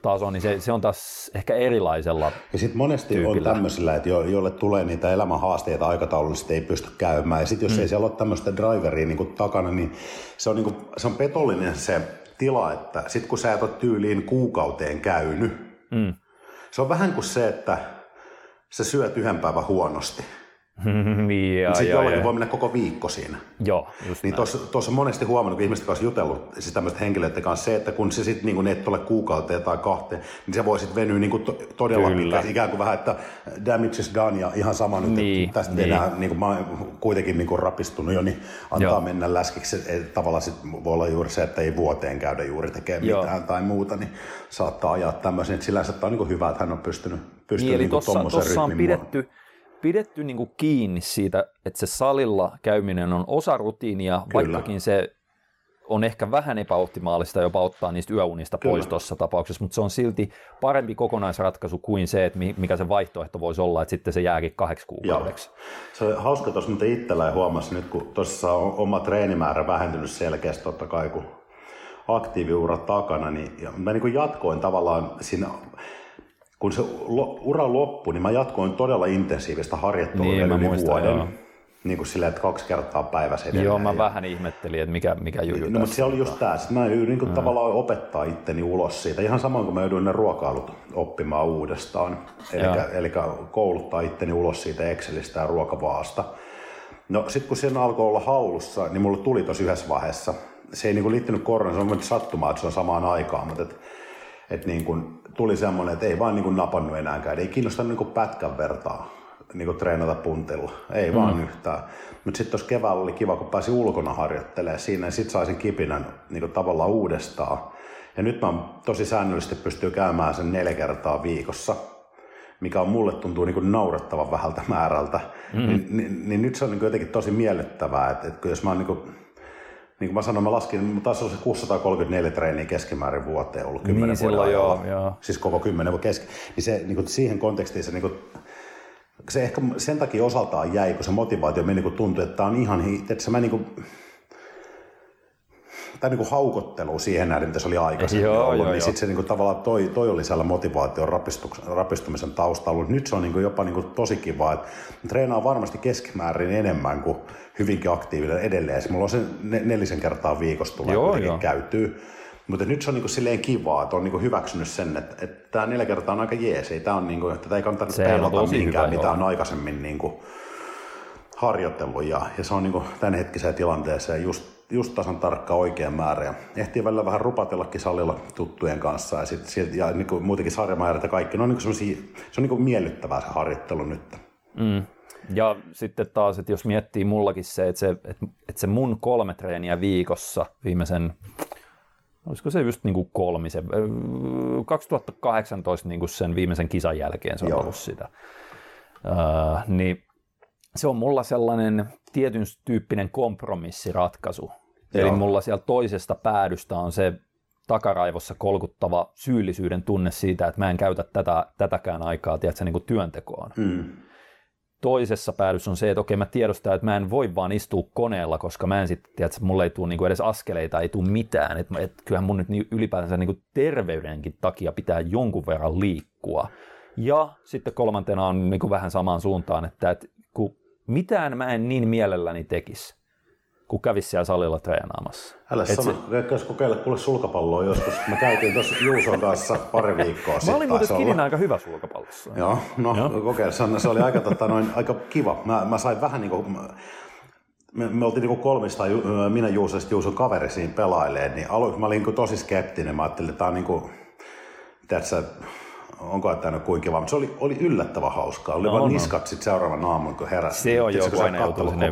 taso, niin se, se on taas ehkä erilaisella Ja sitten monesti tyypillä. on tämmöisillä, että jo, jolle tulee niitä elämän haasteita aikataulullisesti ei pysty käymään. Ja sitten jos mm. ei siellä ole tämmöistä driveria niin kuin takana, niin se on, niin kuin, se on petollinen se tila, että sitten kun sä et ole tyyliin kuukauteen käynyt, mm. se on vähän kuin se, että sä syöt yhden päivän huonosti ja, sitten jollakin voi mennä koko viikko siinä. Joo, just Niin tuossa on monesti huomannut, kun ihmiset kanssa jutellut, siis tämmöiset henkilöiden kanssa, se, että kun se sitten niin et ole kuukauteen tai kahteen, niin se voi sitten venyä niin kuin to, todella pitkään. Ikään kuin vähän, että damage is done ja ihan sama nyt, niin, että tästä niin. tehdään, niin kuin mä oon kuitenkin niin kuin rapistunut jo, niin antaa Joo. mennä läskiksi. Et, tavallaan sit voi olla juuri se, että ei vuoteen käydä juuri tekemään Joo. mitään tai muuta, niin saattaa ajaa tämmöisen. Että sillä on niin hyvä, että hän on pystynyt, pystynyt niin, niin tuossa on pidetty, pidetty niin kuin kiinni siitä, että se salilla käyminen on osa rutiinia, Kyllä. vaikkakin se on ehkä vähän epäoptimaalista jopa ottaa niistä yöunista Kyllä. pois tuossa tapauksessa, mutta se on silti parempi kokonaisratkaisu kuin se, että mikä se vaihtoehto voisi olla, että sitten se jääkin kahdeksi kuukaudeksi. Joo. Se on hauska tuossa, mutta itsellä huomasi nyt, kun tuossa on oma treenimäärä vähentynyt selkeästi totta kai, kun aktiiviura takana, niin ja mä niin kuin jatkoin tavallaan siinä kun se ura loppui, niin mä jatkoin todella intensiivistä harjoittelua niin, yli muistan, vuoden. Joo. Niin kuin silleen, että kaksi kertaa päivässä edelleen. Joo, mä vähän ihmettelin, että mikä, mikä juju no, mutta se oli just tämä. Sitten mä niin kuin tavallaan opettaa itteni ulos siitä. Ihan samoin kuin mä jouduin ne ruokailut oppimaan uudestaan. Eli kouluttaa itteni ulos siitä Excelistä ja ruokavaasta. No sitten kun sen alkoi olla haulussa, niin mulle tuli tosi yhdessä vaiheessa. Se ei niin kuin liittynyt koronaan, se on sattumaa, että se on samaan aikaan, mutta et, et niin kuin tuli semmoinen, että ei vaan niin kuin napannut enääkään. Ei kiinnostanut niin kuin pätkän vertaa niin kuin treenata puntilla. Ei mm. vaan yhtään. Mutta sitten tuossa keväällä oli kiva, kun pääsi ulkona harjoittelemaan siinä, ja sitten saisin kipinän niin kuin tavallaan uudestaan. Ja nyt mä tosi säännöllisesti pystyy käymään sen neljä kertaa viikossa, mikä on mulle tuntuu niin kuin naurettavan vähältä määrältä. Mm. Niin, niin, niin, nyt se on niin kuin jotenkin tosi miellyttävää, että, että jos mä oon niin kuin, niin kuin mä sanoin, mä laskin, taisi olla se 634 treeniä keskimäärin vuoteen ollut 10 niin, vuoden joo, joo. Siis koko 10 vuoden keski. Niin se niin kuin siihen kontekstiin se niin kuin, se ehkä sen takia osaltaan jäi, kun se motivaatio meni, kun tuntui, että tämä on ihan, että se mä niin kuin, tämä niin kuin haukottelu siihen nähden, mitä se oli aikaisemmin joo, ollut, joo, niin sitten se niin kuin, tavallaan toi, toi oli siellä motivaation rapistumisen taustalla. Nyt se on niin kuin, jopa niin kuin, tosi kiva, että treenaa varmasti keskimäärin enemmän kuin hyvinkin aktiivinen edelleen. Mulla on se nelisen kertaa viikossa tulee joo, joo. käytyy. Mutta nyt se on niinku silleen kivaa, että on niinku hyväksynyt sen, että, että tämä neljä kertaa on aika jees. Ei, tää on niinku, että ei kannata se peilata mihinkään, mitä joo. on aikaisemmin niinku harjoitellut. Ja, ja se on niinku tämänhetkiseen tilanteeseen just, just tasan tarkka oikea määrä. Ja ehtii välillä vähän rupatellakin salilla tuttujen kanssa ja, sit, sit, ja niinku muutenkin sarjamäärät ja kaikki. No, niinku se on niinku miellyttävää se harjoittelu nyt. Mm. Ja sitten taas, että jos miettii mullakin se, että se, että, että se mun kolme treeniä viikossa viimeisen olisiko se just niin kuin kolmisen, 2018 niin kuin sen viimeisen kisan jälkeen se on Joo. ollut sitä. Uh, niin se on mulla sellainen tietyn tyyppinen kompromissiratkaisu. Joo. Eli mulla siellä toisesta päädystä on se takaraivossa kolkuttava syyllisyyden tunne siitä, että mä en käytä tätä, tätäkään aikaa tiedätkö, niin kuin työntekoon. Mm toisessa päädyssä on se, että okei mä tiedostan, että mä en voi vaan istua koneella, koska mä en sitten, tiedä, että mulle ei tule niinku edes askeleita, ei tule mitään. Että et kyllähän mun nyt ylipäätänsä niinku terveydenkin takia pitää jonkun verran liikkua. Ja sitten kolmantena on niinku vähän samaan suuntaan, että et, kun mitään mä en niin mielelläni tekisi, kun kävisi siellä salilla treenaamassa. Älä Et sano, se... kokeilla kuule sulkapalloa joskus. Mä käytiin tuossa Juuson kanssa pari viikkoa sitten. Mä olin muuten Kinin aika hyvä sulkapallossa. Joo, no Joo. kokeilla. Se, oli aika, tota, noin, aika kiva. Mä, mä sain vähän niin kuin, me, me oltiin niin kolmista, minä Juuso ja Juuson kaveri siinä pelailee, niin aluksi mä olin niin tosi skeptinen. Mä ajattelin, että tämä on niin kuin, tiedätkö, onko tämä kuinka kiva, mutta se oli, oli yllättävän hauskaa. Oli no, vaan no. niskat sitten seuraavan aamun, kun heräsi. Se on jo, kun aina joutuu sinne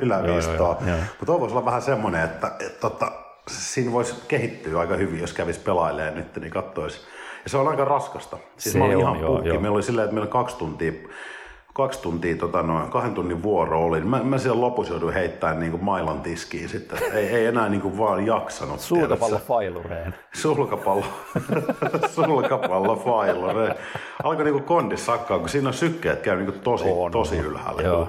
ylävistoon. Mutta tuo voisi olla vähän semmoinen, että et, tota, siinä voisi kehittyä aika hyvin, jos kävisi pelailemaan nyt, niin katsoisi. Ja se on aika raskasta. Siis se mä olin on, ihan joo, Joo. Meillä oli silleen, että meillä kaksi tuntia kaksi tuntia, tota, noin, kahden tunnin vuoro oli. Mä, mä siellä lopussa jouduin heittämään niin mailan tiskiin sitten. Ei, ei enää niin kuin vaan jaksanut. Sulkapallo failureen. Sulkapallo, sulkapallo failureen. Alkoi niin kuin kondis sakkaa, kun siinä on sykkeet käy niin kuin tosi, on, tosi ylhäällä. Joo.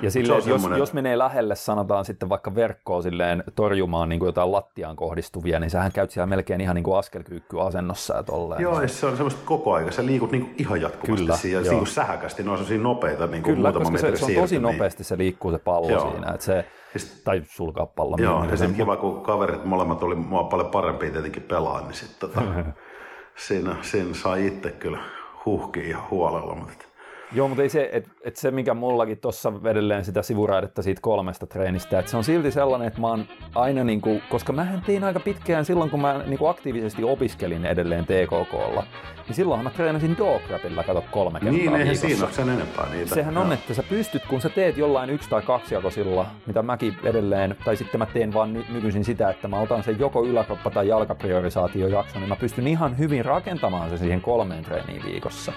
Ja silleen, jos, jos menee lähelle, sanotaan sitten vaikka verkkoon silleen torjumaan niin kuin jotain lattiaan kohdistuvia, niin sähän käyt siellä melkein ihan niin kuin askelkyykkyasennossa ja tolleen. Joo, ja se on semmoista koko ajan. Sä liikut niin kuin ihan jatkuvasti Kyllä, siinä, niin kuin sähäkästi, ne on sellaisia nopeita niin kuin Kyllä, koska se, se, on tosi nopeasti se liikkuu se pallo joo. siinä. Että se, siis, tai sulkaa pallo. Joo, ja sitten kiva, kun kaverit molemmat oli mua paljon parempia tietenkin pelaa, niin sitten tota, siinä, siinä sai itse kyllä huhkia ihan huolella. Mutta Joo, mutta ei se, että et se mikä mullakin tuossa edelleen sitä sivuraidetta siitä kolmesta treenistä, että se on silti sellainen, että mä oon aina, niin kuin, koska mä tein aika pitkään silloin, kun mä niin kuin aktiivisesti opiskelin edelleen TKKlla, niin silloin mä treenasin dograpilla, kato kolme kertaa Niin, eihän siinä ole sen enempää niitä. Sehän on, että sä pystyt, kun sä teet jollain yksi- tai kaksijakosilla, mitä mäkin edelleen, tai sitten mä teen vaan ny- nykyisin sitä, että mä otan sen joko yläkroppa- tai jalkapriorisaatiojakson, niin mä pystyn ihan hyvin rakentamaan se siihen kolmeen treeniin viikossa.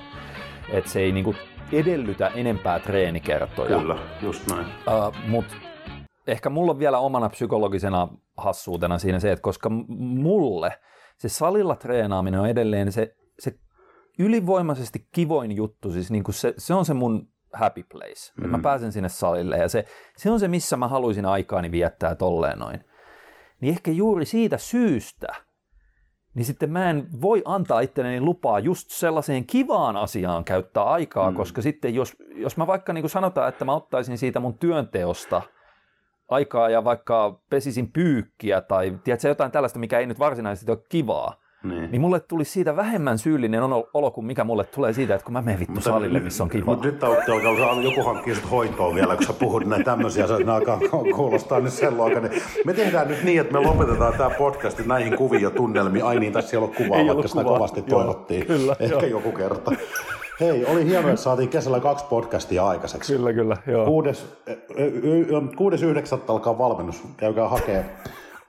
Että se ei niinku edellytä enempää treenikertoja. Kyllä, just näin. Uh, Mutta ehkä mulla on vielä omana psykologisena hassuutena siinä se, että koska mulle se salilla treenaaminen on edelleen se, se ylivoimaisesti kivoin juttu, siis niin kuin se, se on se mun happy place. Mm. Että mä pääsen sinne salille ja se, se on se, missä mä haluaisin aikaani viettää tolleen noin. niin ehkä juuri siitä syystä, niin sitten mä en voi antaa itselleni lupaa just sellaiseen kivaan asiaan käyttää aikaa, mm. koska sitten jos, jos mä vaikka niin kuin sanotaan, että mä ottaisin siitä mun työnteosta aikaa ja vaikka pesisin pyykkiä tai tiedätkö, jotain tällaista, mikä ei nyt varsinaisesti ole kivaa, niin. niin mulle tuli siitä vähemmän syyllinen olo kuin mikä mulle tulee siitä, että kun mä menen vittu salille, missä on kiva. Mutta nyt alkaa joku hankkii sut hoitoon vielä, kun sä puhut näin tämmöisiä, ne alkaa kuulostaa nyt sen luokan. Me tehdään nyt niin, että me lopetetaan tämä podcast näihin kuviin ja tunnelmiin. Ai niin, tässä ei ole kuvaa, ei vaikka sitä kuvaa. kovasti toivottiin. Kyllä, Ehkä jo. joku kerta. Hei, oli hienoa, että saatiin kesällä kaksi podcastia aikaiseksi. Kyllä, kyllä. Joo. 6.9. alkaa valmennus. Käykää hakemaan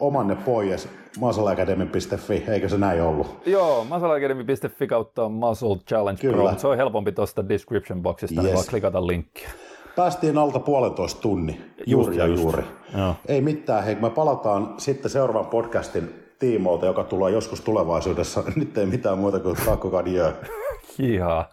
omanne pois muscleacademy.fi, eikö se näin ollut? Joo, muscleacademy.fi kautta Muscle Challenge Kyllä. Pro, se on helpompi tuosta description boxista, niin yes. niin vaan klikata linkkiä. Päästiin alta puolentoista tunni, juuri ja just. juuri. Joo. Ei mitään, hei, me palataan sitten seuraavan podcastin tiimoilta, joka tulee joskus tulevaisuudessa. Nyt ei mitään muuta kuin kakkokadio. Jihaa.